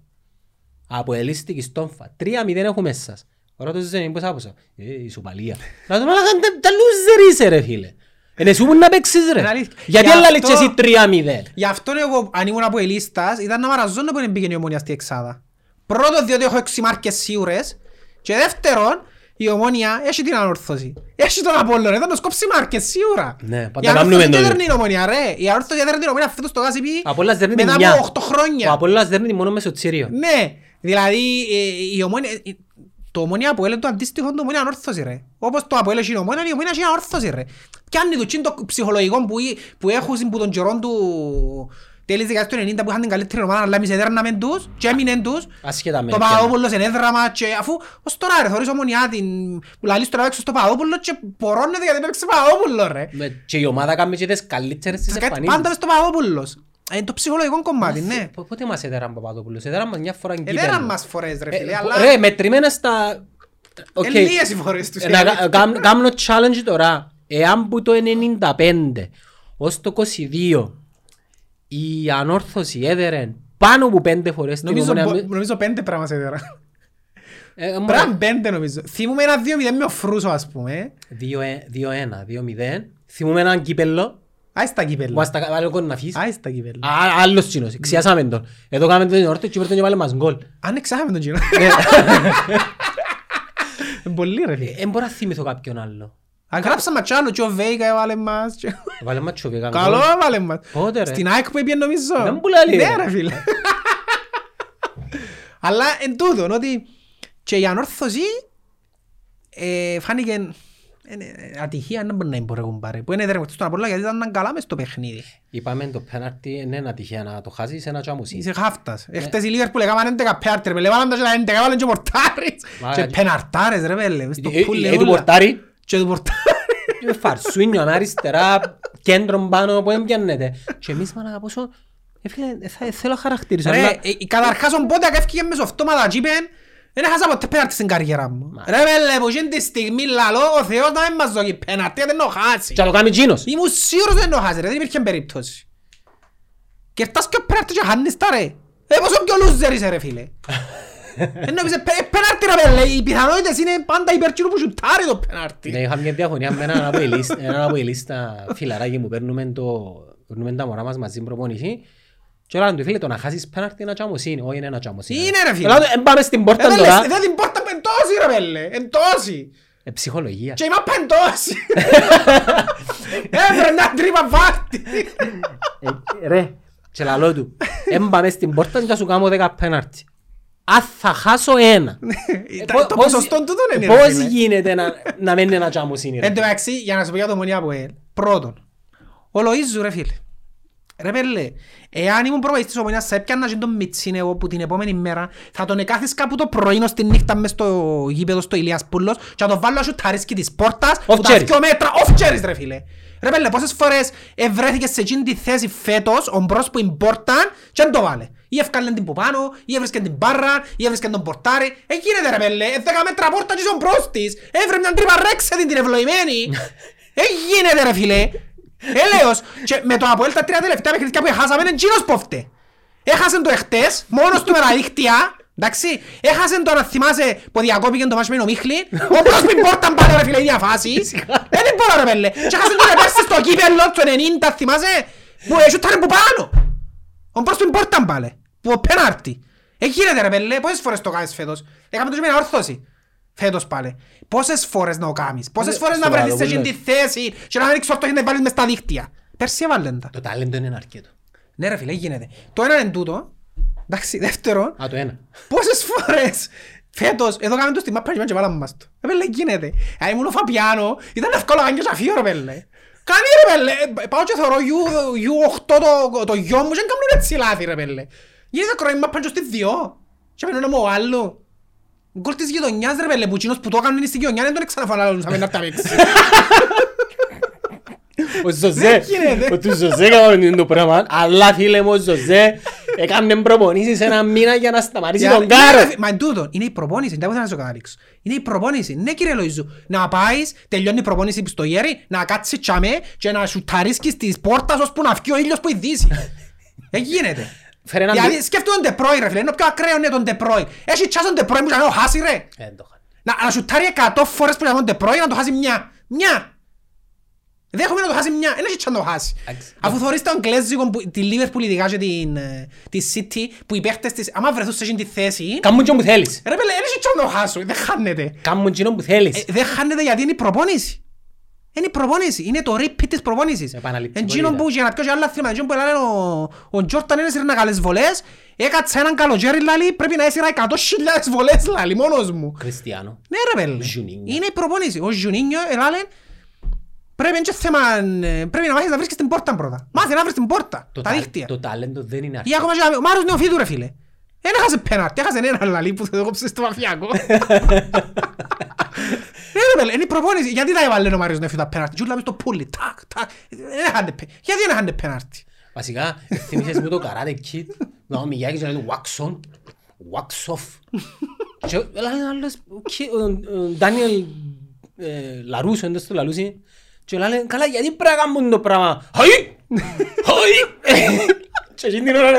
A: Από ελίστικη στόμφα, 3-0 έχω μέσα σας. Ρώτα ζένει, πώς θα πούσα. Ε, η σουπαλία. Να το μάλακα, τα- τα loser είσαι ρε φίλε. Είναι σου που να παίξεις ρε.
B: Είναι αλήθεια.
A: Γιατί
B: Γι'
A: έλα λέξε
B: αυτό-
A: εσύ 3-0.
B: Γι' αυτό εγώ, αν ήμουν από ελίστας, ήταν να μαραζώνω που δεν πήγαινε η ομόνια στη εξάδα. Πρώτον, διότι έχω έξι μάρκες σίγουρες. Και δεύτερον, η ομόνια έχει την ανόρθωση. Έχει τον Απόλλωνα, ήταν να σκόψει μάρκες σίγουρα.
A: Ναι,
B: Η
A: πάντα
B: ανόρθωση
A: κάνουμε
B: δεν
A: το
B: έδερνε η ομόνια, ρε. Η ανόρθωση έδερνε την ομόνια φέτος το Γάσιπι
A: Ο Απόλλωνας δέρνει τη
B: μετά
A: μια.
B: από 8
A: Ο
B: χρόνια.
A: Απόλλωνας δέρνει τη μόνο μεσοτσίριο.
B: Ναι, δηλαδή ε, η ομόνια, ε, το ομόνια που έλεγε το αντίστοιχο του ομόνια ανόρθωση ρε. Όπως το από έλεγε η ομόνια, η ομόνια έχει ανόρθωση ρε. Πιάνει το τσιν το ψυχολογικό που, ή- που έχουν που τον καιρό του τέλης δεκαετίας του 90 που είχαν την καλύτερη ομάδα αλλά εμείς εδέρναμεν τους και έμεινεν τους.
A: Ασχετά με
B: Το
A: ποια.
B: Παπαδόπουλος είναι έδραμα και αφού ως τώρα ρε θωρείς ομονιά την που λαλείς τώρα έξω στο Παπαδόπουλο και πορώνεται γιατί παίξε Παπαδόπουλο ρε.
A: Με- Και η ομάδα κάνει και τις καλύτερες της
B: Κάτι
A: εμφανίσεις.
B: Πάντα μες στο Παπαδόπουλος. Είναι το ψυχολογικό κομμάτι, ναι.
A: Πο- Πότε μας έδεραν Παπαδόπουλος, έδεραν μας μια φορά
B: Εδέραν
A: κύπελλο.
B: μας φορές ρε
A: Ε,
B: φίλε,
A: πο-
B: αλλά
A: Ρε, μετρημένα στα... Οκ.
B: είναι λίγες οι φορές τους.
A: Ε, να κα- κάμ- Κάνω challenge τώρα. Εάν που το 95 ως το 22 η ανόρθωση έδερε πάνω από πέντε φορές την
B: Νομίζω,
A: ομόνια...
B: μπο- νομίζω πέντε πράγμα σε έδερα.
A: Ε, ε,
B: Πράγμα πέντε νομίζω. Θυμούμαι ένα δύο μηδέν με ο Φρούσο ας πούμε.
A: 2-1, 2-0. Θυμούμε έναν κύπελλο
B: Άι στα
A: που
B: κυπέλλα.
A: ας τα βάλει ο να αφήσει.
B: Άι στα κυπέλλα.
A: Α, Άλλος τσίνος, ξιάσαμε τον. Εδώ κάναμε τον όρθιο και πρώτον και βάλε μας γκολ.
B: Αν εξάχαμε τον κοινό. Είναι Πολύ ρε φίλε.
A: Δεν μπορώ να θυμηθώ κάποιον άλλο.
B: Αν γράψαμε κι άλλο και ο Βέικα έβαλε μας. και-
A: Βάλε μας τσοβικά.
B: Καλό έβαλε μας.
A: Πότε ρε.
B: Στην ΑΕΚ που έπιε νομίζω.
A: Δεν μου λέει,
B: Ναι
A: ρε.
B: ρε φίλε. Αλλά εν τούτον ότι και η ανόρθωση ε, φάνηκε ε, ε, ατυχία να μπορεί να μπορούν πάρει. Που είναι δερματιστή στον Απόλλωνα γιατί ήταν καλά μες στο παιχνίδι.
A: Είπαμε το πέναρτι είναι ένα τυχαία να το χάσεις ένα τσάμουσι.
B: Είσαι χάφτας. Εχθές η Λίβερπουλ έκαναν 11 πέναρτι ρε πέλε. Βάλαν τα και τα 11 βάλαν και πορτάρες.
A: Μα,
B: Και
A: ε,
B: πεναρτάρες ρε πέλε. μες στο
A: Ε,
B: πουλ,
A: ε, του
B: όλα.
A: πορτάρι.
B: Και του πορτάρι.
A: Και Φαρσούνιο, αν αριστερά, κέντρο πάνω που έμπιαννεται. Και εμείς μάνα πόσο... Ε, φίλε, ε, θα- θέλω να χαρακτηρίσω.
B: Ρε,
A: αλλά-
B: ε, ε, καταρχάς ο Μπότακ έφυγε μεσοφτώματα και είπεν δεν έχασα ποτέ πέναρτι στην καριέρα μου. Ρε πέλε, που εκείνη τη στιγμή λαλώ ο Θεός να μην μας δώσει πέναρτι, δεν το χάσει.
A: Και άλλο κάνει τζίνος.
B: Ήμουν σίγουρος δεν το χάσει ρε, δεν υπήρχε περίπτωση. Και φτάσεις και ο πέναρτι και χάνεις τα ρε. Ε, πόσο πιο loser είσαι ρε φίλε. Ενώ είσαι πέναρτι ρε πέλε, οι πιθανότητες είναι πάντα υπέρ κοινού που σουτάρει το πέναρτι.
A: Ναι, είχαμε μια διαφωνία με έναν από η λίστα, έναν από η λίστα φιλαράκι που παίρνουμε, το, παίρνουμε τα μωρά μας μαζί προπονηση. Και όλα του φίλε το να χάσεις πέναρτι είναι ένα τσάμωσιν, όχι είναι ένα τσάμωσιν.
B: Είναι, ρε, φίλε.
A: Ελάτε, εν πάμε στην
B: Ε,
A: πόρτα
B: δεν
A: τώρα.
B: λες, Δεν την πόρτα που εν τόση ρε πέλε, εν τόση.
A: Ε, ψυχολογία.
B: Και η μάπα εν τόση. Έφερε μια τρύπα βάρτη.
A: Ε, Ρε, και λαλό του, εν πάμε στην πόρτα και θα σου κάνω δέκα πέναρτι. Αν θα χάσω ένα. Ε,
B: Τα-
A: πώς-
B: Το
A: πώς-
B: ποσοστό του δεν είναι ρε
A: Πώς
B: φίλε.
A: γίνεται να, να μένει ένα τσάμωσιν, ρε.
B: Εν τω μεταξύ, για να σου πω για το μονία από ελ. Πρώτον, ο Λοΐζου ρε φίλε. Ρε πέλε, εάν ήμουν προπονητής της ομονίας θα έπιανα και τον Μιτσίν εγώ που την επόμενη μέρα θα τον εκάθεις κάπου το πρωί στη νύχτα μες στο γήπεδο στο Ηλίας Πούλος και θα τον βάλω να σου ταρίσκει της πόρτας που τα
A: Off-cherries.
B: δυο μέτρα off cherries ρε φίλε. Ρε πέλε, πόσες φορές ευρέθηκες σε εκείνη τη θέση φέτος ο μπρος που είναι πόρτα και δεν το βάλε. Ή ευκάλεν την που πάνω, ή έβρισκε την μπάρρα, ή έβρισκε τον πορτάρι. Ε, γίνεται ρε πέλε, ε, δέκα μέτρα πόρτα και είσαι ο μπρος της. Έβρε μια τρύπα ρέξε την την ευλογημένη. Ε, γίνεται ρε φίλε. Έλεος. Και με το Αποέλ τα τρία τελευταία παιχνίδια που έχασαμε είναι εκείνος που φταίει. Έχασε το εχτες, μόνος του με τα δίχτυα. Εντάξει, έχασε το να θυμάσαι που διακόπηκε το μάτσο με τον Μίχλη. Ο πρώτος που πόρταν πάλι ρε φίλε, η ίδια φάση. Δεν είναι πολλά ρε πέλε. Και έχασε το πέρσι στο κύπελλο του 90, θυμάσαι, που έσουτανε που πάνω. Ο πρώτος που πόρταν πάλι, που ο πέναρτη. Ε, γίνεται ρε πέλε, πόσες φορές το κάνεις φέτος; Έκαμε το και με ένα όρθωση. Φέτος πάλι. Πόσες φορές να το κάνεις; Πόσες
A: Ε,
B: φορές
A: στο
B: να βρεθείς σε
A: Παπαδόπουλο.
B: εκείνη τη θέση και να ανοίξεις όρθο και να βάλεις μες στα δίχτυα; Πέρσι έβαλεν τα.
A: Το τάλεντο είναι αρκετό.
B: Ναι ρε φίλε, γίνεται. Το ένα είναι τούτο. Εντάξει, δεύτερο,
A: Α, το ένα.
B: πόσες φορές φέτος, εδώ κάνουμε το στη μάπα και βάλαμε μας το. Ε, πέλε, γίνεται. Αν ήμουν ο Φαπιάνο, ήταν εύκολο να κάνεις και σαφείο ρε πέλε. Κάνει ρε πέλε, Ε, πάω και θωρώ U, U8 το, το γιο μου και δεν κάνουν έτσι λάθη ρε πέλε. Γίνεται κρόη μάπα και στη δυο. Και παίρνω να μου άλλο. Γκολ της γειτονιάς ρε πέλε, που εκείνος που το έκαναν στην γειτονιά δεν τον ξαναφαναλούσαμε να τα παίξει.
A: Ο Ζωζέ,
B: γίνεται.
A: ο του Ζωζέ έκαμε το πράγμα, αλλά φίλε μου ο Ζωζέ έκανε προπονήσεις ένα μήνα για να σταματήσει
B: Για-
A: τον
B: Ναι, ρε,
A: κάρο.
B: φι- Μα εν τούτο, είναι η προπόνηση, δεν μπορούσα να σου καταλήξω. Είναι η προπόνηση, ναι κύριε Λοϊζού. Να πάεις, τελειώνει η προπόνηση στο γέρι, να κάτσεις τσάμε και να σουταρίσκεις της πόρτας ώσπου να βγει ο ήλιος που η δύση. Δεν γίνεται.
A: Φέρε έναν
B: Δηλαδή
A: πι-
B: σκέφτομαι τον Τεπρόι ρε φίλε, είναι πιο ακραίο είναι τον Τεπρόι. Έχει τσάς τον Τεπρόι που να το χάσει ρε.
A: Ε, το χάνει.
B: Να, να σουτάρει 100 φορές που να τον Τεπρόι να το χάσει μια. Μια. Δέχομαι να το χάσει μια, δεν έχει τσάν να το χάσει.
A: Εντάξει.
B: Αφού θωρείς το Αγγλέζικο, που- τη Liverpool ειδικά και την, ε, τη City, που οι παίχτες της, άμα βρεθούν σε εκείνη τη θέση,
A: Κάμουν εκείνο που θέλεις.
B: ρε πέλε, δεν έχει τσάν να το χάσω, δεν χάνεται.
A: Κάμουν εκείνο που θέλεις.
B: Ε, δεν χάνεται γιατί είναι η προπόνηση. Είναι η προπόνηση, είναι το repeat της προπόνησης.
A: Επαναληπτικότητα.
B: Εκείνο που για να πιω και άλλα θύματα, εκείνο που έλεγε ο, ο Τζόρταν είναι σύρνα καλές βολές, έκατσε έναν καλοκαίρι λάλη, πρέπει να έσυρα 100.000 βολές λάλη, μόνος μου.
A: Κριστιανό.
B: Ναι ρε πέλε,
A: Ζουνίνιο.
B: είναι η προπόνηση. Ο Ζουνίνιο ελάλε, πρέπει, και θέμα, ε, πρέπει να μάθεις να βρίσκεις την πόρτα πρώτα. Μάθε να βρεις την πόρτα,
A: Το
B: τα
A: τα-
B: δίχτυα.
A: Το ταλέντο δεν είναι
B: Ή
A: αρκετό.
B: ακόμα και ο Μάρος Νεοφίδου ρε φίλε. Δεν έχασε πέναρτη, έχασε ένα λαλί που το κόψε στο μαφιακό. Ε, ρε πέλε, είναι η προπόνηση. Γιατί τα έβαλε ο Μάριος Νεοφίδου τα πέναρτη. Τζούλα μες στο πουλί, τάκ, τάκ. Δεν έχανε πέ- Γιατί δεν έχανε πέναρτη.
A: Βασικά, θυμίσες μου το Karate Kid, να ο Μιγιάκης να λέει wax on, wax off. Και λέει άλλος, ο Ki- ο- ο Ντάνιελ ε, Λαρούσο, εντός του Λαρούσι, και λέει, καλά, γιατί πρέπει να κάνουν το πράγμα; Χαϊ! Χαϊ! Και εκείνη την ώρα,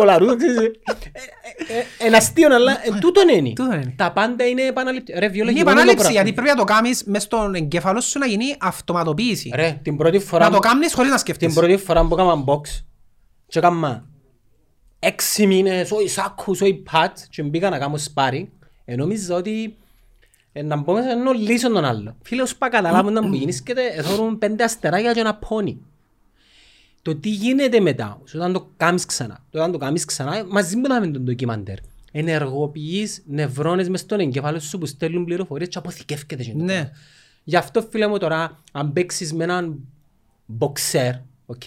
A: ο Λαρούσο, ξέρεις, ε, ε, ε, είναι αστείο, αλλά ε, τούτον είναι.
B: Τούτον είναι.
A: Τα πάντα είναι επαναληπτικά. Ρε,
B: Είναι η
A: βιολογικό είναι το
B: επανάληψη
A: πράγμα.
B: γιατί πρέπει να το κάνεις μες στον εγκέφαλο σου να γίνει αυτοματοποίηση.
A: Ρε, την πρώτη φορά
B: Να το
A: που-
B: κάνεις χωρίς να
A: την
B: σκεφτείς.
A: πρώτη φορά που έκανα box και έκανα έξι μήνες όχι σάκους, όχι πατ και μπήκα να κάνω σπάρι ε, νόμιζα ότι ε, να μπω μέσα ενώ λύσω τον άλλο. Φίλε, ως πά καταλάβουν να μου γίνησκεται, εθώρουν πέντε αστεράκια και ένα πόνι. Το τι γίνεται μετά, όταν το κάνεις ξανά, το όταν το κάνεις ξανά, μαζί με τον ντοκιμαντέρ, ενεργοποιείς νευρώνες μες στον εγκέφαλο σου που στέλνουν πληροφορίες και αποθηκεύκεται. εκείνο το
B: Ναι.
A: πράγμα. Γι' αυτό φίλε μου τώρα, αν παίξεις με έναν μποξέρ, οκ,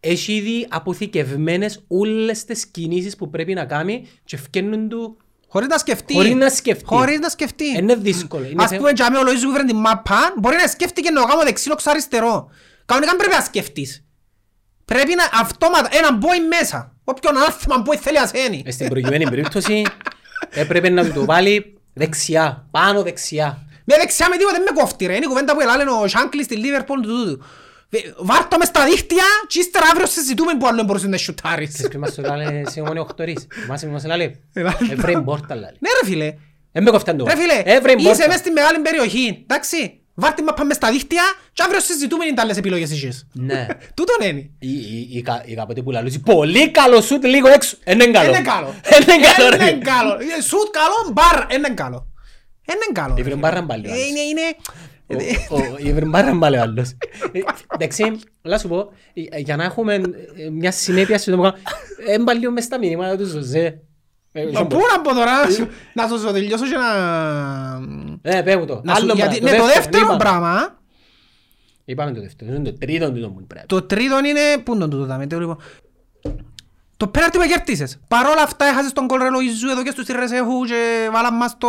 A: έχει ήδη αποθηκευμένες όλες τις κινήσεις που πρέπει να κάνει και ευκαινούν του
B: Χωρίς να σκεφτεί.
A: χωρίς να σκεφτεί.
B: Χωρίς να σκεφτεί.
A: Είναι δύσκολο. Είναι
B: Ας
A: θε-
B: πούμε, για μένα ο Λοΐζου που βρει την μάπα, μπορεί να σκέφτηκε να το κάνω δεξί, ξα αριστερό. Κανονικά πρέπει να σκεφτείς. Πρέπει να αυτόματα, ένα μπόι μέσα. Όποιον άθμα μπόι θέλει ασένει.
A: Μες στην προηγουμένη περίπτωση έπρεπε να του το βάλει δεξιά, πάνω δεξιά.
B: Με δεξιά με τίποτα δεν με κόφτει ρε. Είναι η κουβέντα που ελάλε ο Σάνκλι στη Λίβερπουλ του τούτου. Βε- Βάρ' το μες στα δίχτυα και ύστερα αύριο συζητούμε που άλλο μπορούσε να σουτάρεις.
A: Ξέρεις ποιος μας το λέει σε ομόνιο οχτωρίς. Θυμάσαι που μας λέει.
B: Ελάλε.
A: Έβρε μπόρτα λέει.
B: Ναι ρε φίλε.
A: Δεν με κοφτάν το.
B: Ρε φίλε,
A: Έβρε
B: είσαι
A: μπόρτα.
B: μες στη μεγάλη περιοχή. Εντάξει. Βάρ' τη μάπα μες στα δίχτυα και αύριο συζητούμε είναι τα άλλες επιλογές εσείς.
A: Ναι.
B: Τούτον είναι.
A: Ή- ή- ή κα- ή κάποτε που λαλούσει πολύ καλό σούτ λίγο έξω. Είναι καλό.
B: Είναι καλό.
A: Είναι καλό ρε.
B: Είναι καλό. Ε, Σουτ καλό, μπαρ, είναι καλό. Είναι καλό.
A: Ήβρε μπάραν πάλι ο
B: Ε,
A: άλλος.
B: Είναι, είναι...
A: Ο- ο- Ήβρε μπάραν πάλι ο άλλος. Ε, Εντάξει, να σου πω, ε, για να έχουμε ε, μια συνέπεια στο θέμα, έμπα λίγο μες στα μηνύματα τους Ζωζέ. Ε,
B: Μα Πού να πω τώρα, να σου- να σου το τελειώσω και να...
A: Ε, πέ μου το.
B: να σου-
A: Άλλο
B: γιατί-
A: πράγμα.
B: Ναι, το δεύτερο
A: είπαμε.
B: πράγμα,
A: Είπαμε το δεύτερο. Είναι το τρίτο του μου πρέπει.
B: το τρίτο είναι... Πού είναι το τούτο, το λοιπόν. Το πέναρτι που κερδίσες. Παρ' όλα αυτά έχασες τον κόλ ρε Λοϊζού εδώ και στους Ρεσέχου και βάλαν μας το...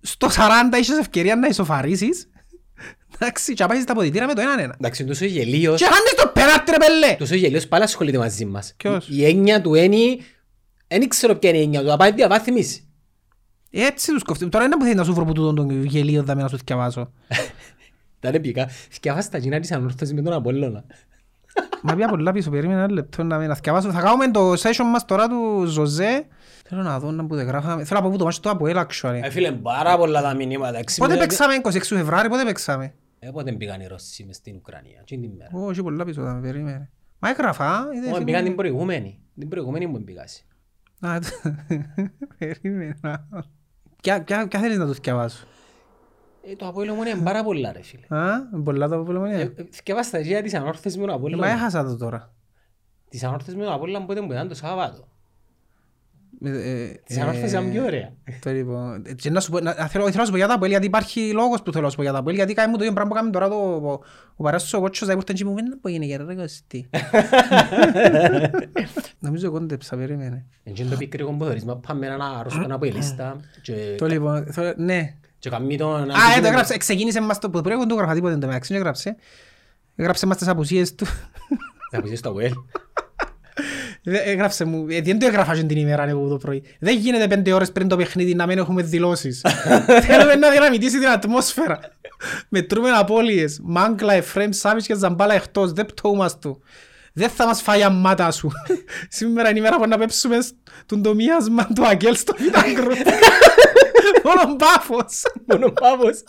B: Στο 40 είχες ευκαιρία να ισοφαρίσεις. Εντάξει, και απάσεις τα αποδητήρα με το έναν ένα.
A: Εντάξει, είναι τόσο γελίος.
B: Και χάνεις το πέναρτι ρε πέλε.
A: Τόσο γελίος πάλι ασχολείται μαζί μας.
B: Ποιος;
A: Η έννοια του είναι... Δεν ξέρω ποια είναι η έννοια του. Θα πάει διαβάθμιση.
B: Έτσι τους κοφτεί. Τώρα είναι που θέλει να σου βρω που τούτον τον γελίο δάμε να σου θυκιαβάσω.
A: Τα είναι πικά. Σκιάβαστα τα γίνα της ανόρθωσης με τον Απόλλωνα.
B: Μα πια πολλά πίσω, περίμενα ένα λεπτό να με να θυκιαβάσω. Θα κάνουμε το session μας τώρα του Ζωζέ. Θέλω να δω να που δεν γράφαμε. Θέλω να πω που το μάτσο το Αποέλ actually.
A: Ε, φίλε, πάρα πολλά τα μηνύματα. Έξι
B: Πότε
A: μήνες-
B: παίξαμε 26 Φεβράρι, πότε παίξαμε;
A: Ε, πότε πήγαν οι Ρώσοι μες στην Ουκρανία. Τι είναι την μέρα.
B: Όχι πολλά πίσω, θα με περίμενε. Μα έγραφα, είδες,
A: Όχι,
B: είναι-
A: πήγαν την προηγούμενη. Την προηγούμενη μου πήγασαι.
B: Α, το- Περίμενα. Ποια- Ποια ποια θέλεις να το θυκιαβάσω.
A: Ε, το Απόλλωνα μου είναι πάρα πολλά ρε φίλε.
B: Α, πολλά τα
A: Ε,
B: πολεμονία.
A: ε, Θυκεύαστα για τις ανόρθωσες με τον
B: Μα
A: Απόλλωνα.
B: έχασα το τώρα.
A: Τις ανόρθωσες με τον Απόλλωνα πότε μου ήταν το Σάββατο.
B: Ε,
A: Της ανόρθωσης ήταν πιο ωραία.
B: Το λοιπόν. Και να σου πω, να, θέλω, θέλω να σου πω για τα Αποέλ, γιατί υπάρχει λόγος που θέλω να σου πω για τα Αποέλ, γιατί κάνει μου το ίδιο πράγμα που κάνει τώρα το, ο, ο παράσος ο κότσος, δηλαδή που ήρθαν και μου δεν μπορεί να γίνει ρε Κωστή. Νομίζω κόντεψα, περίμενε.
A: Εν το πικρικό που θωρείς, μα πάμε έναν άρρωστον από η λίστα και-
B: Το λοιπόν, θέλω- ναι.
A: και καμί τον...
B: Α, ε, το έγραψε, ξεκίνησε μας το, που πρέπει να το γράφα τίποτε εν τω μεταξύ, έγραψε. Έγραψε μας τις απουσίες του.
A: Θα πεις στο Αποέλ.
B: Δε- Έγραψε μου, ε, δεν το έγραφα και την ημέρα εγώ το πρωί. Δεν γίνεται πέντε ώρες πριν το παιχνίδι να μην έχουμε δηλώσεις. Θέλουμε να δυναμητήσει την ατμόσφαιρα. Μετρούμε απώλειες. Μάγκλα, Εφραίμ, Σάβιτς και Ζαμπάλα εκτός. Δεν πτώμαστε. Δεν θα μας φάει αμάτα σου. Σήμερα είναι η μέρα που να πέψουμε στον το μίασμα του Αγγέλ στο Βιτάγκρου. Μόνο πάφος.
A: Μόνο πάπος.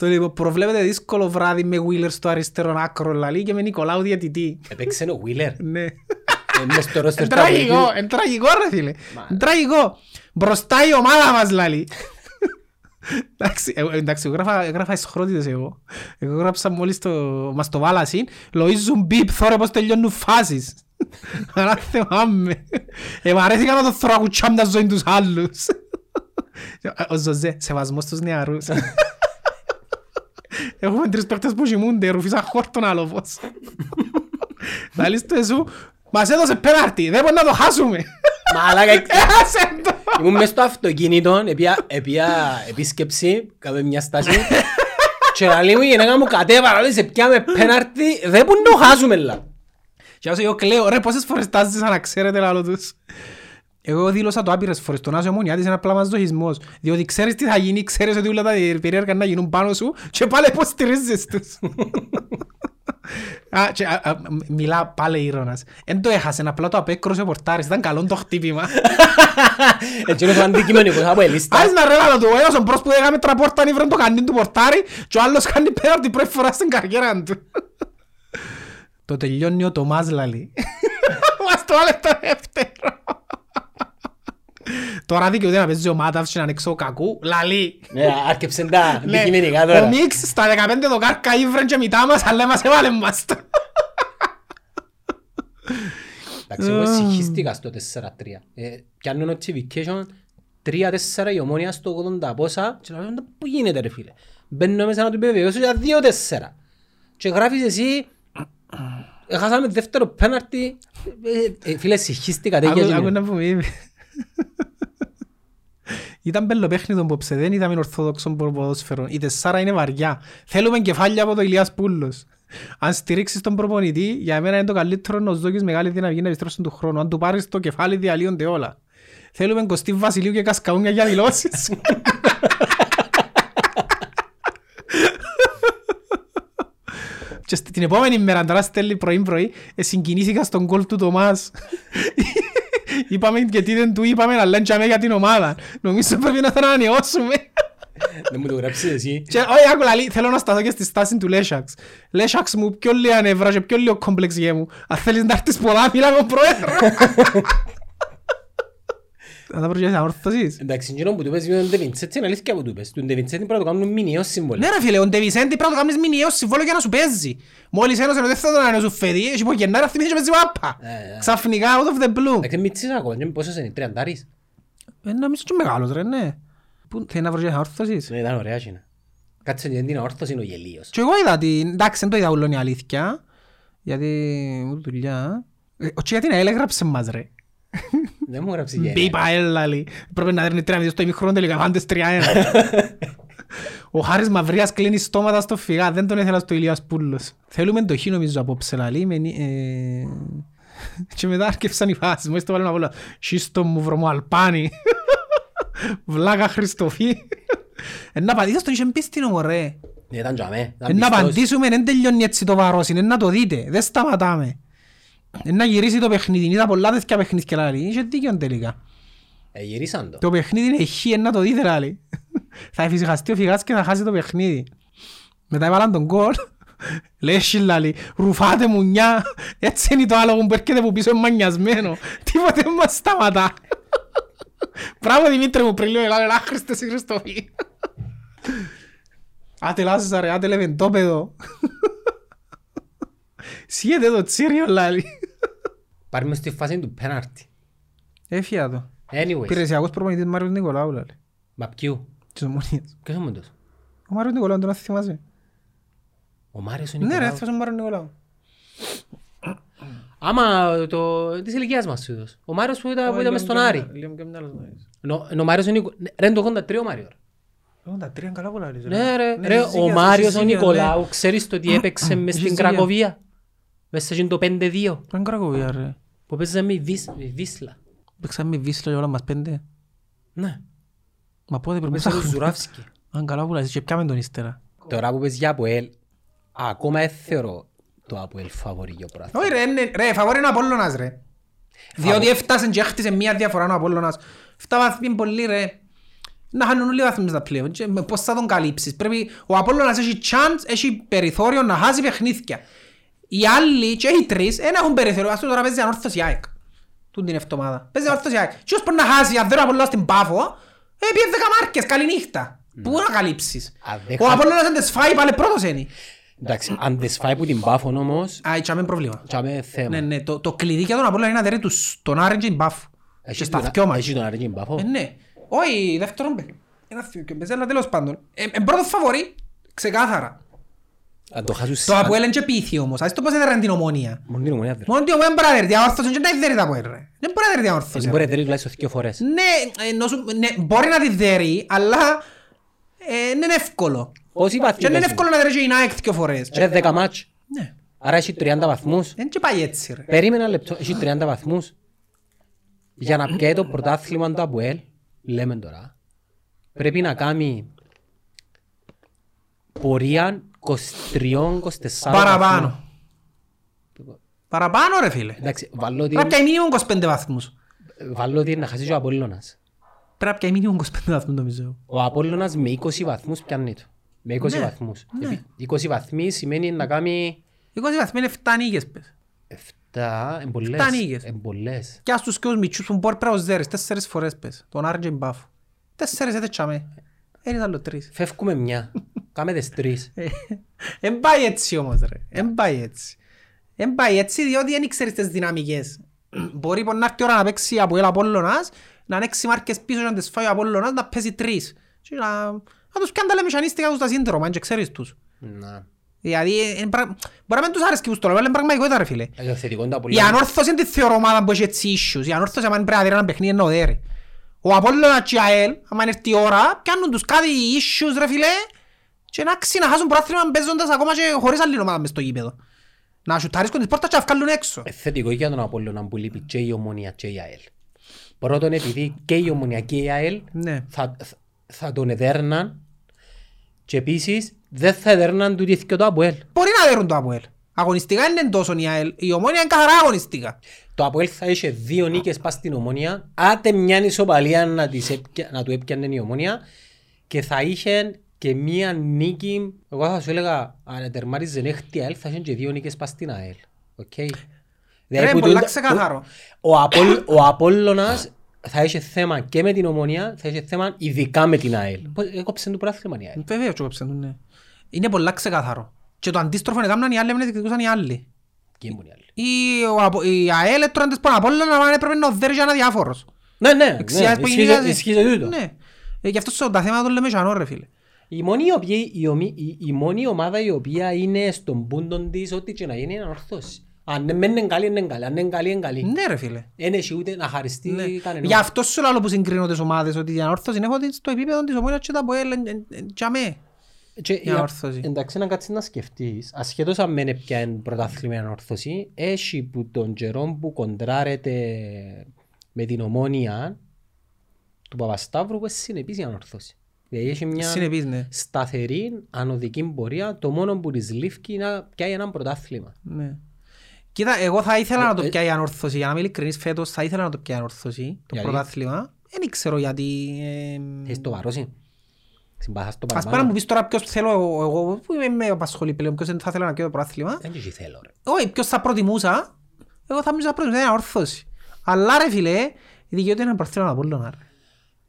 B: Το λοιπόν προβλέπετε δύσκολο βράδυ με Wheeler στο αριστερό άκρο λαλή και με Νικολάου διαιτητή.
A: Έπαιξε ο Wheeler.
B: Ναι.
A: Ε, Μες στο ρόστερ
B: Εν
A: του
B: τραγικό,
A: Αποέλ.
B: εν τραγικό ρε φίλε.
A: Μα-
B: Εν τραγικό. Μπροστά η ομάδα μας λαλή. Εντάξει, εγώ- εντάξει, εγώ γράφα, γράφα εσχρότητες εγώ. Εγώ γράψα μόλις το, μας το βάλασιν, λοίζουν μπιπ, θόρε πως τελειώνουν φάσεις. Αλλά θυμάμαι. Ε, μ' αρέθηκα να το θωρακουτσάμ τα ζωή τους άλλους. Ο Ζωζέ, σεβασμός στους νεαρούς. Έχουμε τρεις παίκτες που κοιμούνται, ρουφίσαν χόρτον άλλο πως. Λαλείς το εσού, μας έδωσε πέναρτι, δεν μπορεί να το χάσουμε.
A: Μαλάκα,
B: Έχασε το.
A: ήμουν μες στο αυτοκίνητο, επία, επία επίσκεψη, κάτω μια στάση και να λέει μου η γυναίκα μου κατέβαρα, λέει σε πιάμε πέναρτι, δεν μπορούμε να το χάσουμε λα.
B: Και όσο εγώ κλαίω, ρε πόσες φορές τάζεις να ξέρετε λάλο τους. Εγώ δήλωσα το άπειρες φορές, τον Άσο Μονιάτης είναι απλά μαζοχισμός. Διότι ξέρεις τι θα γίνει, ξέρεις ότι όλα τα περίεργα να γίνουν πάνω σου και πάλι υποστηρίζεις τους. Α, και, α, α, μ- μιλά πάλι ήρωνας. Εν το έχασε, απλά το απέκρουσε ο πορτάρης, ήταν καλό το χτύπημα.
A: Έτσι είναι το αντικειμενικό από η λίστα.
B: Άις να ρε λάλο του, ο ένας ο μπρος που έκαμε τραπόρτα νύβρον το κανήν του πορτάρι και ο άλλος κάνει πέρα την πρώτη φορά στην καριέρα του. Το τελειώνει ο Τομάς λαλή. Μας το βάλε το δεύτερο. Τώρα δικαιούται να παίζει ο Μάταυς και να ανοίξει ο κακού. Λαλή.
A: Ναι, άρκεψε τα
B: Ναι,
A: αντικειμενικά
B: Ο
A: τώρα.
B: Μίξ στα 15 δοκάρκα ήβρεν και μητά μας, αλλά μας έβαλε μας το.
A: Εντάξει, εγώ συγχύστηκα στο 4-3. Ε, Πιάνουν notification 3-4 η ομόνια στο 80 πόσα και λέω πού γίνεται ρε φίλε; Μπαίνω μέσα να του επιβεβαιώσω για 2-4. Και γράφεις εσύ Έχασαμε δεύτερο πέναρτι. Ε, ε, Φίλε, συγχύστηκα τέτοια
B: Άκου- Άκου
A: γίνεται.
B: να πούμε είπε. Ήταν πελοπέχνητο απόψε, δεν είδαμε ορθόδοξο ποδόσφαιρο. Η τεσσάρα είναι βαριά. Θέλουμε κεφάλια από το Ηλίας Πούλος. Αν στηρίξεις τον προπονητή, για μένα είναι το καλύτερο να σου δώσεις μεγάλη δύναμη για να επιστρέψουν του χρόνου. Αν του πάρεις το κεφάλι, διαλύονται όλα. Θέλουμε Κωστή Βασιλείου και Κασκαούνια για δηλώσεις. Και στη- την επόμενη μέρα, τώρα στέλνει πρωί-πρωί, ε, συγκινήθηκα στον κόλ του Τομάς. Είπαμε και τι δεν του είπαμε, αλλά λένε για την ομάδα. Νομίζω πρέπει να τον ανανεώσουμε.
A: Δεν μου το γράψεις εσύ.
B: Και όχι, άκου λαλή, θέλω να σταθώ και στη στάση του Λέσσαξ. Λέσσαξ μου, πιο λίγα νεύρα και πιο λίγο κόμπλεξ γέ μου. Αν θέλεις να έρθεις πολλά, μίλα με τον πρόεδρος. Θα τα προγιάσεις ανόρθωσης.
A: Εντάξει, εκείνο που του πες είναι ο Ντεβιντσέτ, είναι αλήθεια που του πες. Του Ντεβιντσέτ πρέπει να το κάνουν μηνιαίο συμβόλαιο.
B: Ναι ρε φίλε, ο Ντεβισέντη πρέπει να το κάνεις μηνιαίο συμβόλαιο για να σου παίζει. Μόλις ένωσε δεν θα τον ανανεώσουν φέτη, έχει πω γεννάρι αυτή και παίζει μάπα.
A: Ε, ε.
B: Ξαφνικά, out of the blue.
A: Εντάξει, μητσής ακόμα, και πόσος είναι, τριαντάρης.
B: Ε, νομίζω και μεγάλος ρε, ναι. Πού θέλει να βρει ανόρθωσης.
A: Ναι, ήταν ωραία εκείνα. Κάτσε γιατί την αόρθωση είναι ο γελίος.
B: Και εγώ είδα την, εντάξει δεν το είδα ούλον η αλήθεια, γιατί μου δουλειά. Ε, Ο Τσιατίνα έλεγραψε μας ρε.
A: Δεν μου γράψει γέλια.
B: Μπίπα έλα λέει. Πρέπει να δέρνει τρία μηδέν στο ημιχρόνο τελικά φάντες τρία ένα. Ο Χάρης Μαυρίας κλείνει στόματα στο φυγά, δεν τον ήθελα στο Ηλίας Πούλος. Θέλουμε το χ νομίζω απόψε λαλή. με νι- ε, Και μετά άρκευσαν οι φάσεις, μόλις το βάλουν από όλα. Σύστο μου βρωμό Αλπάνη. Βλάκα Χριστοφή. Ε, να απαντήσω στον είχε πίστην μου ρε.
A: Ναι, ήταν τζαμέ.
B: Ε, να απαντήσουμε, δεν τελειώνει έτσι το βαρός, είναι να το δείτε, δεν σταματάμε. Ε, να γυρίσει το παιχνίδι, είδα πολλά τέτοια παιχνίδια λάλη, είχε δίκιο τελικά.
A: Ε, γυρίσαν το.
B: Το παιχνίδι είναι χ, ε, να το δείτε λάλη. θα εφησυχαστεί ο φυγάς και θα χάσει το παιχνίδι. Μετά έβαλαν τον κόλ, Λέσχη λάλη, ρουφάτε μουνιά, έτσι είναι το άλογο που έρχεται από πίσω μανιασμένο. Τίποτε δεν μας σταματά. Μπράβο Δημήτρη μου, πριν λίγο ελάλε, άχρηστε η Χριστοφή. Άτε Λάζαρα ρε, άτε Λεβεντόπεδο. Σιέτε το τσίριο λάλη.
A: Πάρουμε στη φάση του πέναρτη.
B: Έφυγα το.
A: Anyways.
B: Υπηρεσιακός προπονητής Μάριος Νικολάου, λέει.
A: Μα ποιου.
B: Της Ομονίας.
A: Ποιος είναι αυτός.
B: Ο Μάριος Νικολάου, τον θυμάσαι;
A: Ο Μάριος ο
B: Ναι ρε,
A: Νικολάου.
B: έφτασε ο Μάριος Νικολάου.
A: Άμα το... της ηλικίας μας τούτος. Ο Μάριος που ήταν, που ήταν μες στον Άρη.
B: Λίγο και μυαλός μου είναι.
A: Νο- Ο Μάριος ο Νικο... Ρε είναι το 83 ο Μάριος.
B: Εγώ τα τρία είναι καλά πολλά λες,
A: Ναι ρε,
B: Ναι,
A: ρε,
B: εσύ
A: ο
B: ζήγιας,
A: Μάριος
B: εσύ
A: ο
B: ζήγιας,
A: Νικολάου,
B: ναι.
A: ξέρεις το ότι έπαιξε μες
B: Εσύ
A: στην
B: ζήγιας.
A: Κρακοβία; Μέσα στην το 5-2
B: Πάνε Κρακοβία ρε;
A: που παίζαμε με η Βίσ- με η Βίσλα.
B: Παίξαμε με Βίσλα και όλα μας πέντε.
A: Ναι,
B: Μα πότε πριν
A: μέσα
B: πόσα
A: στο
B: χρόνια.
A: Ζουράφσκι.
B: Αν καλά που λες και πιάμε τον ύστερα.
A: Τώρα που παίζει για Αποέλ, ακόμα δεν θεωρώ το Αποέλ φαβορή για πρωτάθλημα.
B: Όχι ρε, είναι- ρε, φαβόρι είναι ο Απόλλωνας ρε. Διότι έφτασε και έχτισε μία διαφορά ο Απόλλωνας. Φτά βαθμοί είναι πολύ ρε. Να χάνουν όλοι οι βαθμοί στα πλέον. Και με Πώς θα τον καλύψεις; Πρέπει, ο Απόλλωνας έχει chance, έχει περιθώριο να χάσει παιχνίδια. Οι άλλοι και οι τρεις δεν έχουν περιθώριο. Ας πούμε τώρα παίζει ανόρθωση ΑΕΚ. Τούν την εβδομάδα. Παίζει ανόρθωση ΑΕΚ. Και ως μπορεί να χάσει, αν δεν είναι ο Απόλλωνας στην Πάφο, ε, πιέζει δέκα μάρκες, καληνύχτα. Πού να καλύψεις;
A: Αν δεν
B: Ο
A: χα-
B: Απόλλωνας αν τις φάει πάλι πρώτος είναι.
A: Εντάξει, αν δεν σφάει που την Πάφον όμως,
B: Α, είχαμε πρόβλημα.
A: τσάμε
B: Ναι,
A: θέμα.
B: ναι, το, το κλειδί για τον Απόλλωνα είναι να δέρει τους, τον Άρεν και την Πάφο. Και
A: Έχει
B: στα
A: τον-
B: δυο μας.
A: Έχει τον Αρέγγιν Πάφο;
B: Ε, ναι. Όχι, δεύτερον παίρνει. Ένα θείο και μπέζει, αλλά τέλος πάντων. Ε, ε, πρώτος φαβορί, ξεκάθαρα.
A: Αν το χάσουν
B: Το Αποέλ είναι και πίθη όμως. Ας το πώς έδεραν την ομόνια.
A: Μόνο την ομονία δεν.
B: Μόνο την ομόνια μπορεί να δέρει διαόρθωση και να δέρει τα Αποέλ, ρε. Δεν μπορεί να δέρει διαόρθωση.
A: Εσύ
B: ρε.
A: μπορεί να δέρει τουλάχιστον δύο φορές.
B: Ναι, ενώ σου- ναι, μπορεί να τη δέρει, αλλά ε, δεν είναι εύκολο.
A: Πόσοι βαθμοί
B: Και δεν είναι
A: παίζουν.
B: εύκολο να δέρει και η ΑΕΚ δύο φορές.
A: Ρε 10 μάτς.
B: Ναι.
A: Άρα έχει 30 βαθμούς.
B: Δεν και πάει έτσι, ρε.
A: Περίμενα ένα λεπτό. Έχει 30 βαθμούς. Για να πιάει το πρωτάθλημα του Αποέλ, λέμε τώρα, πρέπει να κάνει πορεία 23-24
B: Παραπάνω.
A: βαθμούς.
B: Παραπάνω, ρε φίλε.
A: Εντάξει, βάλω ότι,
B: Πρέπει να πιάει μήνυμο 25 βαθμούς.
A: βάλω ότι να χάσεις και ο Απόλλωνας.
B: Πρέπει να πιάει μήνυμο 25 βαθμούς, νομίζω.
A: Ο Απόλλωνας με 20 βαθμούς πιάνει το. Με 20
B: Ναι,
A: βαθμούς.
B: ναι.
A: Επί- 20 βαθμοί σημαίνει να κάνει
B: 20 βαθμοί είναι 7 νίκες, πες.
A: 7 εμπολές.
B: Εφτά νίκες.
A: Εμπολές.
B: Και ας τους και τους μητσούς που μπορεί πρέπει να τους δέρεις τέσσερις φορές πες. Τον Άρντ και Μπάφο. Τέσσερις έτσι τσάμε. Είναι άλλο τρεις.
A: Φεύγουμε μια. Κάμε τις τρεις.
B: Ε, Εν πάει έτσι όμως ρε. Εν πάει έτσι. Εν πάει έτσι διότι δεν ξέρεις τις δυναμικές. Μπορεί πως να έρθει η ώρα να παίξει από el Απόλλωνας, να είναι έξι μάρκες πίσω και να τις φάει ο Απόλλωνας, να παίζει τρεις. Και να, να τους πιάνει τα λεμεσανίστικα τους τα σύνδρομα, αν και ξέρεις τους.
A: Να.
B: Δηλαδή, ε, εν πραγ- μπορεί να μην τους άρεσκει που στο λέω, αλλά είναι πραγματικότητα ρε φίλε.
A: Ε, Το θετικό είναι το
B: Η
A: Απόλλωνα.
B: ανόρθωση είναι τη θεωρώ ομάδα που έχει έτσι issues. Η ανόρθωση άμα πρέπει να δει ένα παιχνίδι είναι ο δέρει. Ο Απόλλωνας και η ΑΕΛ, άμα έρθει η ώρα, πιάνουν τους κάτι issues ρε φίλε και να ξυναχάσουν πρόθυμα παίζοντας ακόμα και χωρίς άλλη ομάδα μες στο γήπεδο. Να σουταρίσκουν τις πόρτας και να βγάλουν έξω.
A: Ε, θετικό για τον Απόλλωνα που λείπει και η Ομονία και η ΑΕΛ. Πρώτον επειδή και η Ομονία και η ΑΕΛ
B: Ναι.
A: θα, θα- θα τον εδέρναν και επίσης δεν θα εδέρναν του και το Αποέλ.
B: Μπορεί να δέρουν το ΑΠΟΕΛ. Αγωνιστικά είναι τόσο η ΑΕΛ. Η ομόνια είναι καθαρά αγωνιστικά.
A: Το Αποέλ θα είχε δύο νίκες πας στην Ομονία, άτε μια ισοπαλία να, τις έπια, να του έπιανε η Ομονία και θα είχε και μία νίκη, εγώ θα σου έλεγα, αν τερμάριζε έκτη η ΑΕΛ θα είχε και δύο νίκες πας στην ΑΕΛ. Οκ. Δηλαδή
B: Ρε,
A: που
B: πολλά
A: τούτα-
B: ξεκάθαρο.
A: Ο, Απόλλ, ο Απόλλωνας θα είχε θέμα και με την Ομονία, θα είχε θέμα ειδικά με την ΑΕΛ. Πώς έκοψε το πρωτάθλημα η ΑΕΛ.
B: Βέβαια, τζι έκοψαν το, ναι. Είναι πολλά ξεκάθαρο. Και το αντίστροφο έκαναν οι άλλοι, έμενε διεκδικούσαν οι άλλοι.
A: Και ήμουν οι άλλοι;
B: Η, ο, Απο- η ΑΕΛ έτρωαν τις πάνω απ' όλα να έπρεπε να δέρει για ένα διάφορος.
A: Ναι, ναι,
B: Δεξιά
A: ναι,
B: που
A: ισχύει-
B: γίνει-
A: ισχύει σε τούτο.
B: Ναι. Ε, Γι' αυτό στο- τα θέματα των λέμε ζανό ρε φίλε.
A: Η μόνη, η, οποία, η, ομη- η, η μόνη ομάδα η οποία είναι στον πούντον της ό,τι και να γίνει είναι ορθώς. Αν δεν είναι καλή, είναι καλή. Αν είναι καλή, είναι καλή.
B: Ναι ρε φίλε.
A: Δεν έχει ούτε να χαριστεί
B: Ναι.
A: κανένα.
B: Γι' αυτό σου λέω που συγκρίνω τις ομάδες ότι η ανόρθωση είναι ότι στο επίπεδο της ομόνιας και τα από έλ τζαμέ.
A: Και,
B: η ανόρθωση.
A: Εντάξει να κάτσεις να σκεφτείς, ασχέτως αν μένει πια είναι πρωτάθλημα η ανόρθωση, έχει που τον καιρό που κοντράρεται με την ομόνια του Παπασταύρου που είναι συνεπής η ανόρθωση. Δηλαδή έχει μια
B: Συνεπείς ναι.
A: σταθερή ανωδική πορεία, το μόνο που της λήφκει είναι να πιάει ένα πρωτάθλημα.
B: Ναι. Κοίτα, εγώ θα ήθελα να το
A: Ε, ε.
B: πιάει η ανόρθωση, για να είμαι ειλικρινής φέτος, θα ήθελα να το πιάει η ανόρθωση, το
A: Γιατί;
B: πρωτάθλημα. Δεν ξέρω γιατί... ε,
A: Θες το βαρώσεις. Συμπάθας το
B: Ας πέρα να μου
A: παραπάνω.
B: πεις τώρα ποιος θέλω εγώ, εγώ που είμαι με απασχολεί πλέον, ποιος δεν θα ήθελα να πιω το πρωτάθλημα.
A: Δεν έχει θέλω ρε.
B: Όχι, ποιος θα προτιμούσα, εγώ θα μιλούσα προτιμούσα την ανόρθωση. Αλλά ρε φίλε, δικαιούται ένα πρωτάθλημα από όλον. ρε.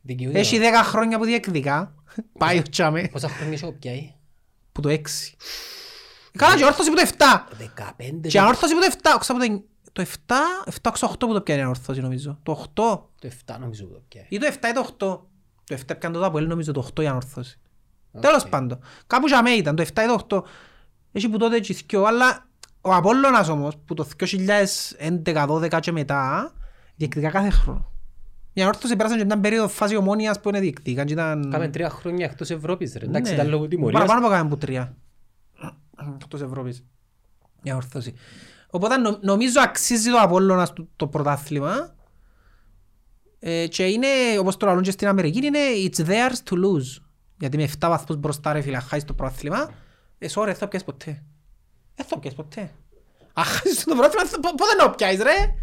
A: Δικαιούται.
B: Έχει 10 χρόνια που διεκδικά, πάει ο Τσάμε,
A: Πόσα χρόνια έχω πιάει.
B: που το 6. Καλά και όρθωση που το 7.
A: 15.
B: Και ανόρθωση που το 7, όξα που το το 7, 7-8 που το πιάνει η ανόρθωση νομίζω. Το 8
A: Το 7 νομίζω που το πιάει.
B: ή το 7 ή το 8. Το 7 πιάνε το Αποέλ νομίζω το 8 η ανόρθωση.
A: Οκ.
B: Τέλος πάντων. Κάπου για μέ ήταν το 7 ή το 8. Έχει που τότε έτσι θκυο, αλλά ο Απόλλωνας όμως που το 2011-12 και μετά διεκδικά κάθε χρόνο. Η ανόρθωση πέρασαν και μια περίοδο φάση ομόνιας που είναι διεκδίκαν και ήταν...
A: Κάμε τρία χρόνια εκτός Ευρώπης ρε. Εντάξει
B: Ναι.
A: ήταν λόγω τιμωρίας.
B: Παραπάνω από κάμε που τρία. Εκτός Ευρώπης. Η ορθώση. Οπότε νο- νομίζω αξίζει το Απόλλωνας το, το πρωτάθλημα. Ε, και είναι, όπως το λαλούν και στην Αμερική, είναι it's theirs to lose. Γιατί με 7 βαθμούς μπροστά ρε φίλε, αν χάσεις το πρωτάθλημα, ε, sorry, δεν θα πιάσεις ποτέ. Δεν θα πιάσεις ποτέ. Αν χάσεις το πρωτάθλημα, θα- πο- πότε να το πιάσεις ρε;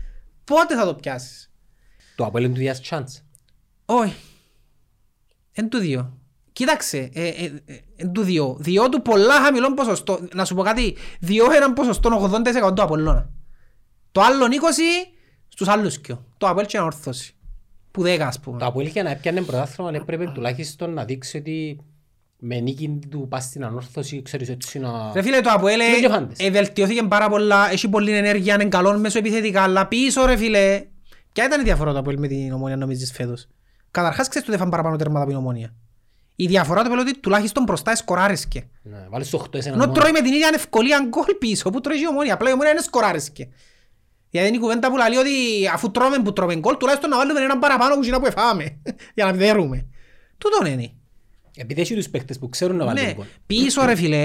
B: Πότε θα το πιάσεις;
A: Το Αποέλ είναι του διάς chance.
B: Όχι. Εν του δύο. Κοίταξε, ε, ε, ε, εν του δύο. Δύο του πολλά χαμηλό ποσοστό. Να σου πω κάτι, δύο έναν ποσοστό 80% του Απολλώνα. Το άλλο 20 στους άλλους κοιο. Το Αποέλ και να ορθώσει. Που δέκα ας πούμε.
A: Το Αποέλ για να έπιανε πρωτάθλημα αλλά έπρεπε τουλάχιστον να δείξει ότι με νίκη του πας στην ανόρθωση ξέρεις έτσι να...
B: Ρε φίλε το Αποέλ
A: Είναι και φάντες.
B: ε, βελτιώθηκε πάρα πολλά, έχει πολλή ενέργεια, είναι καλό μέσω επιθετικά, αλλά πίσω ρε φίλε. Ποια ήταν η διαφορά του Αποέλ με την Ομόνια νομίζεις φέτος; Καταρχάς ξέρεις ότι δεν φάνε παραπάνω τέρματα από την Ομόνια. Η διαφορά του Αποέλ είναι ότι τουλάχιστον μπροστά σκοράρισκε.
A: Ναι, βάλεις το 8 σε έναν
B: Ενώ
A: μόνο.
B: τρώει με την ίδια ευκολία γκολ πίσω που τρώει και η ομόνια. Απλά η ομόνια είναι σκοράρισκε. Γιατί είναι η κουβέντα που λέει ότι αφού τρώμε που τρώμε γκολ τουλάχιστον να βάλουμε έναν παραπάνω που εκείνα που εφάμε. Για να δέρουμε. Τούτον είναι.
A: Επειδή έχει τους παίχτες που ξέρουν να βάλουν
B: Ναι,
A: γκολ.
B: πίσω ρε φίλε,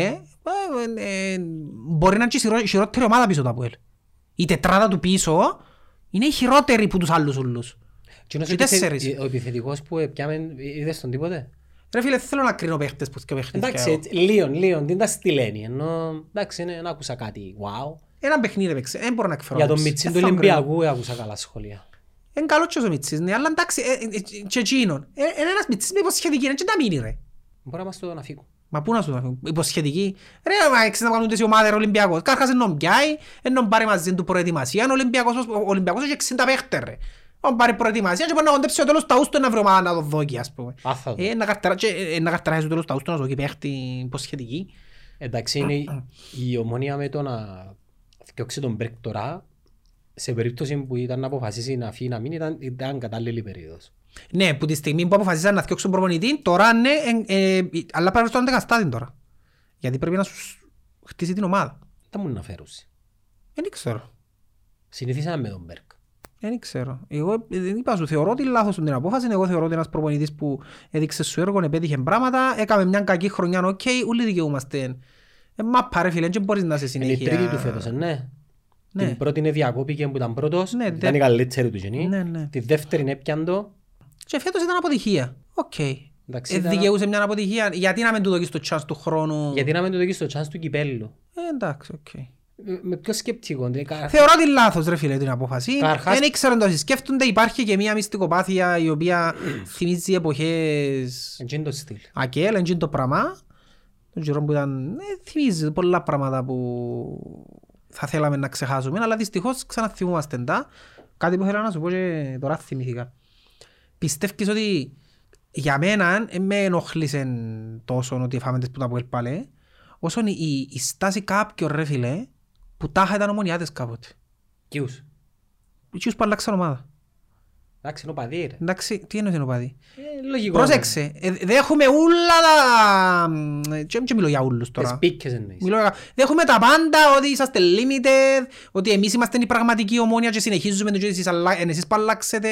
B: ε, ε, μπορεί να είναι και η χειρό- χειρότερη ομάδα πίσω του Αποέλ. Η τετράδα του πίσω είναι η χειρότερη που τους άλλους ούλους.
A: Εκείνος
B: Και
A: ο επιθε-
B: τέσσερις.
A: Ο επιθετικός που έπιαμε, είδες τον τίποτε;
B: Ρε φίλε, δεν θέλω να κρίνω παίχτες που και παίχτες.
A: Εντάξει, έτσι, Λίον, Λίον, τι τα στυλένει. Ενώ, εντάξει, είναι- δεν άκουσα κάτι, wow.
B: Ένα παιχνίδι παίξε, δεν μπορώ να εκφέρω.
A: Για τον
B: άποψη.
A: Μιτσίν
B: Δεν
A: του
B: θα κρίνω.
A: Ολυμπιακού άκουσα καλά σχόλια.
B: Είναι καλό και ο Μιτσής, ναι, αλλά εντάξει, ε, ε, ε, και εκείνον. Ε, Είναι ένας Μιτσής με υποσχετική, είναι και τα μείνει ρε.
A: Μπορεί να μας το να φύγουν.
B: Μα πού να σου το υποσχετική. Ρε, μα έξι να κάνουν τις ομάδες ρε, Ολυμπιακός. Κάρχας εννοώ πιάει, εννοώ πάρει μαζί του προετοιμασία. Ο Ολυμπιακός, ο Ολυμπιακός έχει 60 παίχτες ρε. Αν πάρει προετοιμασία και μπορεί να κοντέψει ο τέλος ταούς του να βρει ομάδα να το δώσει ας πούμε.
A: Α, θα δω.
B: Ε, να καρτερα- και, ε, να καρταράσει ο τέλος ταούς του να δώσει παίχτη υποσχετική.
A: Εντάξει, είναι η- η ομόνια με το να διώξει τον Μπρεκ τώρα, σε περίπτωση που ήταν να αποφασίσει να φύγει να μείνει, ήταν, ήταν κατάλληλη περίοδος.
B: Ναι, που τη στιγμή που αποφασίσαν να διώξουν προπονητή, τώρα ναι, ε, ε, αλλά πρέπει να στον αντεκαστάτη τώρα. Γιατί πρέπει να σου χτίσει την ομάδα.
A: Δεν μου να φέρουσει.
B: Δεν ξέρω.
A: Συνηθίσαμε με τον Μπερκ.
B: Δεν ξέρω. Εγώ ε, δεν είπα σου, θεωρώ ότι λάθος την απόφαση. Εγώ θεωρώ ότι ένας προπονητής που έδειξε σου έργο, επέτυχε πράγματα, έκαμε μια κακή χρονιά, οκ, όλοι δικαιούμαστε. Ε, μα πάρε φίλε, δεν μπορείς να σε
A: Είναι η
B: συνέχεια.
A: τρίτη του φέτος, ε, ναι.
B: Ναι.
A: Την πρώτη είναι διακόπηκε που ήταν πρώτος,
B: Ναι,
A: ήταν
B: δε-
A: η καλύτερη του γενή.
B: Ναι, ναι.
A: Τη δεύτερη είναι έπιαντο.
B: Και φέτος ήταν αποτυχία. Οκ.
A: Εντάξει,
B: Ε,
A: ήταν-
B: δικαιούσε μια αποτυχία. Γιατί να μην του δώσεις το chance του χρόνου;
A: Γιατί να μην του δώσεις το chance του κυπέλλου;
B: Ε, εντάξει, οκ.
A: Με- Με πιο σκεπτικό. δηλαδή, κα-
B: Θεωρώ ότι λάθος ρε φίλε την απόφαση.
A: Καταρχάς-
B: Δεν ήξεραν το σκέφτονται. Υπάρχει και μια μυστικοπάθεια η οποία θυμίζει εποχές
A: Έτσι είναι το στυλ.
B: ΑΚΕΛ, εν τζείν' το πράγμα. Τον καιρό που ήταν, ε, θυμίζει πολλά πράγματα που θα θέλαμε να ξεχάσουμε, αλλά δυστυχώς ξαναθυμούμαστε τα. Κάτι που θέλω να σου πω και τώρα θυμήθηκα. Πιστεύεις ότι για μένα δεν με ενοχλήσε τόσο ότι φάμε τις που τα πω ελπαλέ, όσο η, η στάση κάποιον ρε φίλε, που τάχα ήταν ομονιάτες κάποτε.
A: Ποιους;
B: Εκείνους που αλλάξαν ομάδα.
A: Εντάξει, είναι ο παδί ρε.
B: Εντάξει, τι εννοείς είναι ο παδί.
A: Ε, λογικό.
B: Πρόσεξε, ε, δέχομαι ούλα τα... Και, και μιλώ για ούλους
A: Τις
B: τώρα.
A: πίκες εννοείς.
B: Μιλώ για... Δέχομαι τα πάντα, ότι είσαστε limited, ότι εμείς είμαστε η πραγματική ομόνια και συνεχίζουμε το και εσείς, αλλα... ε, εσείς που αλλάξετε.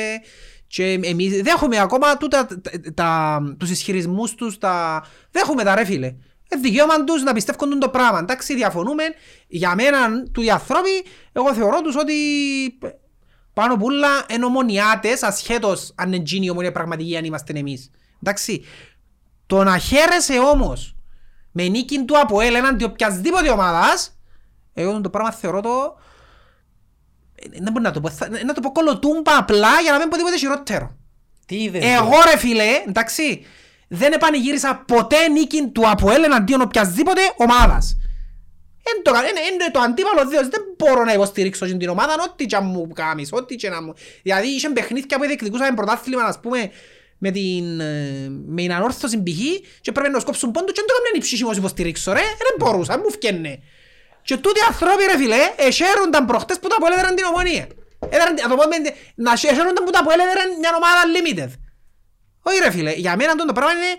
B: Και εμείς δέχομαι ακόμα τούτα, τα, τα, τους ισχυρισμούς τους, τα... δέχομαι τα ρε φίλε. Ε, δικαίωμα τους να πιστεύουν το πράγμα. Εντάξει, διαφωνούμε. Για μένα, του οι άνθρωποι, εγώ θεωρώ τους ότι πάνω που όλα είναι ομονιάτες, ασχέτως αν είναι γίνει η ομονία πραγματική, αν είμαστε εμείς. Εντάξει, το να χαίρεσαι όμως με νίκη του ΑΠΟΕΛ έναντι οποιασδήποτε ομάδας, εγώ το πράγμα θεωρώ το... ε, Δεν μπορεί να το πω, θα- να το πω κολοτούμπα απλά για να μην πω τίποτε χειρότερο.
A: Τι είδες.
B: Εγώ
A: ρε.
B: ρε φίλε, εντάξει, δεν επανηγύρισα ποτέ νίκη του ΑΠΟΕΛ εναντίον οποιασδήποτε ομάδας. Εν το, εν, εν, το αντίπαλο δίος, δεν μπορώ να υποστηρίξω την ομάδα, ό,τι και αν μου κάνεις, ό,τι και να μου... Δηλαδή είχε παιχνίδια που διεκδικούσαμε πρωτάθλημα, ας πούμε, με την, ε, με την ανόρθωση π.χ. και πρέπει να σκόψουν πόντους και δεν το έκαναν οι ψυχοί μου υποστηρίξω, ρε, δεν μπορούσα, μου φκένε. Και τούτοι οι ανθρώποι ρε φίλε, εσέρονταν προχτές που τα Αποέλ έδεραν την ομονία. Έδεραν, να το πω, με- να εσέρονταν που τα Αποέλ έδεραν μια ομάδα limited. Όχι ρε φίλε, για μένα το πράγμα είναι,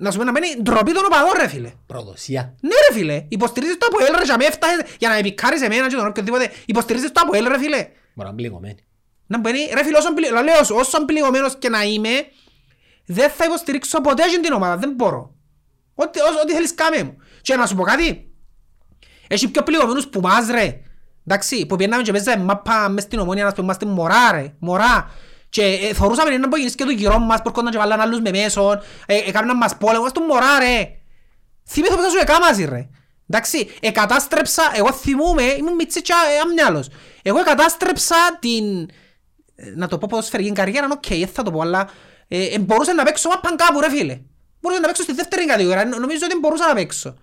B: να σου πω να μένει ντροπή των οπαδών ρε φίλε.
A: Προδοσία.
B: Ναι ρε φίλε, υποστηρίζεις το Αποέλ ρε, και αμέ έφτασες για να με πικάρεις εμένα και τον οποιοδήποτε. Υποστηρίζεις το Αποέλ ρε φίλε.
A: Μπορεί να είναι πληγωμένοι.
B: Να μπαίνει, ρε φίλε, όσο, πλη- λέω, σου, όσο πληγωμένος και να είμαι, δεν θα υποστηρίξω ποτέ αυτή την ομάδα, δεν μπορώ. Ό,τι, ό,τι- ό,τι θέλεις κάμε μου. Και να σου πω κάτι, έχει πιο πληγωμένους που μας ρε. Εντάξει, που πιέναμε και παίζαμε μάπα μες στην ομόνια, να πούμε, είμαστε μωρά ρε, μωρά. Και ε, θωρούσαμε να μπορεί και το γυρό μας, που έρχονταν και βάλαν άλλους με μέσον, ε, έκαναν μας πόλεμο, είμαστε μωρά ρε. Θυμήθω πως θα σου έκαμαζε ρε. Εντάξει, εκατάστρεψα, εγώ θυμούμαι, ήμουν μιτσής και ε, άμυαλος. Εγώ εκατάστρεψα την, ε, να το πω ποδοσφαιρική καριέρα, οκ, δεν θα το πω, αλλά ε, ε, μπορούσα να παίξω μάπαν κάπου ρε φίλε. Μπορούσα να παίξω στη δεύτερη κατηγορία, νο- νομίζω ότι μπορούσα να παίξω.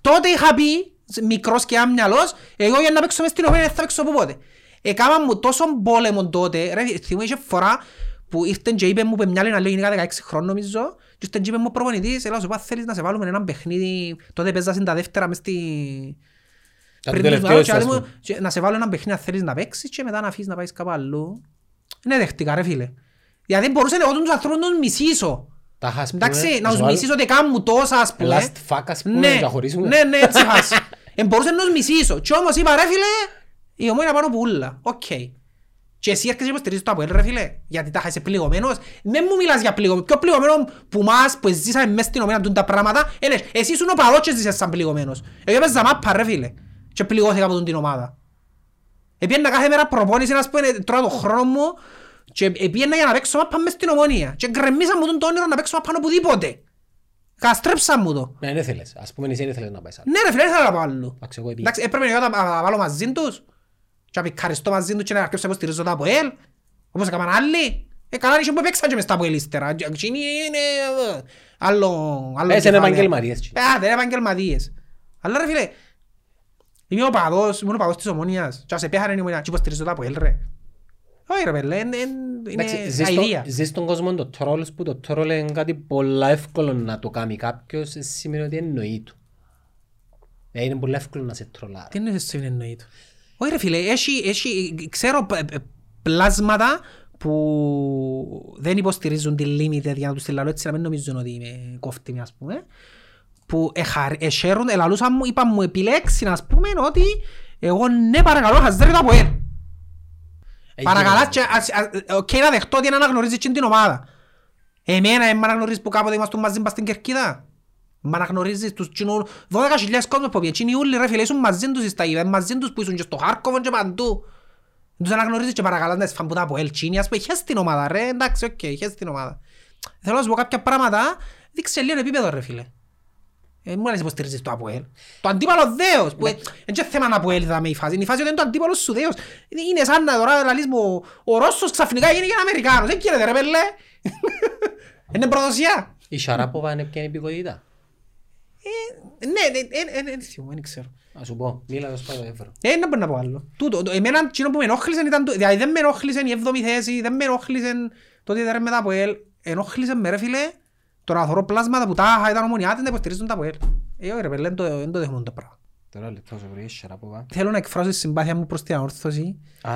B: Τότε είχα πει, μικρός και άμυαλος, εγώ για να παίξω μες στην ομάδα δεν θα παίξω από πότε. Έκανα μου τόσο πόλεμο τότε, ρε, θυμούμαι είχε φορά που ήρθε και είπε μου που μια άλλη γενικά 16 χρόνων νομίζω και ήρθε και είπε μου ο προπονητής, έλα σου είπα θέλεις να σε βάλουμε έναν παιχνίδι, τότε παίζα στην τα δεύτερα μες στη...
A: Τα
B: πριν
A: του
B: τους
A: τελευταίου
B: μεγάλους και
A: σου, ας
B: λέει μου,
A: πούμε.
B: και να σε βάλω έναν παιχνίδι αν θέλεις να παίξεις και μετά να αφήσεις να πάεις κάπου αλλού. Ναι δεχτήκα ρε φίλε. Γιατί μπορούσα εγώ τους ανθρώπους να τους μισήσω.
A: Τα χας πούμε,
B: Εντάξει, να
A: σου
B: τους
A: βάλω
B: μισήσω ότι κάνουν τόσα ας πούμε.
A: Last fuck ας πούμε,
B: Ναι,
A: να χωρίσουμε.
B: ναι, ναι, έτσι φάση. Ε, μπορούσα να τους μισήσω. Και όμως είπα ρε φίλε, η ομόνια πάνω που ούλα. Οκ. Και εσύ έρχεσαι και υποστηρίζεις το Αποέλ ρε φίλε. Γιατί τα είσαι πληγωμένος. Δεν μου μιλάς για πληγωμένο. Πιο πληγωμένο που μας που ζήσαμε μες στην ομόνια τούν τα πράγματα. Είναι, εσύ ήσουν οπαδός και ζήσες σαν πληγωμένος. Εγώ έπαιζα μάπα ρε φίλε. Και πληγώθηκα από τούν την ομάδα. Επίεννα κάθε μέρα προπόνηση, ας πούμε, τώρα το χρόνο μου και επίεννα για να παίξω μάπα μες στην ομόνια. Και γκρεμμίσα μου τον το όνειρο να παίξω μάπα οπουδήποτε. Καστρέψα μου το.
A: Ναι, δεν θέλεις. Ας πούμε εσύ δεν θέλεις να πάεις άλλο.
B: Ναι ρε φίλε, δεν θέλω να πάω αλλού.
A: Εντάξει, εγώ
B: Εντάξει, έπρεπε εγώ να να βάλω μαζί τους και να πικαριστώ μαζί τους και να αρκέψω να υποστηρίζω τα ΑΠΟΕΛ όπως έκαναν άλλοι. Ε, καλά είχε που παίξαν και μες τα ΑΠΟΕΛ ύστερα. Και Εκείνοι είναι ε, άλλο άλλο
A: Ε, είναι
B: κεφάλαιο.
A: επαγγελματίες, τσι.
B: Ε, άντε, είναι επαγγελματίες. Αλλά ρε φίλε, είμαι ο παδός, ήμουν ο παδός της ομόνιας και ας επέχανε η ομόνια και υποστηρίζω τα ΑΠΟΕΛ ρε. Όχι ρε πέλε, είναι
A: Εντάξει,
B: είναι
A: ζεις στο-
B: αηδία.
A: Ζεις στον κόσμο το trolls που το troll είναι κάτι πολλά εύκολο να το κάνει κάποιος ε, σημαίνει ότι εννοεί του. Ε, Είναι πολύ εύκολο να σε τρολάρει.
B: Τι εννοείς εσύ εννοεί του; Όχι ρε φίλε, έχει, έχει, ξέρω π- π- πλάσματα που δεν υποστηρίζουν τη limited για να τους τη λαλώ έτσι να μην νομίζουν ότι είμαι κόφτιμη ας πούμε που εχαρ- εσέρουν, ελαλούσαν μου, είπαν μου επιλέξεις ας πούμε ότι εγώ ναι παρακαλώ χαζέρι το από ελ. Παρακαλάς και ας- ας- οκ να δεχτώ ότι να αναγνωρίζεις εκείνη την ομάδα. Εμένα δεν με αναγνωρίζεις που κάποτε ήμασταν μαζί πας στην Κερκίδα. Μ' αναγνωρίζεις τους κοινού 12.000 κόσμος που πήγε. Εκείνοι όλοι ρε φίλε ήσουν μαζί τους στα γήπεδα, μαζί τους που ήσουν και στο Χάρκοβο και παντού. Τους αναγνωρίζεις και παρακαλάς να σφαν που τα από Ελτσίνη, ας πούμε, χες την ομάδα ρε, εντάξει, οκ, χες την ομάδα. Θέλω να σου πω κάποια πράγματα, δείξε λίγο επίπεδο ρε φίλε. Ε, μου λες υποστηρίζεις το ΑΠΟΕΛ. Το αντίπαλο δέος, που είναι και θέμα να ΑΠΟΕΛ είδαμε η φάση. Είναι η φάση ότι είναι το αντίπαλο σου δέος. Είναι είναι σαν να τώρα λαλείς μου, ο Ρώσος ξαφνικά γίνει και Αμερικάνος. Δεν γίνεται ρε πέλε. Είναι προδοσία.
A: Η Σαράποβα είναι πια υπηκότητα.
B: Ε, Ναι, ναι, ναι, ναι, θυμούμαι, δεν ξέρω.
A: Να σου πω, μίλα το σπάω εύρω.
B: Ε, να μπορεί να πω άλλο. Τούτο, το- εμένα εκείνο που με ενόχλησε ήταν το, δηλαδή δεν με ενόχλησε η έβδομη θέση, δεν με ενόχλησε το ότι δεν μετά από ελ, ενόχλησε με ρε φίλε, το να θωρώ πλάσματα που τάχα ήταν ομονιάτες να υποστηρίζουν τα από ελ. Ε, όχι ρε πέλε, δεν το, δεν το δέχομαι το πράγμα.
A: Τώρα λεπτό σου βρει, Σαράποβα.
B: Θέλω να εκφράσω τη συμπάθεια μου προς την ανόρθωση,
A: Α,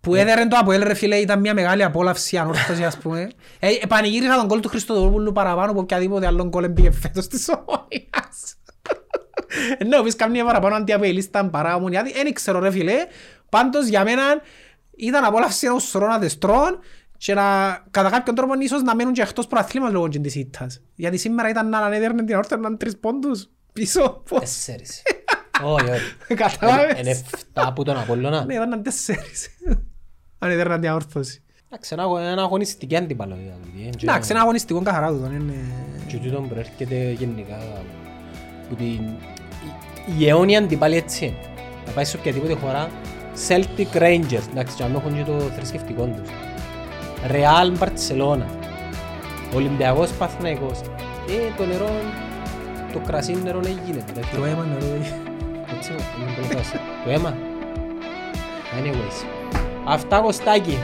B: που έδερε το από ελ ρε φίλε, ήταν μια μεγάλη απόλαυση η ανόρθωση ας πούμε. Ε, ε, πανηγύρισα τον κόλ του Χριστοδουλόπουλου παραπάνω από οποιαδήποτε άλλον κόλ εμπήγε φέτος της ομονιάς. Ναι, πεις καμία παραπάνω αντιαπελίσταν παρά ομονιάτη. Δεν ξέρω ρε φίλε. Πάντως για μένα ήταν απόλαυση ενός σωρών τεστρών και να, κατά κάποιον τρόπο ίσως να μένουν και εκτός προαθλήματος λόγω και της ήττας. Γιατί σήμερα ήταν να ανέδερνε την όρθια να είναι τρεις πόντους πίσω. Πώς.
A: τέσσερις. Όχι, όχι. Είναι
B: Κατάλαβες.
A: εφτά από τον Απόλλωνα.
B: Ναι, ήταν τέσσερις. Ανέδερναν την όρθωση.
A: Εντάξει, ένα αγω- ένα αγωνιστική αντιπαλότητα. δηλαδή, και-
B: Εντάξει, ένα αγωνιστικό καθαρά του. δεν είναι-
A: Και τούτο προέρχεται γενικά που την... η- η αιώνια αντιπάλη έτσι είναι. Να πάει σε οποιαδήποτε χώρα Celtic Rangers, εντάξει, και αν έχουν και το θρησκευτικό τους. Real Barcelona. Ολυμπιακός Παθηναϊκός. Ε, το νερό, το κρασί νερό δεν γίνεται. εντάξει.
B: Το αίμα νερό.
A: Έτσι, είναι πολύ κρασί. Το αίμα. Anyways. Αυτά Κωστάκη.